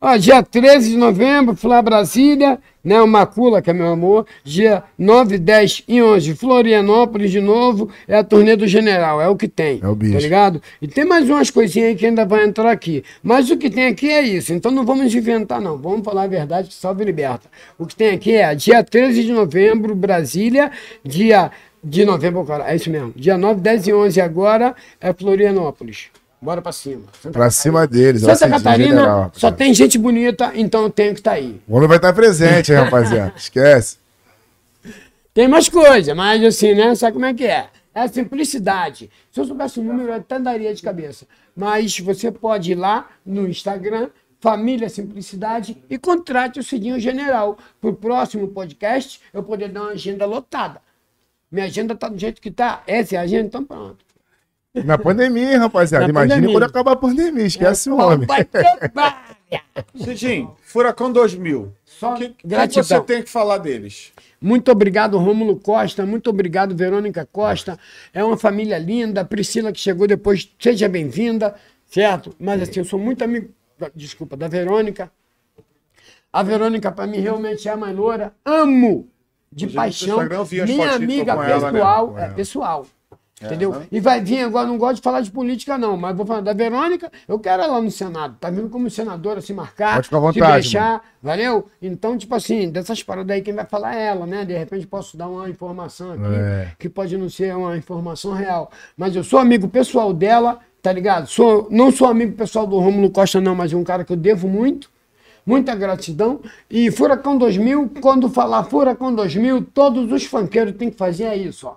Ó, dia 13 de novembro, Flá Brasília, né? O Macula, que é meu amor. Dia 9, 10 e 11, Florianópolis de novo. É a turnê do General, é o que tem. É o bicho. Tá ligado? E tem mais umas coisinhas aí que ainda vai entrar aqui. Mas o que tem aqui é isso. Então não vamos inventar, não. Vamos falar a verdade que salve liberta. O que tem aqui é dia 13 de novembro, Brasília. Dia de novembro, cara. É isso mesmo. Dia 9, 10 e 11 agora é Florianópolis. Bora pra cima. Santa Pra cima deles. Santa Cidinho Catarina General, só tem gente bonita, então eu tenho que estar aí. O homem vai estar presente, hein, rapaziada. Esquece. Tem mais coisa, mas assim, né? Sabe como é que é? É a simplicidade. Se eu soubesse o número, eu até daria de cabeça. Mas você pode ir lá no Instagram, Família Simplicidade, e contrate o Cidinho General. Para o próximo podcast, eu poder dar uma agenda lotada. Minha agenda tá do jeito que tá. Essa é a agenda, então pronto. Na pandemia, rapaziada. Na Imagina pandemia. quando acabar a pandemia. Esquece o homem. Cidinho, Furacão 2000. Só O que, que gratidão. você tem que falar deles? Muito obrigado, Rômulo Costa. Muito obrigado, Verônica Costa. É uma família linda. Priscila, que chegou depois, seja bem-vinda, certo? Mas assim, eu sou muito amigo, desculpa, da Verônica. A Verônica, para mim, realmente é a mais loura. Amo de paixão. Minha amiga com ela, né? pessoal. É, pessoal. Entendeu? né? E vai vir agora, não gosto de falar de política, não, mas vou falar da Verônica, eu quero ela no Senado. Tá vindo como senadora se marcar, Pode ficar à se vontade, deixar, valeu? Então, tipo assim, dessas paradas aí, quem vai falar é ela, né? De repente posso dar uma informação aqui, É. que pode não ser uma informação real. Mas eu sou amigo pessoal dela, tá ligado? Sou, não sou amigo pessoal do Rômulo Costa, não, mas é um cara que eu devo muito. Muita gratidão. E Furacão 2000, quando falar Furacão 2000, todos os funkeiros têm que fazer é isso, ó.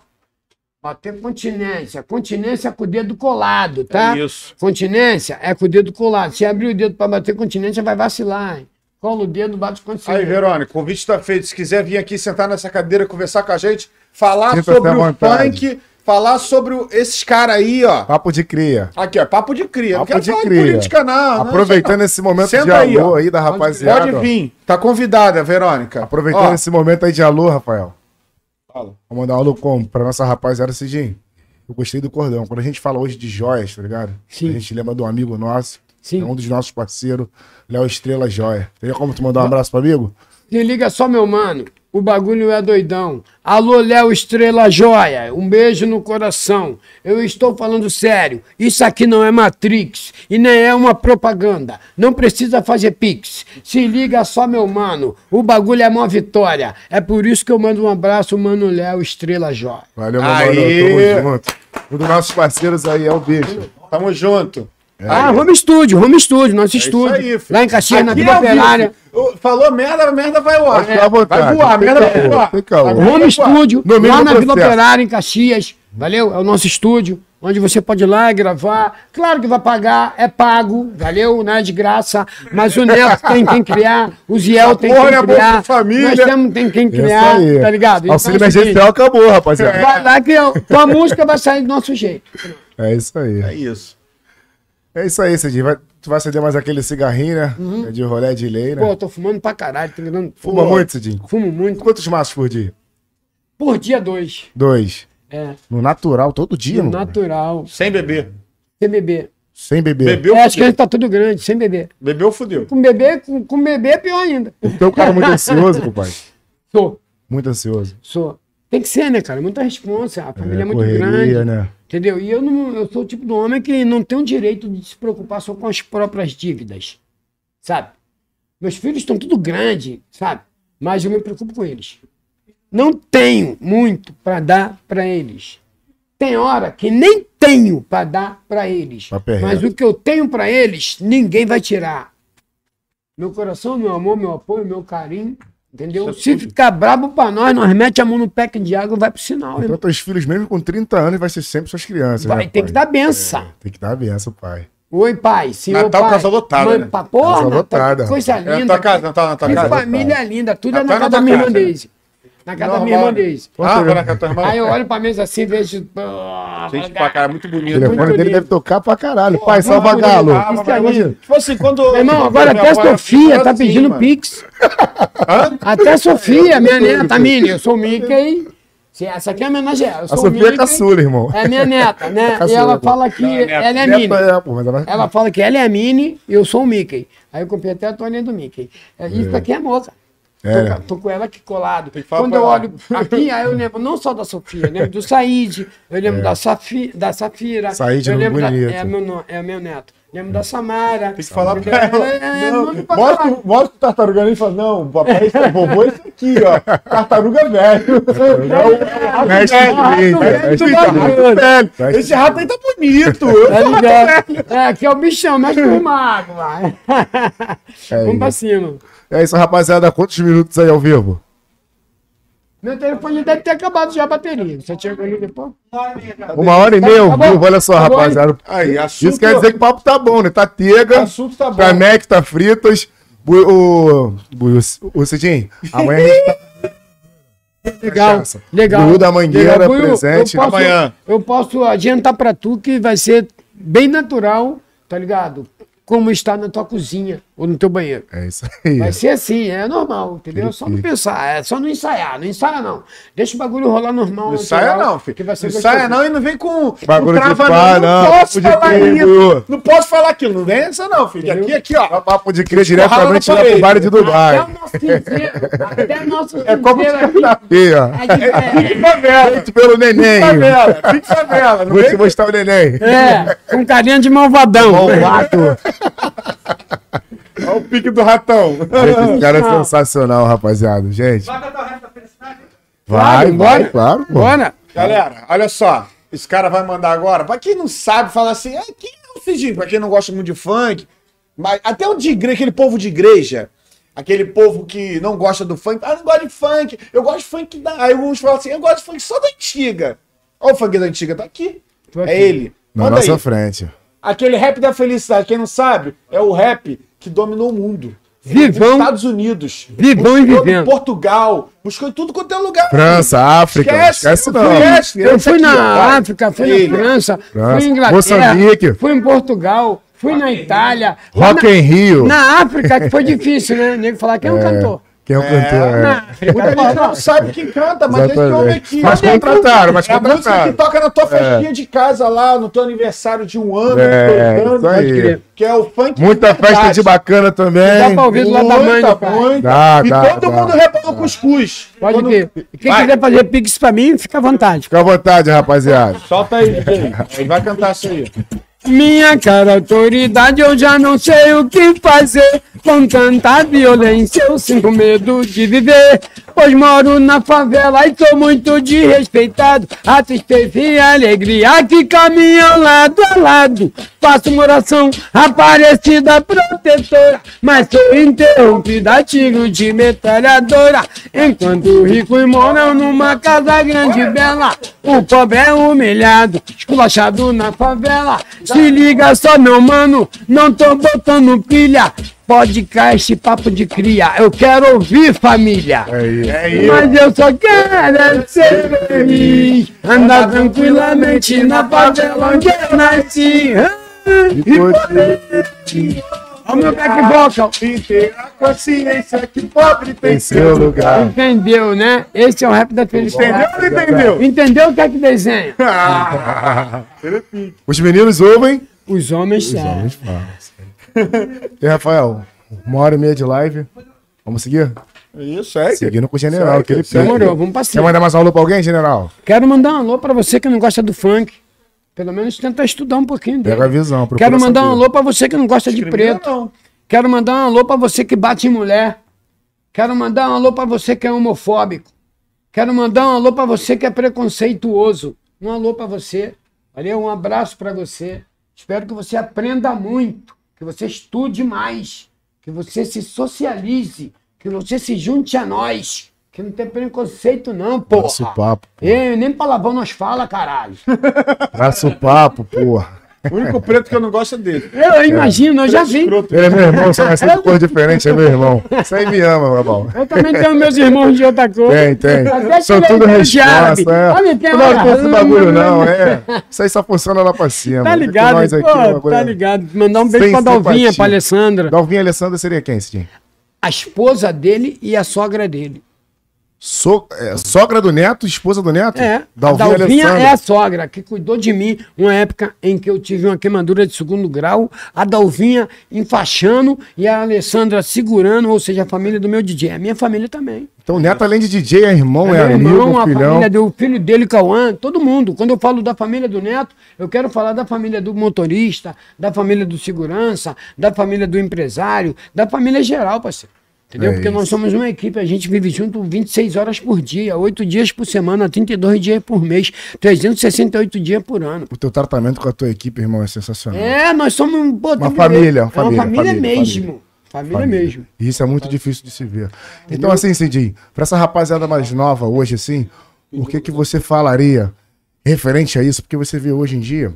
Bater continência. Continência é com o dedo colado, tá? É isso. Continência é com o dedo colado. Se abrir o dedo para bater continência, vai vacilar. Hein? Cola o dedo, bate continência. Aí, Verônica, o convite está feito. Se quiser vir aqui sentar nessa cadeira, conversar com a gente, falar sobre o vontade. funk, falar sobre o- esses caras aí, ó. Papo de cria. Aqui, ó, papo de cria. não Papo quero de falar cria. de política, não. não, Aproveitando não. esse momento Senta de aí, alô ó. aí da rapaziada. Pode ó. vir. Tá convidada, Verônica. Aproveitando Ó, esse momento aí de alô, Rafael. Fala. Vou mandar um alô como? Pra nossa rapaziada Cidinho. Eu gostei do cordão. Quando a gente fala hoje de joias, tá ligado? Sim. A gente lembra de um amigo nosso. Sim. É um dos nossos parceiros, Léo Estrela Joia. Teria como tu mandar um abraço pro amigo? Se liga só, meu mano. O bagulho é doidão. Alô, Léo Estrela Joia. Um beijo no coração. Eu estou falando sério. Isso aqui não é Matrix e nem é uma propaganda. Não precisa fazer pix. Se liga só, meu mano. O bagulho é uma vitória. É por isso que eu mando um abraço, mano Léo Estrela Joia. Valeu, meu Aê! mano. Tamo junto. Um dos nossos parceiros aí é o bicho. Tamo junto. Ah, Home Studio, Home Studio, nosso É isso estúdio. aí, filho. lá em Caxias, na Aqui Vila é. Operária. Falou merda, merda vai voar. Vai voar, merda vai voar. Home. Studio, No lá na Vila. Operária, em Caxias. Valeu? É o nosso estúdio, onde você pode ir lá e gravar. Claro que vai pagar, é pago, valeu? Não é de graça. Mas o Neto tem quem criar, o Ziel tem quem é criar. Família. Nós temos tem quem criar, tá ligado? Auxílio Então é emergencial acabou, rapaziada. Vai lá que tua música vai sair do nosso jeito. É isso aí. É isso. É isso aí, Cidinho. Vai- tu vai acender mais aquele cigarrinho, né? É de rolé de lei, né? Pô, eu tô fumando pra caralho, tá ligado? Fuma Pô, muito, Cidinho? Fumo muito. Quantos maços por dia? Por dia dois. Dois. É, No natural, todo dia, mano. natural. Sem beber. Sem beber. Sem beber. Bebeu, É, acho que gente tá tudo grande, sem beber. Bebeu, fudeu. Com bebê, com, com bebê é pior ainda. É um cara muito ansioso, compadre. Sou, Muito ansioso. sou. Tem que ser, né, cara? Muita responsa. A família é, muito correria, grande. né? Entendeu? E eu, não, eu sou o tipo do homem que não tem o direito de se preocupar só com as próprias dívidas. Sabe? Meus filhos estão tudo grande, sabe? Mas eu me preocupo com eles. Não tenho muito para dar para eles. Tem hora que nem tenho para dar para eles. É Mas o que eu tenho para eles, ninguém vai tirar. Meu coração, meu amor, meu apoio, meu carinho. Entendeu? Isso é Se ficar brabo para nós, nós mete a mão no pack de água e vai pro sinal. Então, irmão. teus filhos, mesmo com 30 anos, vai ser sempre suas crianças. Vai né, ter pai? que dar benção. Tem que dar benção, pai. Oi, pai. Senhor, Natal, pai. casa lotada, Mãe, né? pa- Porra, Casa Natal, lotada. coisa É linda. tua casa, Natal na tua Que casa. família linda. Tudo é Natal na na casa da minha irmã? Deise. Na casa da minha irmã Deise. Ah, vai na casa da irmã. Aí eu olho pra mesa assim, vejo. Gente pra caralho, muito O bonito. telefone muito dele deve tocar pra caralho. pai, muito salva galo. Ah, Isso é lindo. Tipo assim, quando. Meu irmão, agora minha até avó era Sofia tá assim, pedindo mano. pix. Até Sofia, minha neta, Mini, eu sou o Mickey. Essa aqui é homenagem a ela. Eu A o Sofia é Mickey, caçula, irmão. É minha neta, né? Caçula, e ela pô. fala que ela é a Minnie. Neta é, pô, mas ela... Ela fala que ela é a Minnie e eu sou o Mickey. Aí eu comprei até a toalhinha do Mickey. É, Isso aqui é moça. É. Tô, tô com ela aqui colado. Quando eu olho aqui, aí eu lembro não só da Sofia, eu lembro do Said, eu lembro da, Safi, da Safira. É. Said eu nome lembro da, é, meu, é meu neto. Lembro da Samara. Tem que falar pra ela. É, Não, pra mostra, mostra o tartaruga ali e fala: Não, papai, esse é vovô, esse aqui, ó. Tartaruga velho. Mestre Mickey, mestre velho. Esse rato aí tá bonito. Tá? É, aqui é o bichão, mexe com o mago, vai. Vamos pra cima. É isso, rapaziada. Quantos minutos aí ao vivo? Meu telefone deve ter acabado já a bateria. Você tinha ali depois? Uma hora e meia, cara. Uma hora e meia ao Acabou? vivo, olha só, Acabou, rapaziada. Aí, assunto. Isso quer dizer que o papo tá bom, né? Tá tega, O assunto tá bom. tá Mac, tá fritas. Bu- O, o, o Cidinho, amanhã a gente tá Legal, legal. Buiú da Mangueira, Legal. Presente eu posso, amanhã. Eu posso adiantar pra tu que vai ser bem natural, tá ligado? Como está na tua cozinha ou no teu banheiro. É isso aí. Vai ser assim, é normal, entendeu? Só não pensar, é só não ensaiar, não ensaia não. Deixa o bagulho rolar normal. Não saia natural, não, filho. Que vai ser Não saia gostoso. não e não vem com Bagulho com de trava pá, não. Não não, posso de falar isso. Não posso falar aquilo. Não vem essa não, filho. Aqui, aqui, ó. Papo de crer diretamente lá na pro de Até Dubai. o nosso cinzeiro, até o nosso É como Aqui, ó. é diferente. Favela. Feito pelo neném. Favela. Fique favela. Vou te mostrar o neném. É, com carinha de malvadão. Malvado. Olha o pique do ratão. Esse cara é sensacional, rapaziada. Gente, Vai cantar o resto da felicidade? vai, Claro, vai, bora. claro. pô. Bora. Galera, olha só. Esse cara vai mandar agora. Pra quem não sabe, fala assim: ah, quem é o Cidinho? Pra quem não gosta muito de funk. Mas até o de igreja, aquele povo de igreja. Aquele povo que não gosta do funk. Ah, não gosto de funk. Eu gosto de funk da. Aí uns falam assim: eu gosto de funk só da antiga. Olha o funk da antiga, tá aqui. Tô aqui. É ele. Na Manda nossa aí. frente. Aquele rap da felicidade, quem não sabe, é o rap que dominou o mundo. Vivão. Nos Estados Unidos. Vivão e vivendo. Portugal. Buscou em tudo quanto é lugar. França, África. Esquece, não. Esquece. Eu fui na. África, fui na França, França. fui em Inglaterra, Moçambique. fui em Portugal, fui na Itália. Rock na, em Rio. na África, que foi difícil, né? O nego falar que é um cantor. Quem é o cantor? É. África, Muita gente não sabe quem canta, mas esse Exatamente. homem aqui. Mas contrataram, mas é a música que contrataram. toca na tua festinha de casa lá, no teu aniversário de um ano, É, dois anos, isso aí. que é o funk. Muita festa de bacana Dá também. pra ouvir do lado da mãe, Muita, muita. Dá, e dá, todo dá. mundo repara o cuscuz. Pode Quando- ver. Quem Vai. quiser fazer pix pra mim, fica à vontade. Fica à vontade, rapaziada. Solta aí. Ele vai cantar isso aí. Minha cara autoridade, eu já não sei o que fazer. Com tanta violência, eu sinto medo de viver. Pois moro na favela e sou muito desrespeitado. A tristeza e a alegria que caminham lado a lado. Faço uma oração, aparecida protetora. Mas sou interrompida, tiro de metralhadora. Enquanto o rico moram numa casa grande e bela. O pobre é humilhado, esculachado na favela. Se liga só, meu mano, não tô botando pilha. Podcast papo de cria, eu quero ouvir família. É isso. É isso. Mas eu só quero é ser feliz, andar tranquilamente na favela onde eu nasci. E poder Olha o meu back vocal. E ter a consciência que pobre tem em seu lugar. Entendeu, né? Esse é o rap da Entendeu felicidade. ou não entendeu? Entendeu o que é que desenha? Os meninos ouvem. Os homens sabem. E Rafael, uma hora e meia de live. Vamos seguir? Isso, é. Seguindo com o general, segue. pique. Demorou, vamos pra Quer mandar mais um alô pra alguém, general? Quero mandar um alô pra você que não gosta do funk. Pelo menos tenta estudar um pouquinho dele. Pega a visão. Quero mandar um saber. alô pra você que não gosta de preto. Não. Quero mandar um alô pra você que bate em mulher. Quero mandar um alô pra você que é homofóbico. Quero mandar um alô pra você que é preconceituoso. Um alô pra você. Valeu, um abraço pra você. Espero que você aprenda muito, que você estude mais, que você se socialize, que você se junte a nós. Que não tem preconceito não, porra. Traça o papo. pô. Ei, nem palavrão nós fala, caralho. Traça o papo, porra. O único preto que eu não gosto é dele. Eu imagino, eu já vi. Escroto. Ele é meu irmão, só nasceu de cor diferente, é meu irmão. Isso aí me ama, Rabal. Eu também tenho meus irmãos de outra cor. Tem, tem. Até São tudo é resposta, é. Olha, tem Tu não uma- tem esse bagulho, não, é. Isso aí só funciona lá pra cima. Tá ligado? nós aqui, Pô, tá é- ligado. Mandar um beijo Sem pra Dalvinha, simpatia. pra Alessandra. Dalvinha Alessandra seria quem, Cidinho? A esposa dele e a sogra dele. So- é, sogra do neto, esposa do neto? É, a Dalvinha, Dalvinha Alessandra. é a sogra que cuidou de mim uma época em que eu tive uma queimadura de segundo grau, a Dalvinha enfaixando e a Alessandra segurando, ou seja, a família do meu DJ. A minha família também. Então, o neto, além de DJ, é irmão, é, meu amigo, irmão, a filhão. família do filho dele, Cauã, todo mundo. Quando eu falo da família do neto, eu quero falar da família do motorista, da família do segurança, da família do empresário, da família geral, parceiro. Entendeu? É Porque nós isso. somos uma equipe, a gente vive junto 26 horas por dia, 8 dias por semana, 32 dias por mês, 368 dias por ano. O teu tratamento com a tua equipe, irmão, é sensacional. É, nós somos um pô, tem que família, uma família, É uma família, família, mesmo. Família, mesmo. E isso é muito difícil de se ver. Então, assim, Cidinho, pra essa rapaziada mais nova hoje, assim, o que que você falaria referente a isso? Porque você vê hoje em dia,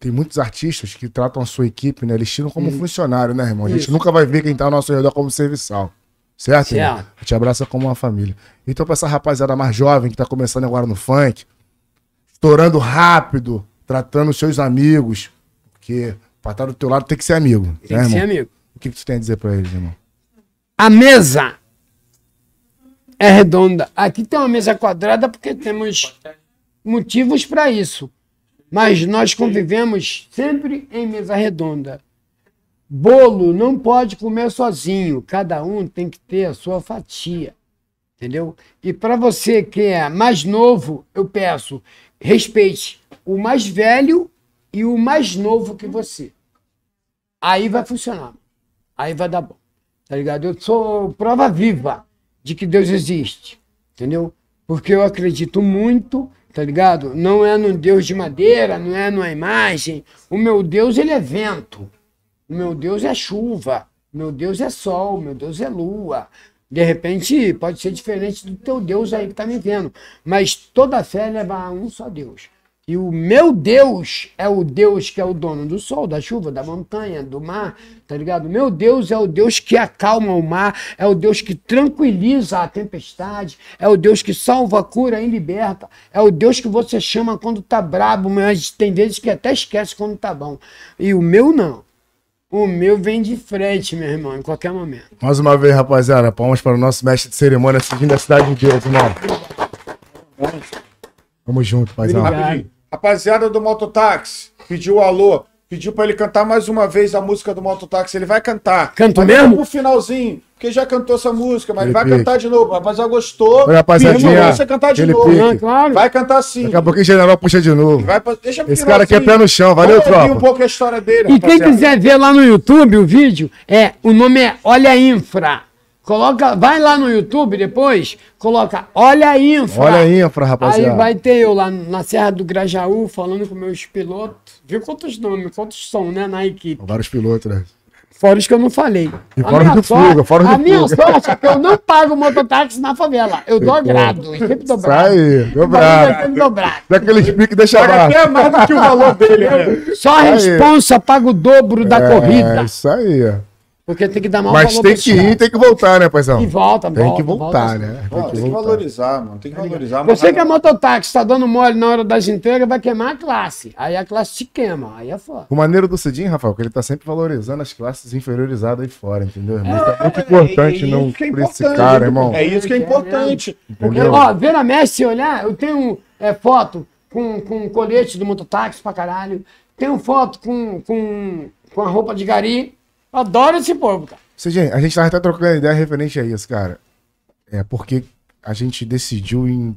tem muitos artistas que tratam a sua equipe, né? Eles tiram como funcionário, né, irmão? A gente Isso. nunca vai ver quem tá ao nosso redor como serviçal. Certo? Certo. A gente abraça como uma família. Então, pra essa rapaziada mais jovem que tá começando agora no funk, estourando rápido, tratando seus amigos, porque pra estar do teu lado tem que ser amigo. Tem né, que ser irmão? amigo. O que, que tu tem a dizer pra eles, irmão? A mesa é redonda. Aqui tem uma mesa quadrada porque temos motivos para isso. Mas nós convivemos sempre em mesa redonda. Bolo não pode comer sozinho. Cada um tem que ter a sua fatia. Entendeu? E para você que é mais novo, eu peço, respeite o mais velho e o mais novo que você. Aí vai funcionar. Aí vai dar bom. Tá ligado? Eu sou prova viva de que Deus existe. Entendeu? Porque eu acredito muito, tá ligado? Não é no Deus de madeira, não é numa imagem. O meu Deus, ele é vento. Meu Deus é chuva. Meu Deus é sol. Meu Deus é lua. De repente, pode ser diferente do teu Deus aí que tá me vendo. Mas toda fé leva a um só Deus. E o meu Deus é o Deus que é o dono do sol, da chuva, da montanha, do mar, tá ligado? Meu Deus é o Deus que acalma o mar, é o Deus que tranquiliza a tempestade, é o Deus que salva, cura e liberta, é o Deus que você chama quando tá brabo, mas tem vezes que até esquece quando tá bom. E o meu não. O meu vem de frente, meu irmão, em qualquer momento. Mais uma vez, rapaziada, palmas para o nosso mestre de cerimônia, seguindo a cidade de Deus, irmão. Tamo junto, paizão. Rapidinho. Rapaziada do Mototáxi, pediu alô, pediu pra ele cantar mais uma vez a música do Mototáxi. Ele vai cantar. Canto Mas mesmo? Pro finalzinho, porque já cantou essa música, mas ele vai Repite. cantar de novo. Rapaziada, gostou? Oi, rapaziadinha, Pediu pra você cantar de aquele novo. pique. Claro. Vai cantar sim. Daqui a pouquinho o general puxa de novo. Vai. Deixa Esse cara aqui é pé no chão, valeu, tropa. um pouco a história dele, E quem quiser ver lá no YouTube o vídeo, é o nome é Olha Infra. Coloca, vai lá no YouTube depois, coloca Olha Infra. Olha infra, Aí rapaziada. vai ter eu lá na Serra do Grajaú falando com meus pilotos. Viu quantos nomes, quantos são, né, na equipe. Vários pilotos, né? Fora os que eu não falei. E fora minha do sorte- Fuga, fora do A minha Fuga. sorte é que eu não pago mototáxi na favela. Eu dou agrado, sempre Isso dobrado. aí, Sempre dobrado. dobrado. Daqueles piques deixa Paga abaixo. até mais do que o valor dele, né? Só a responsa paga o dobro da É, corrida. isso aí. Porque tem que dar maior Mas tem que ir, tem que voltar, né, paizão? E volta, Tem volta, que volta, voltar, sim. né? Tem que voltar. valorizar, mano. Tem que valorizar. Você que é mototáxi, tá dando mole na hora das entregas, vai queimar a classe. Aí a classe te queima, aí é foda. O maneiro do Cidinho, Rafael, que ele tá sempre valorizando as classes inferiorizadas aí fora, entendeu, irmão? Isso é muito importante é não isso que é esse cara, irmão. É isso que é importante. Porque? Ó, Vera Messi, se olhar, eu tenho é, foto com, com colete do mototáxi pra caralho. Tenho foto com, com, com a roupa de gari. Adoro esse povo, cara. Cidinho, a gente tava até trocando ideia referente a isso, cara. É porque a gente decidiu em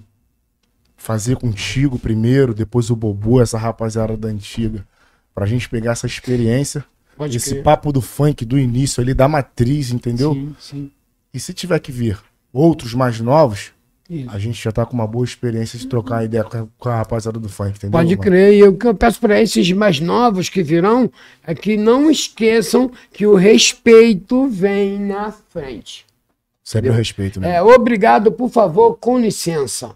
fazer contigo primeiro, depois o Bobo, essa rapaziada da antiga, pra gente pegar essa experiência, Pode esse crer. papo do funk do início ali, da matriz, entendeu? Sim, sim. E se tiver que vir outros mais novos, Isso. a gente já tá com uma boa experiência de trocar uma ideia com a, com a rapaziada do funk, entendeu? Pode crer. E o que eu peço para esses mais novos que virão é que não esqueçam que o respeito vem na frente. Sempre o respeito, né? É, obrigado, por favor, com licença.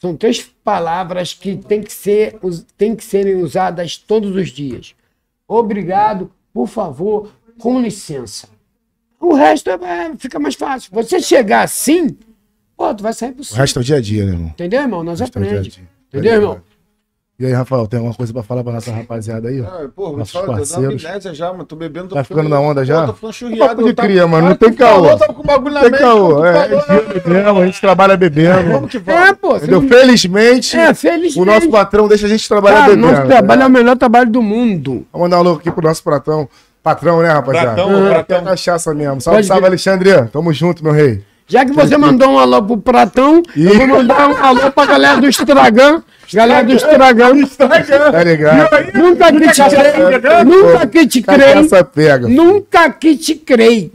São três palavras que têm que, ser, têm que serem usadas todos os dias. Obrigado, por favor, com licença. O resto é- é, fica mais fácil. Você chegar assim, pô, tu vai sair por O cima. resto é o dia a dia, né, irmão? Entendeu, irmão? Nós é o aprendemos. dia. Entendeu, Tá irmão? E aí, Rafael, tem alguma coisa pra falar pra nossa rapaziada aí? ó? Ah, Pô, vou te Nossos falar, tô dando parceiros. amnésia já, mano. Tô bebendo. tô Tá ficando na onda já? Pô, tô ficando churriado. Papo de eu tava- cria, mano, não Ah, tem falou, caô. Tava com bagulho na Tem mente. caô, é, falou, é bebendo, a gente trabalha bebendo. Vamos que vamos. É, pô. Entendeu? não- Felizmente, É, felizmente. o nosso patrão deixa a gente trabalhar Cara, bebendo. nosso trabalho é o melhor trabalho do mundo. Vamos mandar um louco aqui pro nosso patrão. Patrão, né, rapaziada? Pratão, É pratão. cachaça mesmo. Salve, Pode salve. Alexandre. Tamo junto, meu rei. Já que você mandou um alô pro Pratão, eu vou mandar um alô pra galera do Estragão. Galera do Estragão. Tá ligado? Nunca critiquei. Nunca critiquei. Cachaça pega. Nunca critiquei.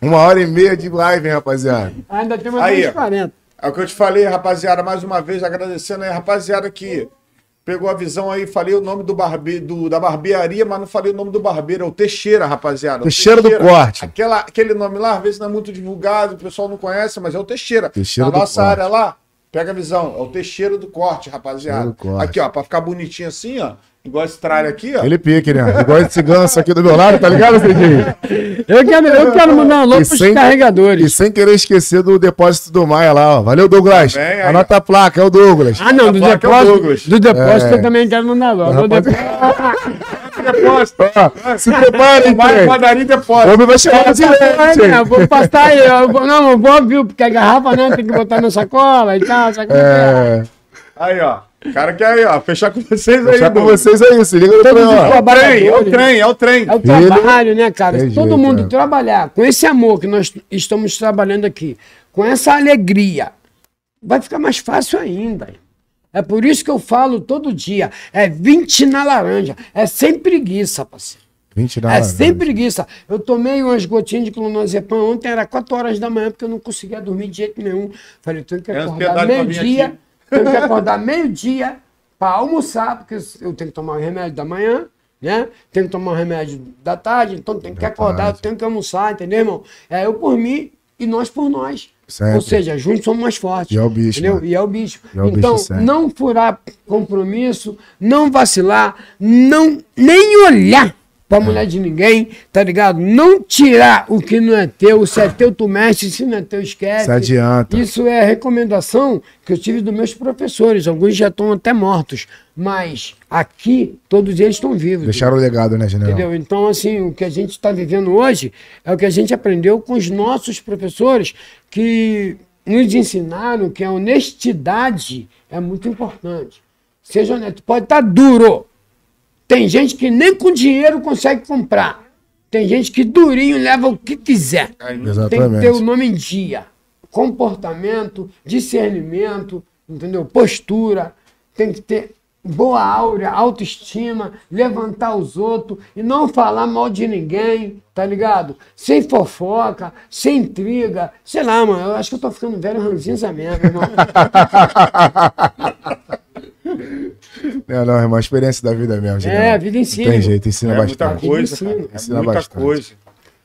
Uma hora e meia de live, hein, rapaziada. Ainda tem mais Aí, uns 40. É o que eu te falei, rapaziada, mais uma vez, agradecendo aí, rapaziada, que pegou a visão aí, falei o nome do barbe, do, da barbearia, mas não falei o nome do barbeiro, é o Teixeira, rapaziada. O Teixeira do Corte. Aquela, aquele nome lá, às vezes não é muito divulgado, o pessoal não conhece, mas é o Teixeira. Teixeira Na nossa Corte. área lá, pega a visão, é o Teixeira do Corte, rapaziada. Do Corte. Aqui, ó, pra ficar bonitinho assim, ó, igual esse tralho aqui, ó. Ele pique, né? Igual esse ganso aqui do meu lado, tá ligado, Cidinho? Eu quero, eu quero mandar um alô E pros sem- E carregadores. sem querer esquecer do depósito do Maia lá, ó. Valeu, Douglas. Bem, aí, Anota a placa, é o Douglas. Ah, não, do A placa é o Douglas. depósito, do depósito É. eu também quero mandar Rapaz- depósito. Ó, se preparem, Vai, trem. padaria O depois. homem vai chegar de né, eu leite. vou passar aí, eu não, eu vou, viu, porque a garrafa, né, tem que botar na sacola e tal, sabe como é é? É, Aí, ó. O cara quer aí, ó, fechar com vocês aí, deixar com vocês aí, se liga no trem, ó. É o trem, é o trem, é o trem. É o trabalho, né, cara? tem Se todo jeito, mundo é. trabalhar com esse amor que nós estamos trabalhando aqui, com essa alegria, vai ficar mais fácil ainda. É por isso que eu falo todo dia, é 20 na laranja, é sem preguiça, parceiro. 20 na É hora, sem né? preguiça. Eu tomei umas gotinhas de clonazepam ontem, era 4 horas da manhã, porque eu não conseguia dormir de jeito nenhum. Falei, tenho que É acordar vir meio-dia, tenho que acordar meio-dia para almoçar, porque eu tenho que tomar o remédio da manhã, né? Tenho que tomar o remédio da tarde, então tenho que Da acordar, tenho que almoçar, entendeu, irmão? É eu por mim e nós por nós. Sempre. Ou seja, juntos somos mais fortes. E é o bicho, Entendeu? mano. E é o bicho. É o então, bicho não furar compromisso, não vacilar, não nem olhar pra mulher de ninguém, tá ligado? Não tirar o que não é teu, se é teu tu mexe, se não é teu esquece. Se adianta. Isso é a recomendação que eu tive dos meus professores, alguns já estão até mortos, mas aqui todos eles estão vivos. Deixaram o legado, né, general? Entendeu? Então, assim, o que a gente está vivendo hoje é o que a gente aprendeu com os nossos professores que nos ensinaram que a honestidade é muito importante. Seja honesto. Pode estar duro. Tem gente que nem com dinheiro consegue comprar. Tem gente que durinho leva o que quiser. Tem que ter o Exatamente. nome em dia. Comportamento, discernimento, entendeu? Postura. Tem que ter boa áurea, autoestima, levantar os outros e não falar mal de ninguém, tá ligado? Sem fofoca, sem intriga. Sei lá, mano, eu acho que eu tô ficando velho ranzinza mesmo, irmão. É, não, é uma experiência da vida mesmo, general. É, a vida ensina, Não tem jeito, ensina É muita bastante. coisa, Ensina. cara. É Ensina muita bastante. coisa.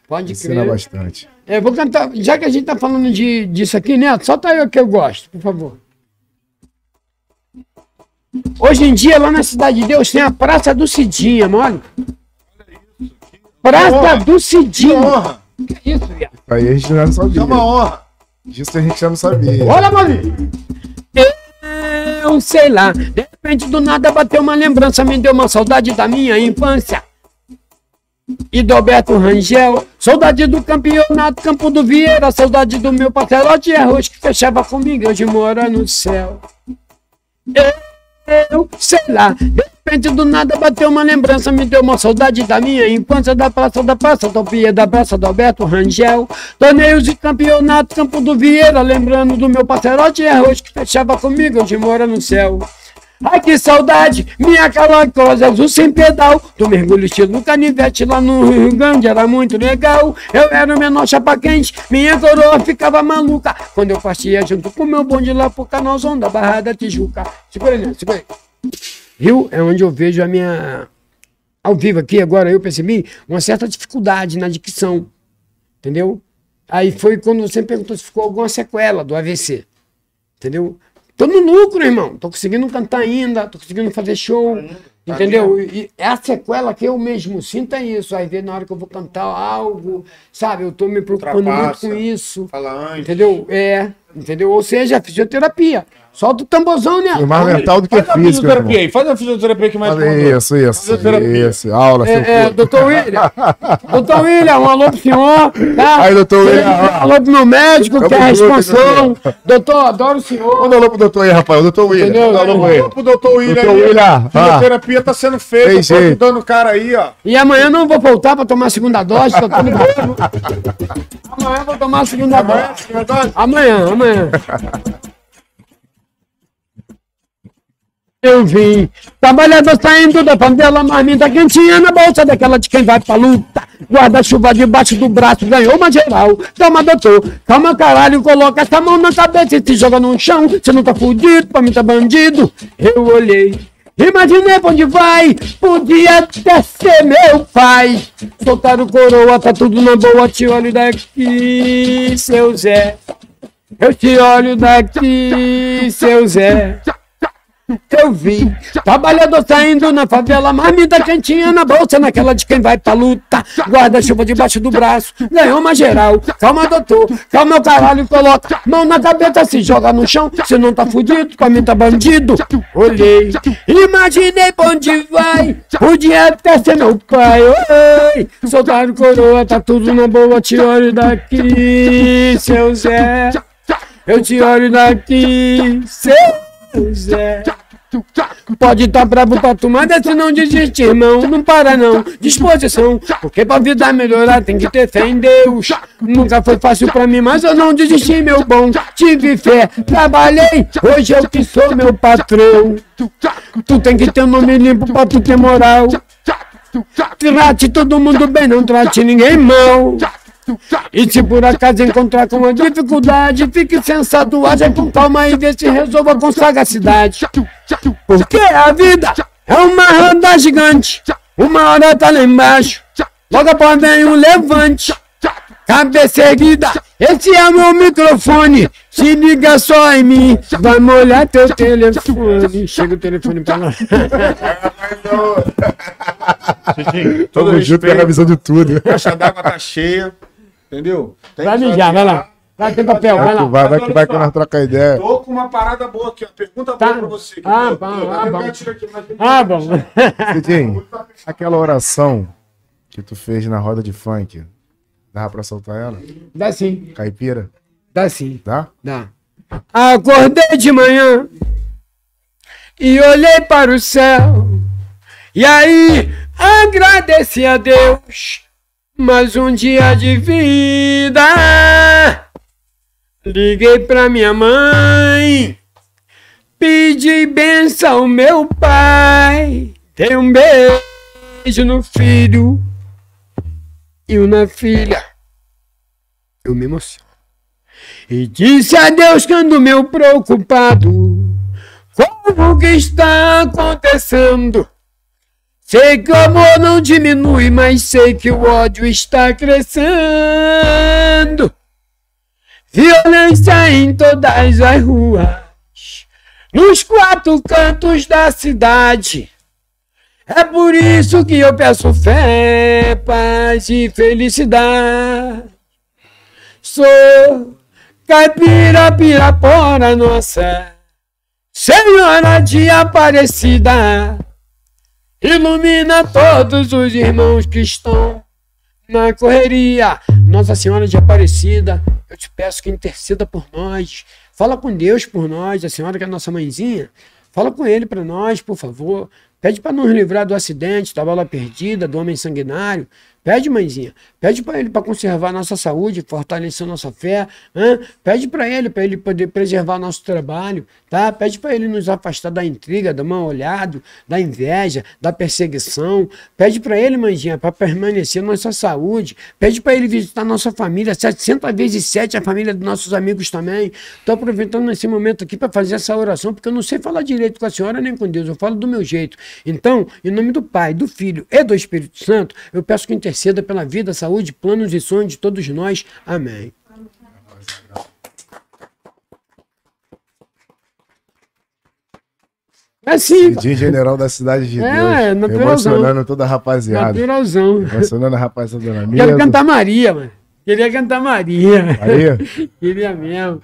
Pode Ensina crer. bastante. É, vou cantar, já que a gente tá falando de, disso aqui, Neto, solta aí o que eu gosto, por favor. Hoje em dia, lá na Cidade de Deus, tem a Praça do Cidinha, mano. Praça honra. do Que Cidinha. honra. Que isso, viado? Aí a gente já não sabia. É uma honra. Disso a gente já não sabia. Olha, mano. Eu sei lá, de repente do nada bateu uma lembrança, me deu uma saudade da minha infância. E do Alberto Rangel, saudade do campeonato Campo do Vieira, saudade do meu parcerote e arroz que fechava comigo, hoje mora no céu. Eu sei lá, de repente do nada bateu uma lembrança, me deu uma saudade da minha infância, da Praça da Praça, Utopia da Praça do Alberto Rangel. Torneios de campeonato, Campo do Vieira, lembrando do meu parcerote e arroz que fechava comigo, hoje mora no céu. Ai que saudade, minha calacrosa azul sem pedal Do mergulho estilo canivete lá no Rio Grande Era muito legal, eu era o menor chapa quente Minha coroa ficava maluca Quando eu partia junto com meu bonde lá pro canalzão da Barra da Tijuca Segura aí, né? segura aí Rio é onde eu vejo a minha... Ao vivo aqui agora eu percebi uma certa dificuldade na dicção Entendeu? Aí foi quando você me perguntou se ficou alguma sequela do AVC Entendeu? Tô no lucro, irmão. Tô conseguindo cantar ainda, tô conseguindo fazer show. Entendeu? E é a sequela que eu mesmo sinto é isso. Aí vê na hora que eu vou cantar algo, sabe? Eu tô me preocupando muito com isso. Fala antes. Entendeu? É, entendeu? Ou seja, fisioterapia. Solta o tamborzão, né? Foi mais mental do que Faz a físico, fisioterapia irmão. aí, faz a fisioterapia aqui mais Olha. Isso, isso, Fisioterapia. isso. Aula, seu É, é, doutor William. doutor William, um alô pro senhor. Tá? Aí, doutor William, Um ó. alô pro meu médico, que é a responsável. Doutor, adoro o senhor. Manda alô pro doutor aí, rapaz. O doutor William. Entendeu? Manda alô pro Alô ele. pro doutor William Doutor aí. William, ah. Fisioterapia tá sendo feita, Tem tô ajudando o cara aí, ó. E amanhã eu não vou voltar pra tomar a segunda dose, tô todo mundo. Amanhã eu vou tomar a segunda Amanhã, dose. Amanhã, amanhã. Eu vim, trabalhador saindo da favela, marmita quentinha na bolsa daquela de quem vai pra luta. Guarda-chuva debaixo do braço, ganhou uma geral. Calma, doutor, calma, caralho, coloca essa mão na cabeça e se joga no chão. Você não tá fudido, pra mim tá bandido. Eu olhei. Imaginei pra onde vai, podia até ser meu pai. Soltaram coroa, tá tudo na boa, te olho daqui, seu Zé. Eu te olho daqui, seu Zé. Eu vi, trabalhador saindo na favela, marmita quentinha na bolsa, naquela de quem vai pra luta. Guarda-chuva debaixo do braço, ganhou uma geral. Calma, doutor, calma, meu caralho, coloca mão na cabeça, se joga no chão. Se não tá fudido, pra mim tá bandido. Olhei, imaginei pra onde vai, podia até ser meu pai. Oi, soltaram coroa, tá tudo na boa, te olho daqui, seu Zé. Eu te olho daqui, seu Pode tá bravo pra tu, mas se não desiste, irmão. Não para não, disposição. Porque pra vida melhorar tem que ter fé em Deus. Nunca foi fácil pra mim, mas eu não desisti, meu bom. Tive fé, trabalhei, hoje eu que sou meu patrão. Tu tem que ter um nome limpo pra tu ter moral. Trate todo mundo bem, não trate ninguém mal. E se por acaso encontrar com uma dificuldade, fique sensato, haja com calma e vê se resolva com sagacidade. Porque a vida é uma roda gigante, uma hora tá lá embaixo, logo após vem um levante. Cabeça erguida, esse é meu microfone. Se liga só em mim, vai molhar teu telefone. Chega o telefone pra lá. Todo Tamo junto, a visão de tudo. A caixa d'água tá cheia. Entendeu? Tem Vai mijar, vai lá. Vai, tem papel, vai Vai que lá. vai, vai que vai que nós troca ideia. Tô com uma parada boa aqui, ó. Pergunta Tá. boa pra você. Ah, bom, ah, bom. aqui, Ah, bom. Cidinho, aquela oração que tu fez na roda de funk, dava pra soltar ela? Dá sim, Caipira? dá sim. Dá? Dá. Acordei de manhã e olhei para o céu. E aí agradeci a Deus mais um dia de vida. Liguei para minha mãe, pedi benção ao meu pai. Dei um beijo no filho e um na filha. Eu me emociono. E disse a Deus que ando meio preocupado com o que está acontecendo. Sei que o amor não diminui, mas sei que o ódio está crescendo. Violência em todas as ruas, nos quatro cantos da cidade. É por isso que eu peço fé, paz e felicidade. Sou caipira, pirapora, nossa Senhora de Aparecida. Ilumina todos os irmãos que estão na correria. Nossa Senhora de Aparecida, eu te peço que interceda por nós. Fala com Deus por nós, a Senhora que é a nossa mãezinha. Fala com Ele para nós, por favor. Pede para nos livrar do acidente, da bala perdida, do homem sanguinário. Pede, mãezinha. Pede para ele para conservar nossa saúde, fortalecer nossa fé. hã? Pede para ele, para ele poder preservar nosso trabalho, tá? Pede para ele nos afastar da intriga, do mal olhado, da inveja, da perseguição. Pede para ele, mãezinha, para permanecer nossa saúde. Pede para ele visitar nossa família, 700 vezes 7, a família dos nossos amigos também. Estou aproveitando esse momento aqui para fazer essa oração, porque eu não sei falar direito com a senhora nem com Deus, eu falo do meu jeito. Então, em nome do Pai, do Filho e do Espírito Santo, eu peço que interceda pela vida, saúde, planos e sonhos de todos nós. Amém. É assim, Cidinho general da cidade de É, Deus. naturalzão. Emocionando toda a rapaziada. naturalzão. Emocionando a rapaziada na Quero mesa. cantar Maria, mano. Queria cantar Maria. Maria? Queria mesmo.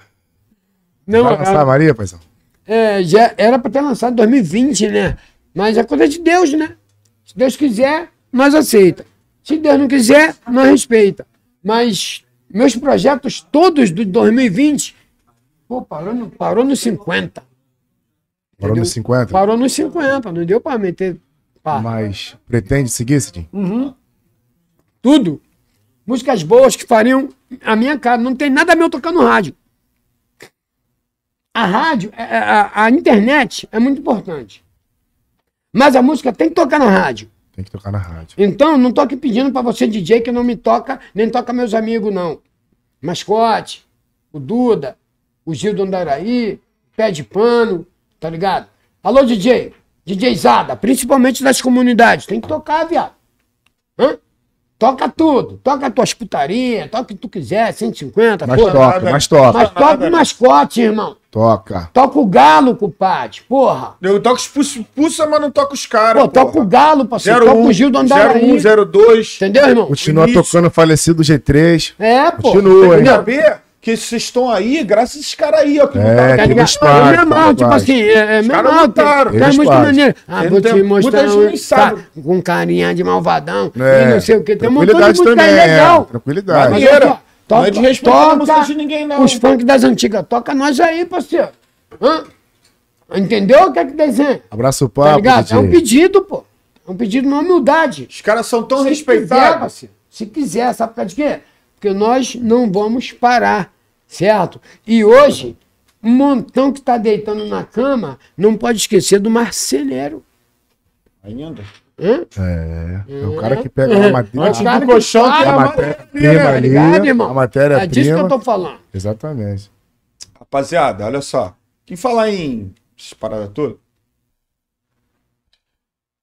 Não, Vai a a- Maria, paizão? é, já era pra ter lançado em 2020, né? Mas é coisa de Deus, né? Se Deus quiser, nós aceita. Se Deus não quiser, nós respeita. Mas meus projetos todos do 2020, pô, parou no, parou no 50. Parou nos 50? Parou nos 50, não deu pra meter pá. Mas pretende seguir, Cidinho? Uhum. Tudo. Músicas boas que fariam a minha cara. Não tem nada meu tocando no rádio. A rádio, é- é- a, a internet é muito importante. Mas a música tem que tocar na rádio. Tem que tocar na rádio. Então, não tô aqui pedindo pra você, DJ, que não me toca, nem toca meus amigos, não. Mascote, o Duda, o Gil do Andaraí, Pé de Pano, tá ligado? Alô, DJ, DJ Zada, principalmente das comunidades, tem que tocar, viado. Hã? Toca tudo, toca tuas putarias, toca o que tu quiser, 150, Mas porra. toca, mas toca. Mas toca o mascote, irmão. Toca. Toca o galo, compadre, porra. Eu toco expulsa, expulsa, mas não toco os caras. Pô, toca o galo, parceiro, toca o Gil do Andaraí. 01, 02. Entendeu, irmão? Continua Início. tocando o falecido G3. É, pô. Continua, hein? Que vocês estão aí graças a esses caras aí, ó. Que É, lutaram. Tá que paga, É meu irmão, tipo assim, é, é irmão. lutaram. Eles muito maneiro. Ah, vou te mostrar um, tá, com carinha de malvadão É, e não sei o que. Tem um montão de tranquilidade música também, legal. é, tranquilidade. Maneira. ó, Não é de respeitar a música toca de ninguém, não. Os funk das antigas. Toca nós aí, parceiro. Hã? Entendeu o que é que desenha? Abraço o Tá papo, ligado? É um pedido, pô. É um pedido na humildade. Os caras são tão Se quiser, respeitados. parceiro, se quiser, sabe por causa de quê? Porque nós não vamos parar, certo? E hoje, um montão que está deitando na cama não pode esquecer do marceneiro. Ainda. Hã? É, é o cara que pega a madeira. Antes do colchão tem a A matéria. matéria-prima Tá ali. ligado, irmão? A matéria-prima. É disso que eu tô falando. Exatamente. Rapaziada, olha só. Quem falar em essas paradas todas?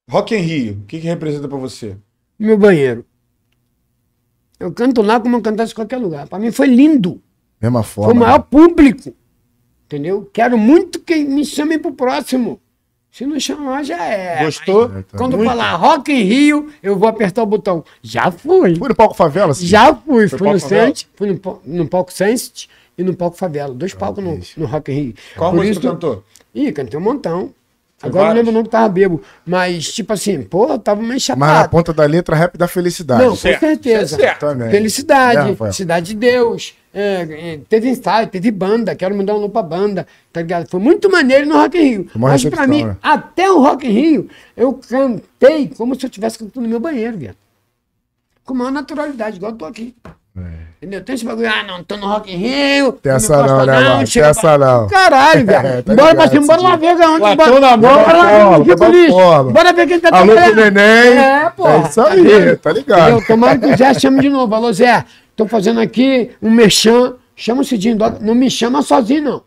Rock in Rio, o que, que representa pra você? Meu banheiro. Eu canto lá como eu cantasse em qualquer lugar. Para mim foi lindo. Mesma Foi forma. o maior público. Entendeu? Quero muito que me chamem pro próximo. Se não chamar, já é. Gostou? É, tá. Quando Muito. falar Rock in Rio, eu vou apertar o botão. Já fui. Fui no palco favela, Cidinho? Já fui. Foi fui no? Sente, fui no, no palco Sense e no palco Favela. Dois palcos no, no Rock in Rio. Qual Por música isso cantou? Ih, cantei um montão. Foi Agora eu não várias? lembro o nome que tava bebo. Mas, tipo assim, pô, eu tava meio Mas na chapado. ponta da letra, rap da felicidade. Não, com Certo, certeza. certo. Também. Felicidade, É? Cidade de Deus. é, é, teve ensaio, teve banda, quero mudar um nome pra banda, tá ligado? Foi muito maneiro no Rock in Rio. Uma Mas pra mim, né? até o Rock in Rio, eu cantei como se eu estivesse cantando no meu banheiro, viado. Com maior naturalidade, igual eu tô aqui. Entendeu? Tem esse bagulho, ah, não, tô no Rock in Rio. Tem não essa encosta não, né, mano? Tem essa não. Caralho, É, velho. tá bora pra cima, bora lá ver onde. Bora, na mão, bora lá ver. Bora ver quem tá Alô trabalhando. neném. É, pô. É isso aí, tá ligado? Entendeu? Tomara que o Zé chame de novo. Alô, Zé, tô fazendo aqui um merchan. Chama o Cidinho. Não me chama sozinho, não.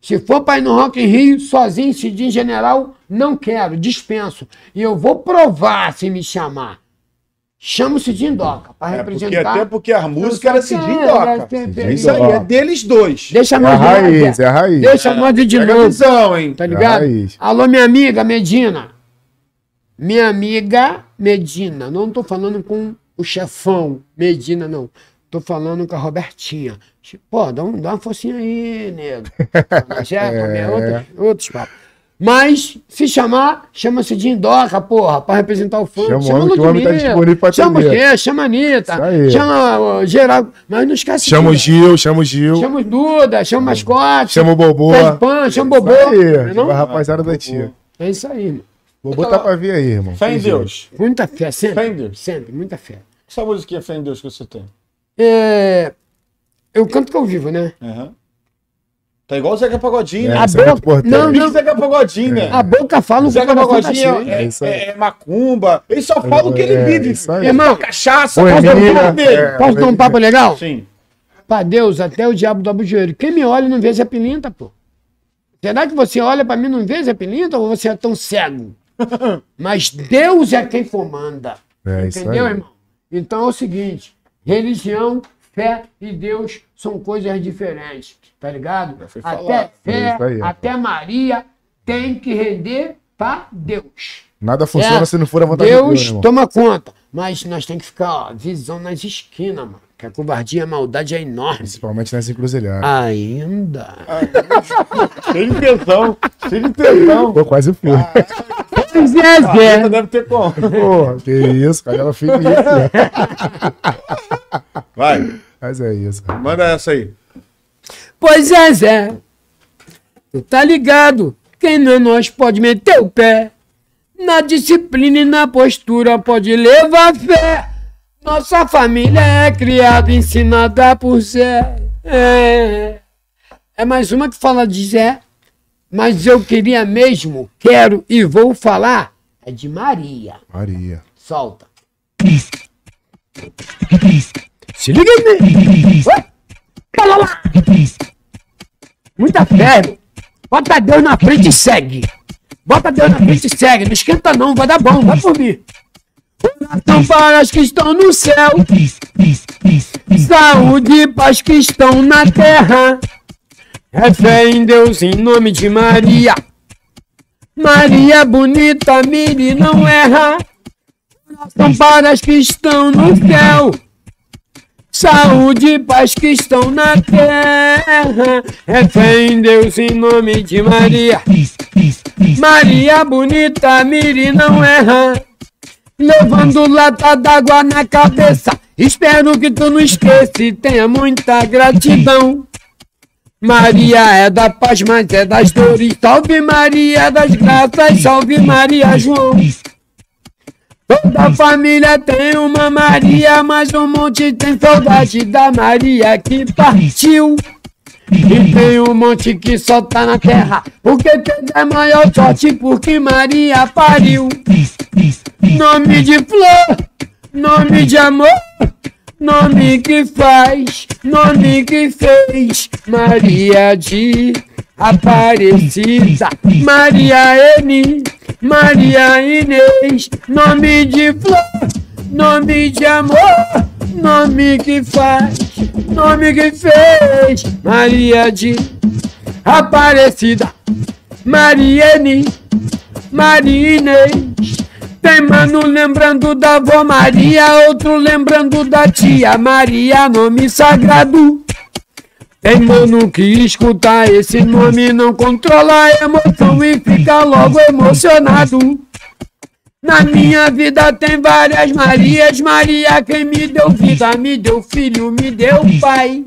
Se for pra ir no Rock in Rio, sozinho, Cidinho General, não quero, dispenso. E eu vou provar se me chamar. Chama o Cidinho Doca pra É, porque, representar. até porque a música era Cidinho É, Doca. é, é, É isso aí, é deles dois. Deixa É a raiz, é a raiz. Deixa nós de novo. visão, hein? Tá ligado? Raiz. Alô, minha amiga Medina. Minha amiga Medina. Não tô falando com o chefão Medina, não. Tô falando com a Robertinha. Pô, dá, um, dá uma forcinha aí, nego. Chefe, é. outra, outros papos. Mas, se chamar, chama-se de Indoca, porra, pra representar o funk. Chama o chama homem que o homem tá Ludmilla, disponível pra Chama o quê? Chama a Anitta. Isso aí. Chama o Geraldo. Mas não esquece Chama o Gil, chama o Gil. Chama o Duda, chama o mascote. Chama o Bobô. Pan, chama o Bobô. Isso aí, Não é a rapaziada da tia. É isso aí, irmão. Bobô tá pra vir aí, irmão. Fé em. Deus. Muita fé, sempre. Fé em Deus. Sempre, muita fé. Essa musiquinha Fé em Deus que você tem. É, eu canto que eu vivo, né? Aham. Tá igual o Zeca Pagodinho, É, né? A é muito boca- importante. não, não. Zeca Pagodinho, né? A boca fala o que o Zeca Pagodinho é, É é- é macumba. Ele só fala o que ele É, vive. Irmão, cachaça, Boemia, faz o papo dele. é. Posso dar um papo legal? Sim. Pra Deus, até o diabo dobra o joelho. Quem me olha não vê Zé Pilinta, pô. Será que você olha pra mim e não vê Zé Pilinta ou você é tão cego? Mas Deus é quem comanda. É isso Entendeu, irmão? Então é o seguinte: religião, fé e Deus são coisas diferentes, tá ligado? Até. É fé, isso aí, até Maria tem que render pra Deus. Nada funciona É, se não for a vontade de Deus, Deus irmão. toma conta. Mas nós temos que ficar, ó, visão nas esquinas, mano. Que a covardia e a maldade é enorme. Principalmente nessa encruzilhada. Ainda. Cheio de tesão. Cheio de tesão. Pô, quase fui. Pois é, Zé. deve ter como. Porra, que isso, cara. Ela fica isso. Vai, Mas é isso. cara. manda essa aí. Pois é, Zé. Tu tá ligado? Quem não é nós pode meter o pé. Na disciplina e na postura pode levar fé. Nossa família é criada, ensinada por Zé. É, é mais uma que fala de Zé. Mas eu queria mesmo, quero e vou falar. É de Maria. Maria. Solta. Se liga. Ué? Fala lá. Muita fé. Bota Deus na frente e segue. Bota Deus na frente e segue. Não esquenta não, vai dar bom, vai por mim. Oração para as que estão no céu. Saúde e paz que estão na terra. É fé em Deus em nome de Maria. Maria bonita, mire, não erra. Oração para as que estão no céu. Saúde e paz que estão na terra. É fé em Deus em nome de Maria. Maria bonita, mire, não erra. Levando lata d'água na cabeça. Espero que tu não esqueça e tenha muita gratidão. Maria é da paz, mas é das dores. Salve Maria das graças, salve Maria João. Toda família tem uma Maria, mas um monte tem saudade da Maria que partiu. E tem um monte que só tá na terra, porque teve a maior sorte, porque Maria pariu. Nome de flor, nome de amor, nome que faz, nome que fez. Maria de Aparecida, Maria N, Maria Inês, nome de flor, nome de amor, nome que faz, nome que fez. Maria de Aparecida, Maria N, Maria Inês. Tem mano lembrando da avó Maria, outro lembrando da tia Maria, nome sagrado. Tem mano que escuta esse nome não controla a emoção e fica logo emocionado. Na minha vida tem várias Marias, Maria quem me deu vida, me deu filho, me deu pai.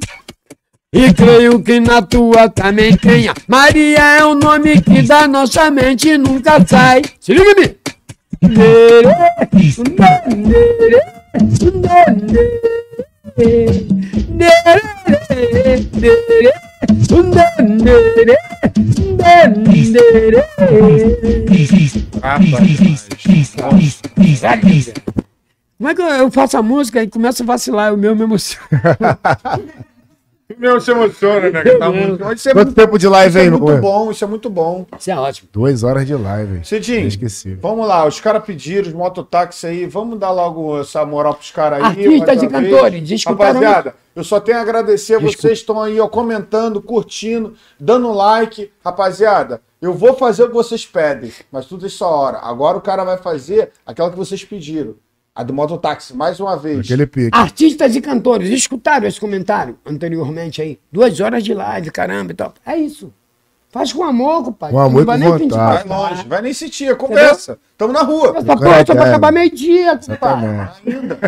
E creio que na tua também tenha. Maria é um nome que da nossa mente nunca sai. Se liga em mim. Como é que eu- eu faço a música e começo a vacilar? O meu me emociona. Meu se emociona, né? Tá muito... Isso é Quanto muito, tempo de live isso é aí, muito bom, isso é muito bom. Isso é ótimo. Duas horas de live. Cidinho, Esqueci. vamos lá, os caras pediram, os mototáxis aí, vamos dar logo essa moral pros caras aí. Artistas e uma vez. cantores, escutaram Rapaziada, eu só tenho a agradecer a vocês que estão aí, ó, comentando, curtindo, dando like. Rapaziada, eu vou fazer o que vocês pedem, mas tudo isso é hora. Agora o cara vai fazer aquela que vocês pediram. A do mototáxi, mais uma vez. Aquele pique. Artistas e cantores, escutaram esse comentário anteriormente aí? Duas horas de live, caramba e tal. É isso. Faz com amor, compadre. Com amor Não vai nem pedir. Vai longe, nem sentir, é conversa. Tamo na rua. Essa porra só É, vai é. acabar meio-dia, compadre. Exatamente.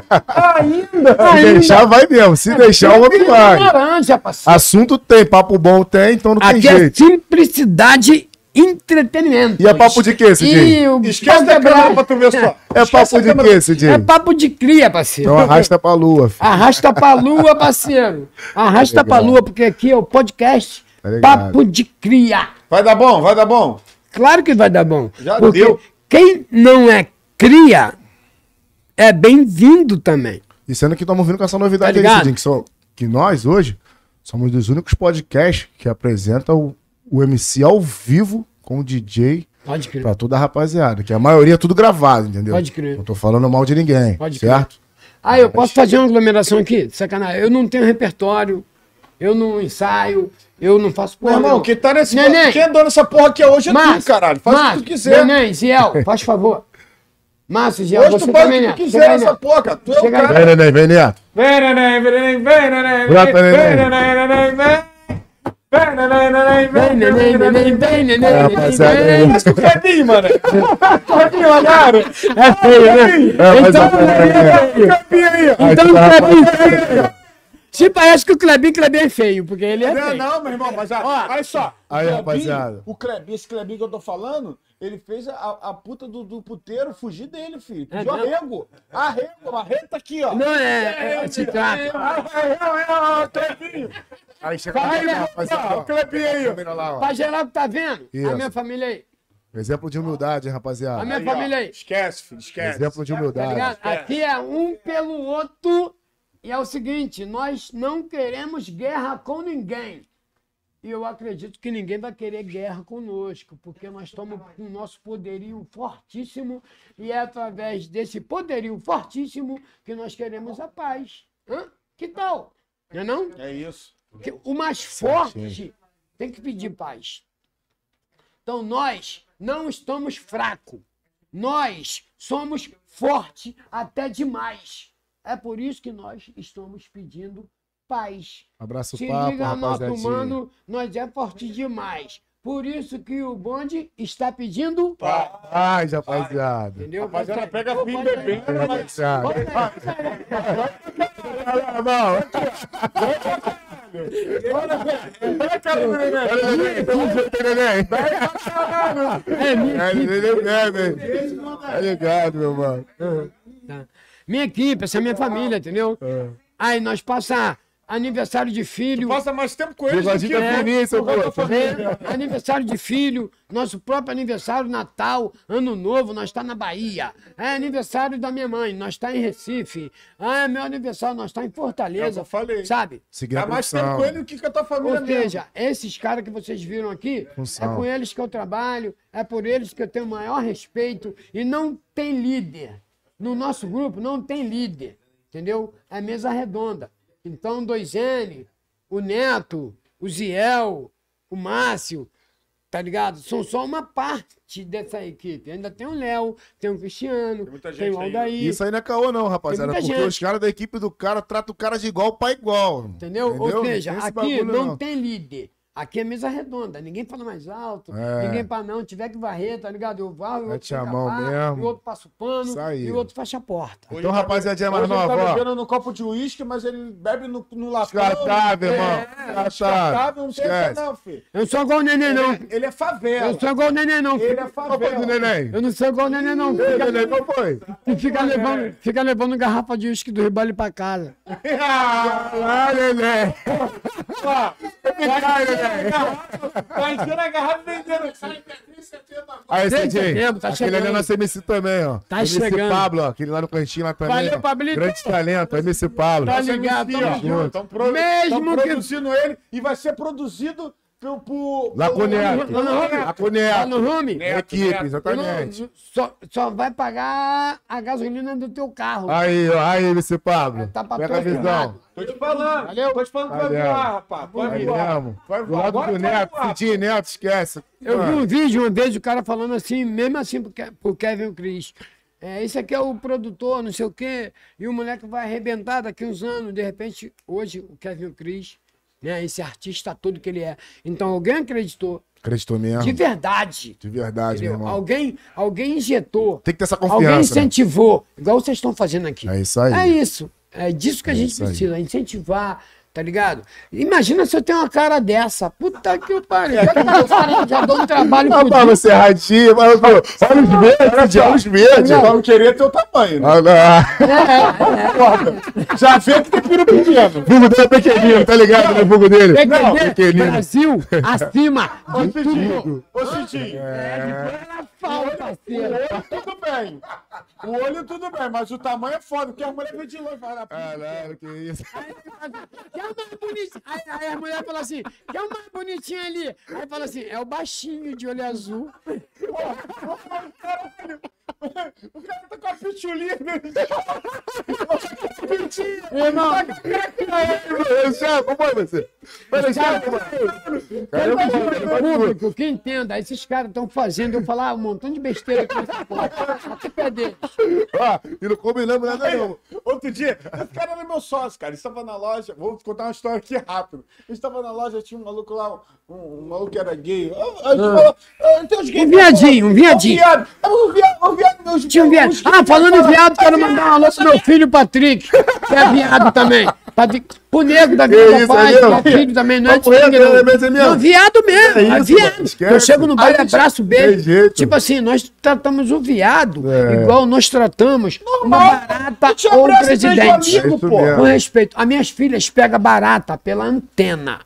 Ainda. Se deixar, vai mesmo. Se deixar, o outro vai. Laranja. Assunto tem, papo bom tem, então não tem Aqui é jeito. simplicidade e entretenimento. E é papo de quê, Cidinho? Esquece da câmera pra tu ver só. É Esquece papo de câmera. quê, É Cidinho? papo de cria, parceiro. Então arrasta pra lua. filho. Arrasta pra lua, parceiro. Arrasta pra Legal. lua, porque aqui é o podcast Tá. Papo de Cria. Vai dar bom, vai dar bom. Claro que vai dar bom. Já porque deu. quem não é cria é bem-vindo também. E sendo que estamos vindo com essa novidade Tá aí? Cidinho, que, são- que nós hoje somos dos únicos podcasts que apresentam o, o MC ao vivo com o DJ Pode crer. pra toda a rapaziada. Que a maioria é tudo gravado, entendeu? Pode crer. Não tô falando mal de ninguém, Pode crer. certo? Ah, eu posso fazer uma aglomeração aqui? Sacanagem. Eu não tenho repertório, eu não ensaio, eu não faço Meu porra. irmão, nenhuma. quem tá nesse. Neném. Quem andou nessa porra aqui hoje é tu, Mas, caralho. Faz o mas, que tu quiser. Neném, Ziel, faz favor. Márcio, Jean, Hoje você tu faz o que né? tu quiser Chega aí, nessa né? porra, cara. Tu é o cara. Vem, neném, vem, Neto. Vem, neném, vem, neném, vem, neném. Vem, neném. vem. Neném, neném, Vem, É, neném, rapaziada, vem. Mas o Clebinho, mano. Clebinho, olharam. É feio, né? É, Então, é feio. Clebinho aí. ó. Então, Clebinho, se parece que o Clebinho, Clebinho é feio, porque ele é Não, feio. não, meu irmão, mas ó, olha só. Aí, rapaziada. O Clebinho, esse Clebinho que eu tô falando, ele fez a, a puta do, do puteiro fugir dele, filho. Pediu É, não. arrego. Arrego, arrego tá aqui, ó. Não, é, é, se trata. Clebinho. Aí chega Vai, lá, rapaziada. Ó, o Clebinho aí, lá, ó. Pra geral que tá vendo, Isso. a minha família aí. Exemplo de humildade, hein, rapaziada. A minha Aí, ó. família aí. Esquece, filho, esquece. Exemplo de Tá humildade. ligado? Aqui é um pelo outro. E é o seguinte, nós não queremos guerra com ninguém. E eu acredito que ninguém vai querer guerra conosco, porque nós estamos com o nosso poderio fortíssimo e é através desse poderio fortíssimo que nós queremos a paz. Hã? Que tal? Não é não? É isso. Porque o mais forte tem que pedir paz. Então nós não estamos fracos. Nós somos fortes até demais. É por isso que nós estamos pedindo paz. Abraço Se papo, liga, nosso rapaziadinha. mano, nós é forte demais. Por isso que o bonde está pedindo Paz, rapaziada. Entendeu? Rapaziada, Vai- pega fim bebendo, Aí, rapaziada. Pode- É, minha É, equipe, ele bebe. Tá ligado, meu mano. tá? Minha equipe, essa é minha família, entendeu? Aí nós passa aniversário de filho. Passa mais tempo com eles do que eu. É, aniversário de filho, nosso próprio aniversário, Natal, Ano Novo, nós está na Bahia. É aniversário da minha mãe, nós está em Recife. Ah, é meu aniversário, nós está em Fortaleza. Eu falei. Sabe? Seguir mais tempo com ele do que com a tua família Ou mesmo. seja, esses caras que vocês viram aqui, Função. é com eles que eu trabalho, é por eles que eu tenho o maior respeito e não tem líder. No nosso grupo não tem líder, entendeu? É mesa redonda. Então, 2N, o Neto, o Ziel, o Márcio, tá ligado? São só uma parte dessa equipe. Ainda tem o Léo, tem o Cristiano, Tem muita tem, gente o aí. Aldair, Isso aí não é caô, não, rapaziada. Porque gente. os caras da equipe do cara tratam o cara de igual pra igual. Entendeu? Ou Entendeu? seja, Não tem esse aqui bagulho, não, tem líder. Aqui é mesa redonda. Ninguém fala mais alto. É. Ninguém para não. Tiver que varrer, tá ligado? Eu varro, o outro Mete a mão mesmo. E o outro passa o pano. E o outro fecha a porta. Hoje Então, rapaziadinha mais hoje ele nova, tá bebendo no copo de uísque, mas ele bebe no, no latão. Descartável, irmão. É, Descartável. não tem essa não, filho. Eu não sou igual o neném, não. Ele, ele é favela. Eu não sou igual o neném, não. Ele é Qual foi do favela. neném? Eu não sou igual o neném, não. Ei, Fica, neném, qual foi? fica levando, fica levando garrafa de uísque do Ribale pra casa. Ah, neném. Ó, neném. Tá enchendo a garrafa vendendo. Aí, setembro, tá Aquele ali é chegando. nosso MC também, ó. Tá MC chegando. Pablo, ó. Aquele lá no cantinho lá também. Valeu. Pablito. Grande talento, MC Pablo. Tá ligado, MC, ó, junto. Estão produzindo ele e vai ser produzido por... por Lá com o Neto. Lá no? Neto, Equipe, não- exatamente. só, só vai pagar a gasolina do teu carro. Aí, ó. Aí, MC Pablo. Tá Pega a visão. Tô te falando. Valeu. Tô te falando que vai Valeu. voar, rapaz. Aí voar. Vai Do voar. lado Agora do Neto, Neto, esquece. Eu vi um vídeo uma vez, o cara falando assim, mesmo assim pro, pro Kevin Cris. É, esse aqui é o produtor, não sei o quê, e o moleque vai arrebentar daqui uns anos. De repente, hoje, o Kevin Cris, né, esse artista todo que ele é. Então, alguém acreditou, Acreditou mesmo. de verdade. De verdade, meu entendeu? irmão. Alguém, alguém injetou, Tem que ter essa alguém confiança. né? incentivou, igual vocês estão fazendo aqui. É isso aí. É isso. É disso que a É gente isso aí. precisa, incentivar, tá ligado? Imagina se eu tenho uma cara dessa. Puta que pariu. Já, dou um trabalho Ah, fudido. pra você erradinho, mas eu falo, olha os verdes, olha os verdes. Só não querer teu tamanho, né? Ah, não. Já vê que tem piro pequeno. O vulgo dele é pequenininho, tá ligado, né? O vulgo dele. Que Não, ver pequenininho. Brasil acima Ô, de tudo. Cidinho. Ô, Cidinho. Ela fala, O parceiro. olho tudo bem. O olho tudo bem, mas o tamanho é foda, porque a mulher vem de longe e fala, Caralho, que isso. Quer o mais bonitinho? Aí, aí a mulher fala assim: quer o mais bonitinho ali? Aí fala assim: é o baixinho de olho azul. O cara tá com a pitulinha. Irmão, Alexandre, como é você? Alexandre, como é? Cadê o público que entenda, esses caras estão fazendo eu falar um montão de besteira aqui nessa porra. Pé deles. Ah, e não combinamos nada não. Outro dia, esse cara era meu sócio, cara. Ele estava na loja. Vou contar uma história aqui rápido. Ele estava na loja, tinha um maluco lá, um, um maluco que era gay. A gente falou, ah, tem uns gays. Um viadinho, um viadinho. Um viado. É um viado, um viado. Tinha um viado. Ah, falando em viado, quero É mandar um alô pro meu filho Patrick, que é viado também. Patrick, pro negro da Que vida isso, do pai, é é mesmo? filho também, não é de Papo reto, sangue, não. viado mesmo, É isso, viado. mano, esquece. Eu chego no bar e abraço beijo. Tipo assim, nós tratamos o viado É. igual nós tratamos uma barata ou o beijo presidente. amigo, É pô. mesmo. Com respeito. As minhas filhas pegam barata pela antena.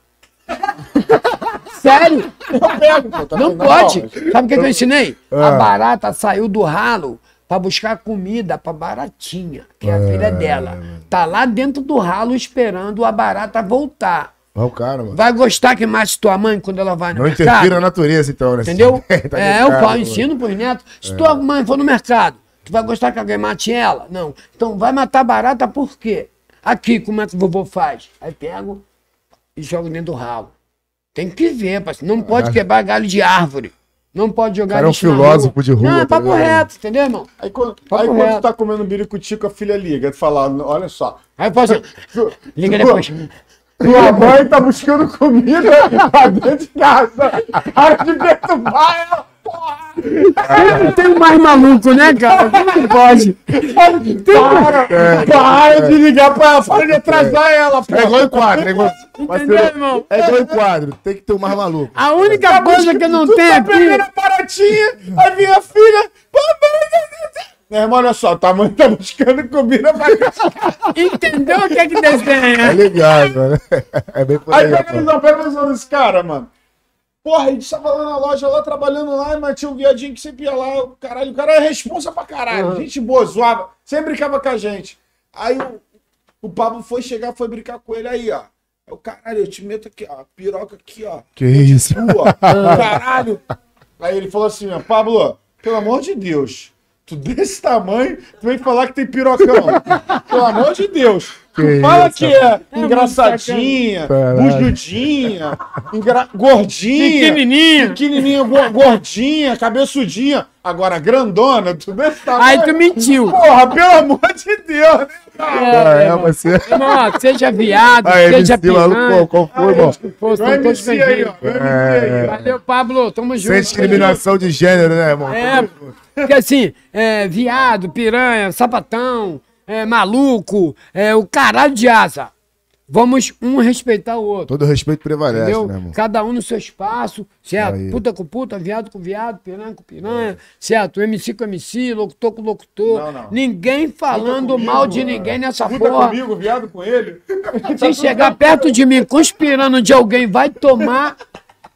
Sério? Pego, pô, tá Não pode. Sabe o que, que eu ensinei? A Ah. barata saiu do ralo pra buscar comida pra baratinha, que é a filha dela. Tá lá dentro do ralo esperando a barata voltar. Olha o cara, mano. Vai gostar que mate tua mãe quando ela vai no Não mercado? interfira na natureza, então, né? Entendeu? Tá é, eu ligado, falo, mano. ensino pros netos. Se tua mãe for no mercado, tu vai gostar que alguém mate ela? Não. Então vai matar barata por quê? Aqui, como é que o vovô faz? Aí pego e jogo dentro do ralo. Tem que ver, parceiro. Não pode quebrar galho de árvore. Não pode jogar Cara, é um filósofo de rua, Não, é tá papo ligado? reto, entendeu, irmão? Aí quando, Papo aí quando reto. tu tá comendo biricutico, a filha liga, tu fala, olha só. Aí assim, liga depois. Tua mãe tá buscando comida lá dentro de casa. Para de perturbar ela, porra! Tem um mais maluco, né, cara? Como que pode? Para, para de ligar pra ela, para de atrasar ela, É porra. igual em quadro, é igual... Entendeu, irmão? É igual em quadro, tem que ter um mais maluco. A única coisa que eu não tu tenho tá pegando aqui... a baratinha, a filha. papai, Meu irmão, olha só, tua mãe tá buscando comida pra. Entendeu o que é que É desenha? ligado, mano. É bem por Aí aí, pega a rapaz. visão, pega a visão desse cara, mano. Porra, a gente tava lá na loja, lá trabalhando lá, mas tinha um viadinho que sempre ia lá, caralho, o cara era responsa pra caralho, gente boa, zoava, sempre brincava com a gente. Aí o, o Pablo foi chegar, foi brincar com ele aí, ó. O caralho, eu te meto aqui, ó, piroca aqui, ó. Que isso? Tua, caralho. Aí ele falou assim, ó, Pablo, pelo amor de Deus, tu desse tamanho, tu vem falar que tem pirocão. pelo amor de Deus. Que fala isso, que é engraçadinha, bujudinha, engra... gordinha, pequenininha, go- gordinha, cabeçudinha. Agora, grandona, tu desse tamanho. Aí tu mentiu. Porra, pelo amor de Deus, né? Ah, é, irmão. você... Irmão, seja viado, Aí, seja MC, piranha. qual foi, irmão? Pô, todos MC aí, aí, ó. Valeu, Pablo. Tamo junto. Sem discriminação de gênero, né, irmão? É, porque assim, é, viado, piranha, sapatão, é, maluco, é, o caralho de asa. Vamos um respeitar o outro. Todo respeito prevalece, Entendeu? né, irmão? Cada um no seu espaço, certo? Aí. Puta com puta, viado com viado, piranha com piranha, certo? MC com MC, locutor com locutor. Não, não. Ninguém falando comigo, mal de é. ninguém nessa Puta porra. comigo, viado com ele. Se chegar perto de mim conspirando de alguém, vai tomar.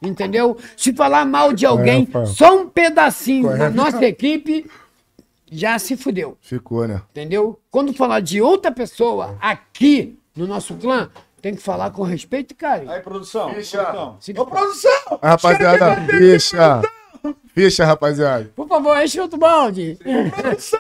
Entendeu? Se falar mal de alguém, Rafael. só um pedacinho da nossa equipe, já se fudeu. Ficou, né? Entendeu? Quando falar de outra pessoa aqui no nosso clã, tem que falar com respeito e carinho. Aí, produção. Ficha. Ô, produção! A rapaziada, ficha. Ficha, rapaziada. Por favor, enche outro balde. Produção!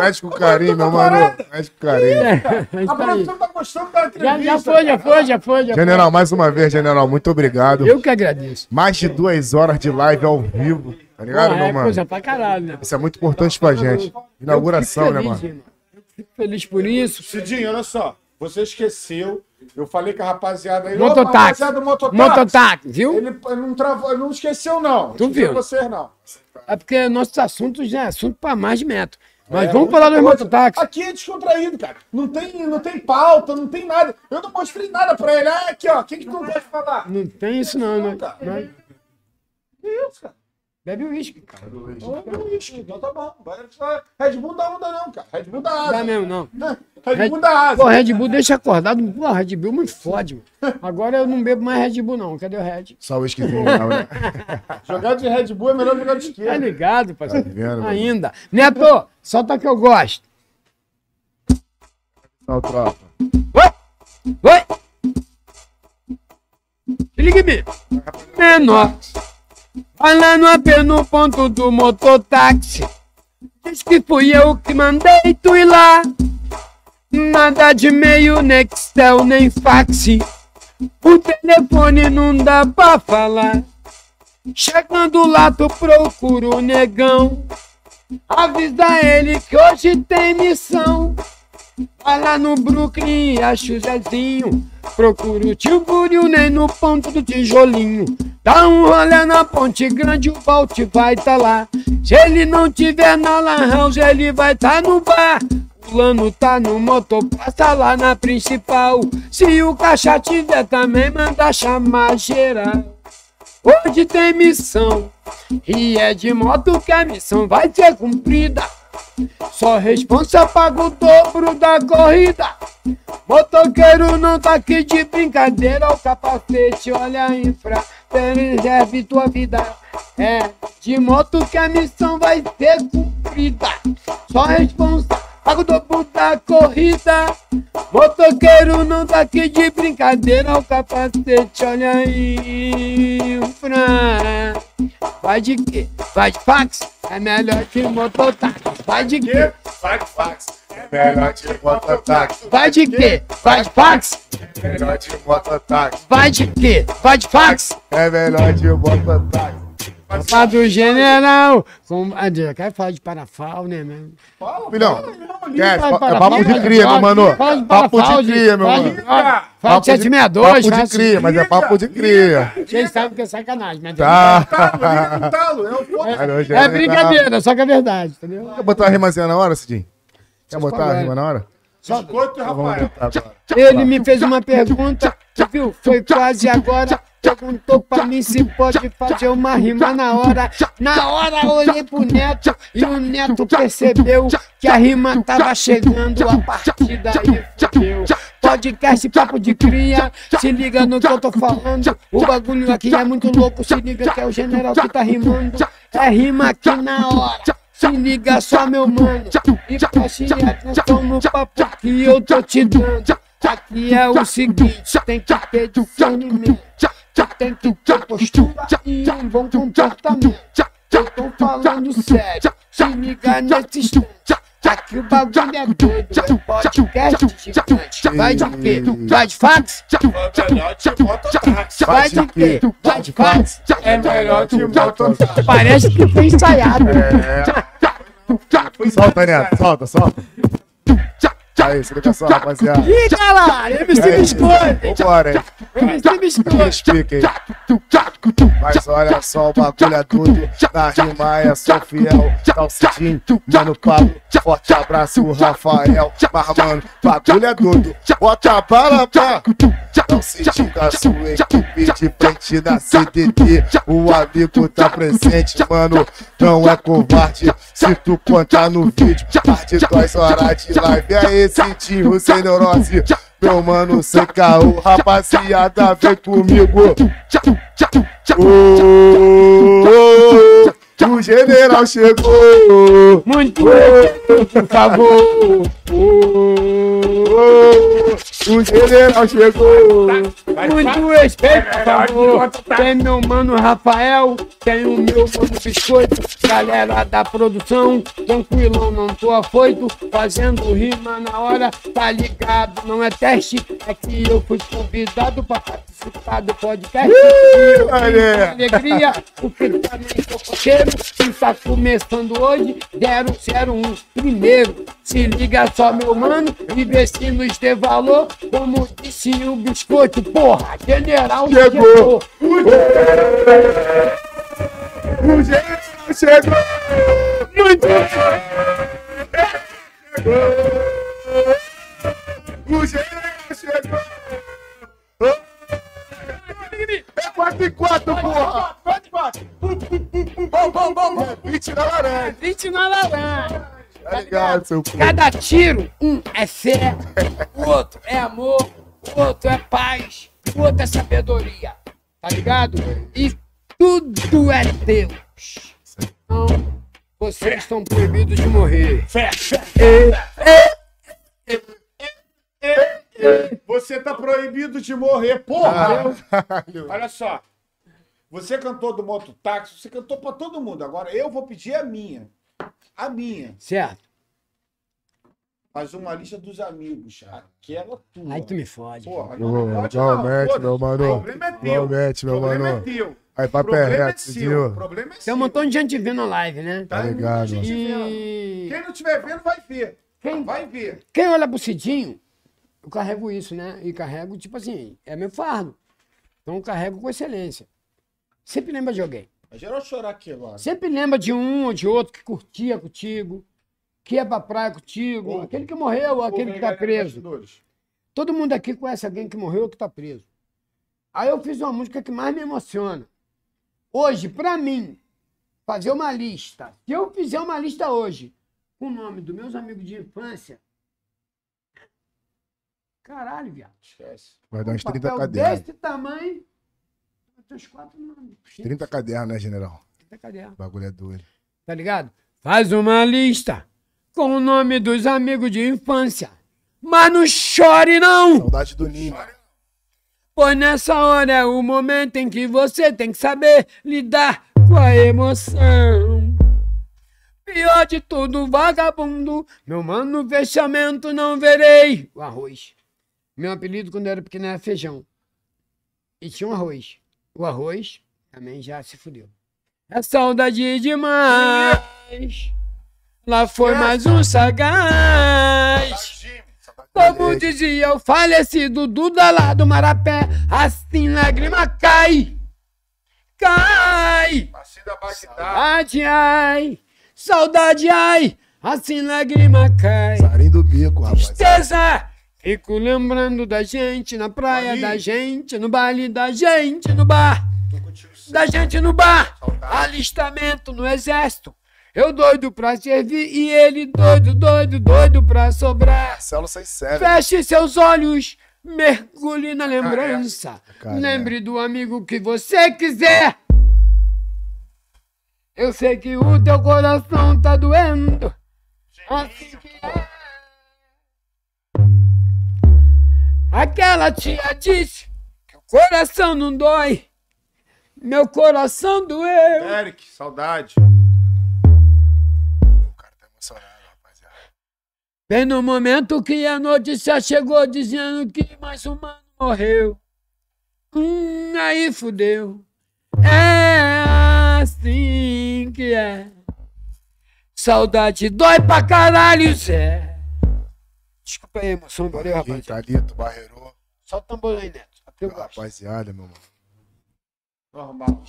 Mete com carinho, meu mano. Mete com carinho. É A produção tá gostando da Já, entrevista. já foi, já foi, já foi, já General, mais uma vez, General, muito obrigado. foi. Eu que agradeço. Mais de duas horas de live ao vivo. Tá ligado, Pô, meu é mano? coisa pra caralho, né? Isso é muito importante pra gente. Inauguração, né, mano? feliz, irmão. Eu fico feliz por isso. Cidinho, olha só. Você esqueceu. Eu falei com a rapaziada aí. Mototáxi. rapaziada do Mototáxi. Mototáxi, viu? Ele, ele não travou, ele não esqueceu, não. Tu Esqueceu viu? vocês, não. É porque nossos assuntos já é assunto pra mais de metro. Mas É, vamos falar dos coisa. mototáxis. Aqui é descontraído, cara. Não tem, não tem pauta, não tem nada. Eu não mostrei nada pra ele. Ah, aqui, ó. O que, que tu não pode falar? Não tem isso não, né? cara. Não. Que isso, cara? Bebe uísque, cara. Ô, uísque, Então tá bom. Vai- Red Bull não dá onda, não, cara. Red Bull dá Não asa. dá mesmo, não. Red Bull dá asa. Pô, Red Bull deixa acordado. Pô, Red Bull me fode, mano. Agora eu não bebo mais Red Bull, não. Cadê o Red? Só o esquisinho, não, né? Jogar de Red Bull é melhor jogar de Tá esquerda. ligado, parceiro? Tá vendo, mano? Ainda. Neto, solta que eu gosto. Não, tropa. Oi! Se liga em mim. Menor. Lá no AP no ponto do mototáxi. Diz que fui eu que mandei tu ir lá. Na nada de meio, Nextel nem fax. O telefone não dá pra falar. Chegando lá, tu procura o negão. Avisa ele que hoje tem missão. Vai lá no Brooklyn acha o Zezinho. Procura o tio Buriu nem no ponto do tijolinho. Dá um rolê na ponte grande, o Valt vai tá lá. Se ele não tiver na Lan ele vai tá no bar. Fulano tá no motor, passa lá na principal. Se o caixa tiver também, manda chamar geral. Hoje tem missão, e é de moto que a missão vai ser cumprida. Só responsa paga o dobro da corrida. Motoqueiro não tá aqui de brincadeira. O capacete, olha a infra, preserve tua vida. É de moto que a missão vai ser cumprida. Só responsa paga o dobro da corrida. Motoqueiro não tá aqui de brincadeira. O capacete, olha a infra. Vai de quê? Vai de fax? É melhor que mototáxi. Vai de quê? Vai de fax. É melhor de mototáxi. Vai de quê? Vai de fax? É melhor de mototáxi. Vai de quê? Vai de fax? É melhor de mototáxi. Lá do general. Com... Já quer falar de parafal, né? Filhão, quer, Fala de é papo de cria, meu mano. Papo de cria, meu mano. Fala de Papo de- 762. Papo de cria, mas é papo de cria. Vocês sabem que é sacanagem, mas Tá. É foda. Aí, hoje é brincadeira, só que é verdade, entendeu? Quer botar a rimazinha na hora, Cidinho? Quer botar a escolhem. rima na hora? Biscoito agora. Ele me fez uma pergunta, viu? Foi quase agora. Perguntou pra mim se pode fazer uma rima na hora. Na hora olhei pro neto e o neto percebeu que a rima tava chegando. A partir daí fudeu. Podcast Papo de Cria, se liga no que eu tô falando. O bagulho aqui é muito louco, se liga que é o general que tá rimando. É rima aqui na hora. Se liga só, meu mano, e preste atenção no papo que eu tô te dando. Aqui é o seguinte, tem que ter discernimento, e um comportamento. Eu tô falando sério, se liga nesse instante. Aqui o bagulho é doido, é podcast gigante. Vai de quê? Vai de fax? É. Vai de quê? Vai de fax? É melhor de mototáxi. Parece que foi ensaiado. Solta, Neto, solta, solta. Aí, só, rapaziada. Ih, caralho, MC Biscoito! Vambora, hein? MC Biscoito! Mas olha só, o bagulho é tudo. Na rima é só fiel. Tá o Cidinho, mano Pablo. Forte abraço, Rafael. Mas, mano, bagulho é tudo. Bota a bala pra. Tá sua equipe de frente na CDT. O amigo tá presente, mano. Não é covarde. Se tu contar no vídeo, parte duas horas de live. É esse tio sem neurose. Meu mano, sem caô, rapaziada, vem comigo. Ô, o general chegou. Muito bem, por favor! O general chegou. Muito respeito, por favor! Tem meu mano Rafael, tem o meu mano Biscoito, galera da produção, tranquilão, não tô afoito, fazendo rima na hora, tá ligado? Não é teste, é que eu fui convidado pra participar do podcast. Com alegria, porque também sou cocheiro, e tá começando hoje 001. Primeiro, se liga só, meu mano, e vê se nos dê valor, como disse o biscoito, porra, general Chegou. O general chegou. Muito O general chegou. É 4 e 4, porra. Bom, bom, bom, bom. 20 na laranja. 20 na laranja. Tá ligado, seu cu. Cada tiro, um é fé, o outro é amor, o outro é paz, o outro é sabedoria. Tá ligado? E tudo é Deus. Então, vocês estão proibidos de morrer. Fé, fé. Você tá proibido de morrer, porra! Caralho. Olha só. Você cantou do mototáxi, você cantou pra todo mundo. Agora eu vou pedir a minha. A minha. Certo? Faz uma lista dos amigos. Aquela tua. Aí tu me fode. Porra, não pode Igualmente, não. meu O mano. problema é teu. Igualmente, meu O problema mano. é teu. Aí, O papo é problema é reto, seu. O problema é Tem seu. um montão de gente vendo a live, né? Tá Tem ligado, muita gente vendo. E Quem não estiver vendo, vai ver. Quem- Vai ver. quem olha pro Cidinho, eu carrego isso, né? E carrego, tipo assim, é meu fardo. Então eu carrego com excelência. Sempre lembra de alguém. Vai geral chorar aqui agora. Sempre lembra de um ou de outro que curtia contigo, que ia pra praia contigo, Ô, aquele que morreu, aquele que tá preso. Todo mundo aqui conhece alguém que morreu ou que tá preso. Aí eu fiz uma música que mais me emociona. Hoje, pra mim, fazer uma lista. Se eu fizer uma lista hoje com o nome dos meus amigos de infância. Caralho, viado. Esquece. Vai dar uns Um 30 papel cadernos. Desse tamanho. Tem uns quatro nomes. 30 cadernos, né, general? 30 cadernos. O bagulho é doido. Tá ligado? Faz uma lista com o nome dos amigos de infância. Mas não chore, não! Saudade do Ninho. Pois nessa hora é o momento em que você tem que saber lidar com a emoção. Pior de tudo, vagabundo, meu mano, fechamento não verei. O arroz. Meu apelido quando eu era pequeno era feijão. E tinha um arroz. O arroz também já se fudeu. É saudade demais. Lá foi mais um sagaz. Como dizia o falecido Duda lá do Marapé, assim lágrima cai, cai. Saudade, ai, saudade, ai, assim lágrima cai. Sarinho do bico, rapaz. Tristeza, fico lembrando da gente na praia, Ali. da gente no baile, da gente no bar, da gente no bar, alistamento no exército. Eu doido pra servir e ele doido, doido, doido pra sobrar. Marcelo sério. Feche seus olhos, mergulhe na lembrança. Careca. Lembre do amigo que você quiser. Eu sei que o teu coração tá doendo. Assim que é. Aquela tia disse que o coração não dói. Meu coração doeu. Eric, saudade. O cara tá emocionado, rapaziada. Bem no momento que a notícia chegou dizendo que mais um mano morreu. Hum, aí fudeu. É assim que é. Saudade dói pra caralho, Zé. Desculpa aí, emoção. Valeu, rapaziada. Thalito, Barreiro. Só o tambor aí, Neto. Até gosto. Rapaziada, meu mano. Normal.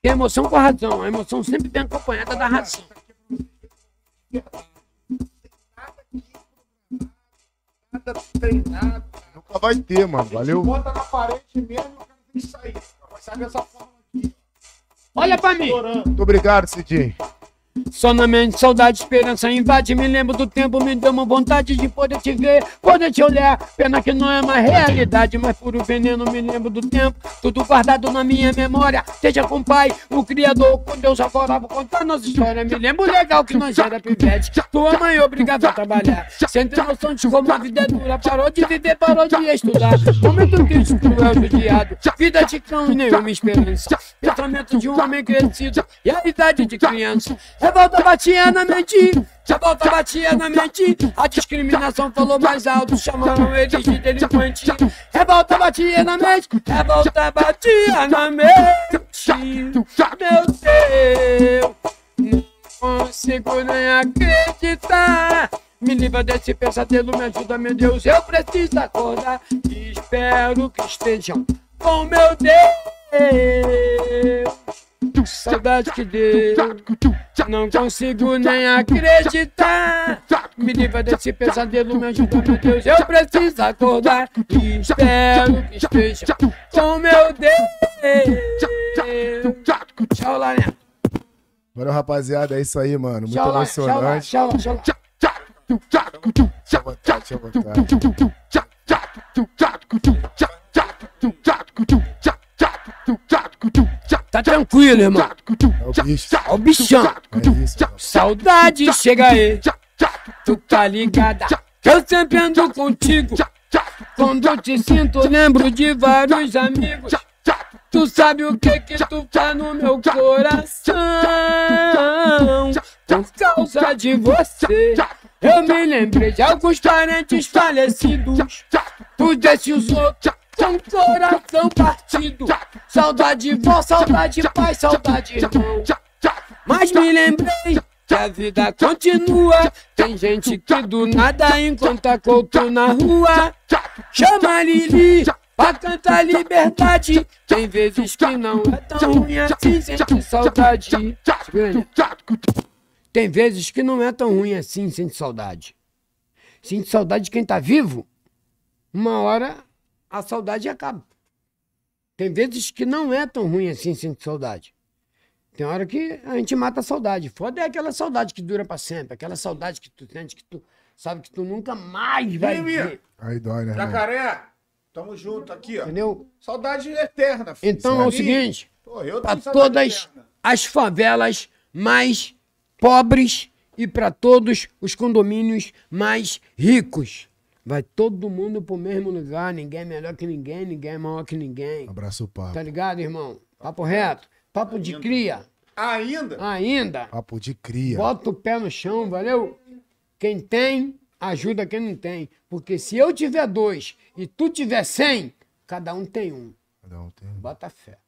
Tem emoção com a razão. A emoção sempre vem acompanhada da razão. Nada treinado. Nunca vai ter, mano. Valeu. Bota na parede mesmo e o cara tem que sair. Vai sair dessa forma aqui. Olha pra mim. Muito obrigado, Cidinho. Só na mente, saudade, esperança invade. Me lembro do tempo, me deu uma vontade de poder te ver, poder te olhar. Pena que não é mais realidade, mas puro veneno. Me lembro do tempo, tudo guardado na minha memória. Seja com o pai, o Criador, com Deus. Agora vou contar nossa história. Me lembro legal que nós era pivete. Tua mãe obrigava a trabalhar. Sem ter noção de como a vida é dura. Parou de viver, parou de estudar. Momento crítico, cruel, judiado. Vida de cão e nenhuma esperança. Pensamento de um homem crescido e a idade de criança. Revolta batia na mente, revolta batia na mente. A discriminação falou mais alto, chamaram eles de delinquente. Revolta batia na mente, revolta batia na mente. Meu Deus, não consigo nem acreditar. Me livra desse pesadelo, me ajuda, meu Deus. Eu preciso acordar espero que estejam com meu Deus. Saudade que deu, não consigo nem acreditar. Me livra desse pesadelo, me ajuda, meu Deus. Eu preciso acordar e espero que esteja com meu Deus. Tchau, né? Valeu, rapaziada. É isso aí, mano. Muito Tchau, tchau, emocionante. tchau, tchau, lá. Deixa eu botar, deixa eu botar. Tá tranquilo, irmão. É o bicho. Ó o bichão. É isso. Saudade chega aí. Tu tá ligada? Eu sempre ando contigo. Quando te sinto, lembro de vários amigos. Tu sabe o que que tu faz no meu coração? Por causa de você, eu me lembrei de alguns parentes falecidos. Tu desse os outros com coração partido. Saudade vó, saudade pai, saudade irmão. Mas me lembrei que a vida continua. Tem gente que do nada encontra couto na rua. Chama Lili pra cantar liberdade. Tem vezes que não é tão ruim assim, sente saudade. Tem vezes que não é tão ruim assim, sente saudade. Sente saudade de quem tá vivo. Uma hora a saudade acaba. Tem vezes que não é tão ruim assim, sente saudade. Tem hora que a gente mata a saudade. Foda é aquela saudade que dura pra sempre. Aquela saudade que tu sente que tu sabe que tu nunca mais vai ver. Aí dói, né? Jacaré, tamo junto aqui, ó. Entendeu? Saudade eterna, filho. Então é o seguinte, para todas eterna. as favelas mais pobres e para todos os condomínios mais ricos. Vai todo mundo pro mesmo lugar, ninguém é melhor que ninguém, ninguém é maior que ninguém. Abraço o papo. Tá ligado, irmão? Papo reto, papo de cria. Ainda? Ainda, Papo de cria. bota o pé no chão, valeu? Quem tem, ajuda quem não tem. Porque se eu tiver dois e tu tiver cem, cada um tem um. Cada um tem- Bota fé.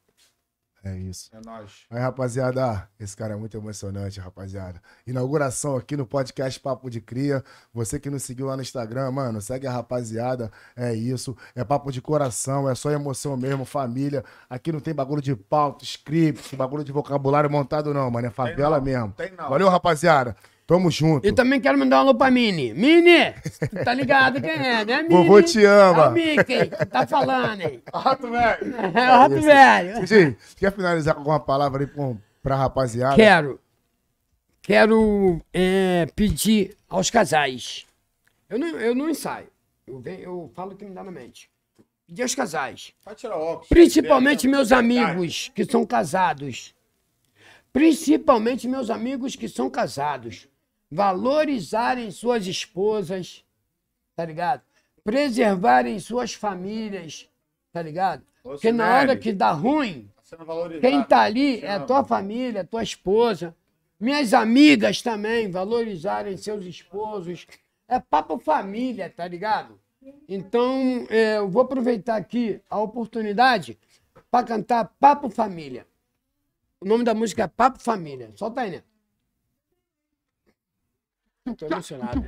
É isso. É nóis. Aí, rapaziada, esse cara é muito emocionante, rapaziada. Inauguração aqui no podcast Papo de Cria. Você que nos seguiu lá no Instagram, mano, segue a rapaziada. É isso. É papo de coração, é só emoção mesmo, família. Aqui não tem bagulho de pauta, script, bagulho de vocabulário montado, não, mano. É favela não, mesmo. tem não. Valeu, rapaziada. Tamo junto. E também quero mandar um alô pra Mini. Mini! Tu tá ligado quem é, né, Mini? Vovô te ama. É o Mickey que tá falando aí. Rato velho. É o rato velho. Cid, quer finalizar com alguma palavra aí pra, pra rapaziada? Quero. Quero é, pedir aos casais. Eu não, eu não ensaio. Eu, venho, eu falo o que me dá na mente. Pedir aos casais. Vai tirar óculos. Principalmente Verdade. meus amigos que são casados. Principalmente meus amigos que são casados. Valorizarem suas esposas, tá ligado? Preservarem suas famílias, tá ligado? Porque na hora que dá ruim, quem tá ali é a tua família, tua esposa. Minhas amigas também valorizarem seus esposos. É papo família, tá ligado? Então, é, eu vou aproveitar aqui a oportunidade para cantar Papo Família. O nome da música é Papo Família. Solta aí, né? Tô emocionado.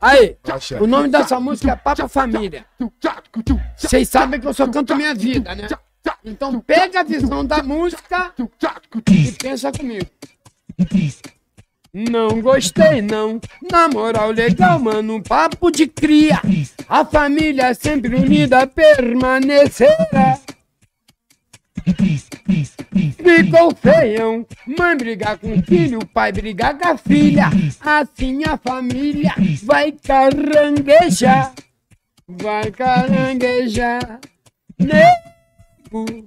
Aí, o nome dessa música é Papo Família. Vocês sabem que eu só canto minha vida, né? Então pega a visão da música e pensa comigo. Não gostei, não. Na moral, legal, mano. Papo de cria. A família sempre unida permanecerá. Ficou feião. Mãe brigar com filho, pai brigar com a filha. Assim a família vai caranguejar. Vai caranguejar. Nego.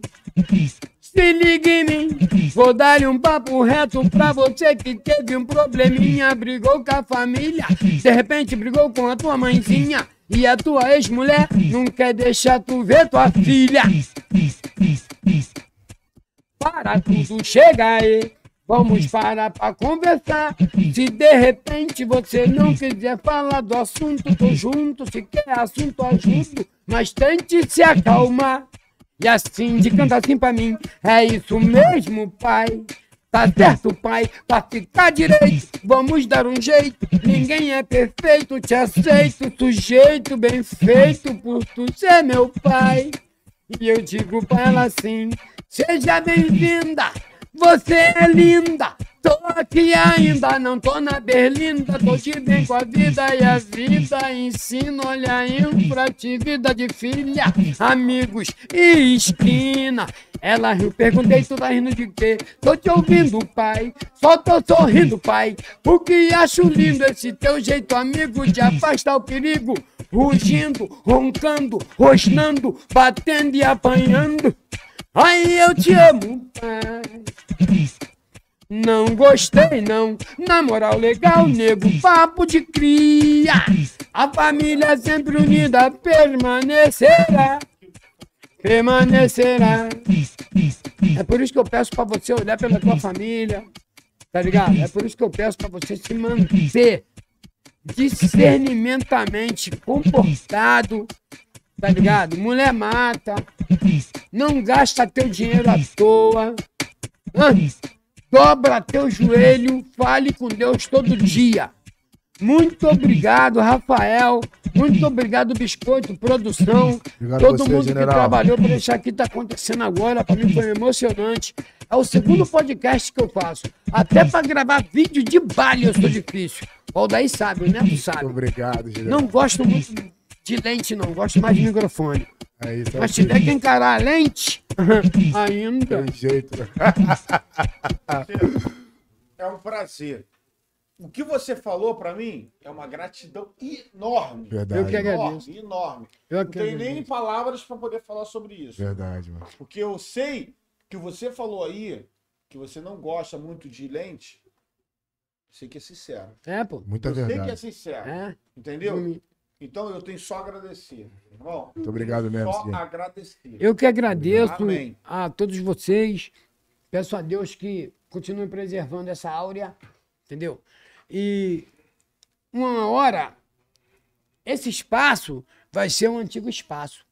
Se liga em mim, vou dar-lhe um papo reto pra você que teve um probleminha, brigou com a família, de repente brigou com a tua mãezinha e a tua ex-mulher não quer deixar tu ver tua filha. Para tudo, chega aí. Vamos parar pra conversar. Se de repente você não quiser falar do assunto, tô junto. Se quer assunto, ajudo. Mas tente se acalmar. E assim, de cantar assim pra mim. É isso mesmo, pai. Tá certo, pai, pra ficar direito, vamos dar um jeito. Ninguém é perfeito, te aceito, sujeito bem feito por tu ser meu pai. E eu digo pra ela assim: seja bem-vinda, você é linda. Tô aqui ainda, não tô na berlinda, tô de bem com a vida e a vida ensina, olha a infratividade de filha, amigos e esquina. Ela riu, perguntei, tu tá rindo de quê? Tô te ouvindo, pai, só tô sorrindo, pai, porque acho lindo esse teu jeito, amigo, de afastar o perigo, rugindo, roncando, rosnando, batendo e apanhando. Ai, eu te amo, pai. Não gostei, não. Na moral, legal, nego, papo de cria. A família sempre unida permanecerá. permanecerá. É por isso que eu peço pra você olhar pela tua família, tá ligado? É por isso que eu peço pra você se manter discernimentamente comportado, tá ligado? Mulher mata, não gasta teu dinheiro à toa, dobra teu joelho, fale com Deus todo dia. Muito obrigado, Rafael. Muito obrigado, Biscoito, produção. Obrigado todo você, mundo general. que trabalhou para deixar aqui tá acontecendo agora. Para mim foi emocionante. É o segundo podcast que eu faço. Até para gravar vídeo de baile eu sou difícil. O Aldair sabe, o Neto Muito sabe. obrigado, general. Não gosto muito de lente, não. Gosto mais de microfone. É isso, é Mas o se tiver que encarar a lente, ainda. Tem jeito. É um prazer. O que você falou pra mim é uma gratidão enorme. Verdade. Eu que agradeço. Enorme, enorme. Eu Não tenho nem palavras pra poder falar sobre isso. Verdade, mano. Porque eu sei que você falou aí que você não gosta muito de lente. Sei que é sincero. É, pô. Muita eu sei que é verdade. sincero. É. Entendeu? Então eu tenho só a agradecer. Irmão, Muito obrigado mesmo, só agradecer. Eu que agradeço Amém. a todos vocês. Peço a Deus que continue preservando essa áurea, entendeu? E uma hora, esse espaço vai ser um antigo espaço.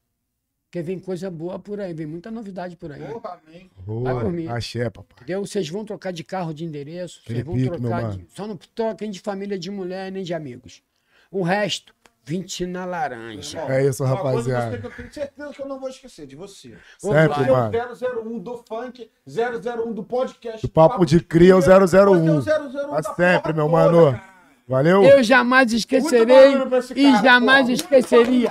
Porque vem coisa boa por aí, vem muita novidade por aí. Porra, amém. Vai por mim. Boa, axé, papai. Entendeu? Vocês vão trocar de carro de endereço, vocês vão trocar de. Só não troquem de família de mulher nem de amigos. O resto, 20 na laranja. Irmão, É isso, uma coisa rapaziada. você que eu tenho certeza que eu não vou esquecer de você. Sempre, é mano. o 001 do funk, 001 do podcast. O papo de cria é o 001. Você é o 001 Tá da sempre, meu toda, mano. cara. Valeu. Eu jamais esquecerei e cara, jamais porra. esqueceria.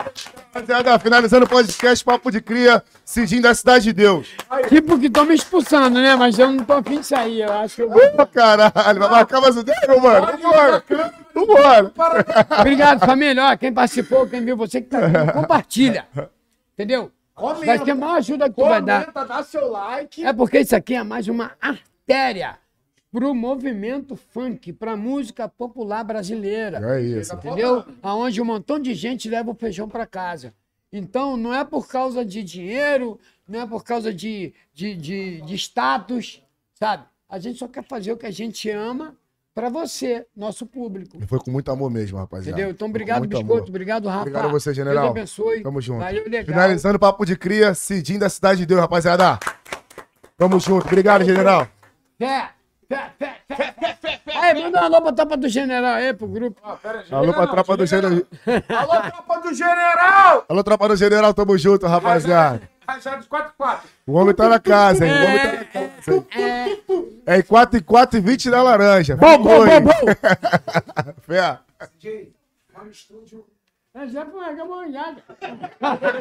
Rapaziada, finalizando o podcast Papo de Cria, Cidinho da Cidade de Deus. Tipo que estão me expulsando, né? Mas eu não tô afim de sair. Eu acho que eu vou. Ô, caralho, vai marcar mais um dedo, mano? Vambora. Vambora. Obrigado, família. Ó, quem participou, quem viu, você que tá aqui, compartilha. Entendeu? Comenta. Vai ser a maior ajuda que tu vai dar. Comenta, dá seu like. É porque isso aqui é mais uma artéria pro movimento funk, pra música popular brasileira. É isso. Entendeu? Aonde um montão de gente leva o feijão para casa. Então, não é por causa de dinheiro, não é por causa de, de, de, de status, sabe? A gente só quer fazer o que a gente ama para você, nosso público. E foi com muito amor mesmo, rapaziada. Entendeu? Então, obrigado, muito Biscoito. amor. Obrigado, Rafa. Obrigado a você, general. Deus abençoe. Tamo junto. Valeu, legal. Finalizando o Papo de Cria, Cidinho da Cidade de Deus, rapaziada. Tamo junto. Obrigado, general. Fé, fé, fé, fé, fé, fé, fé. Aí, manda uma alô pra tropa do general aí, pro grupo. Ah, pera Alô pra tropa do general. general. Alô, tropa do general! Alô, tropa do general, tamo junto, rapaziada. Rajada de 4 O homem tá na casa, hein? O homem tá na casa. hein? É, É em 4 e 4 e 20 da laranja. bom, bom, bom, bom. Fé. É, já foi, acabou, já. Grava-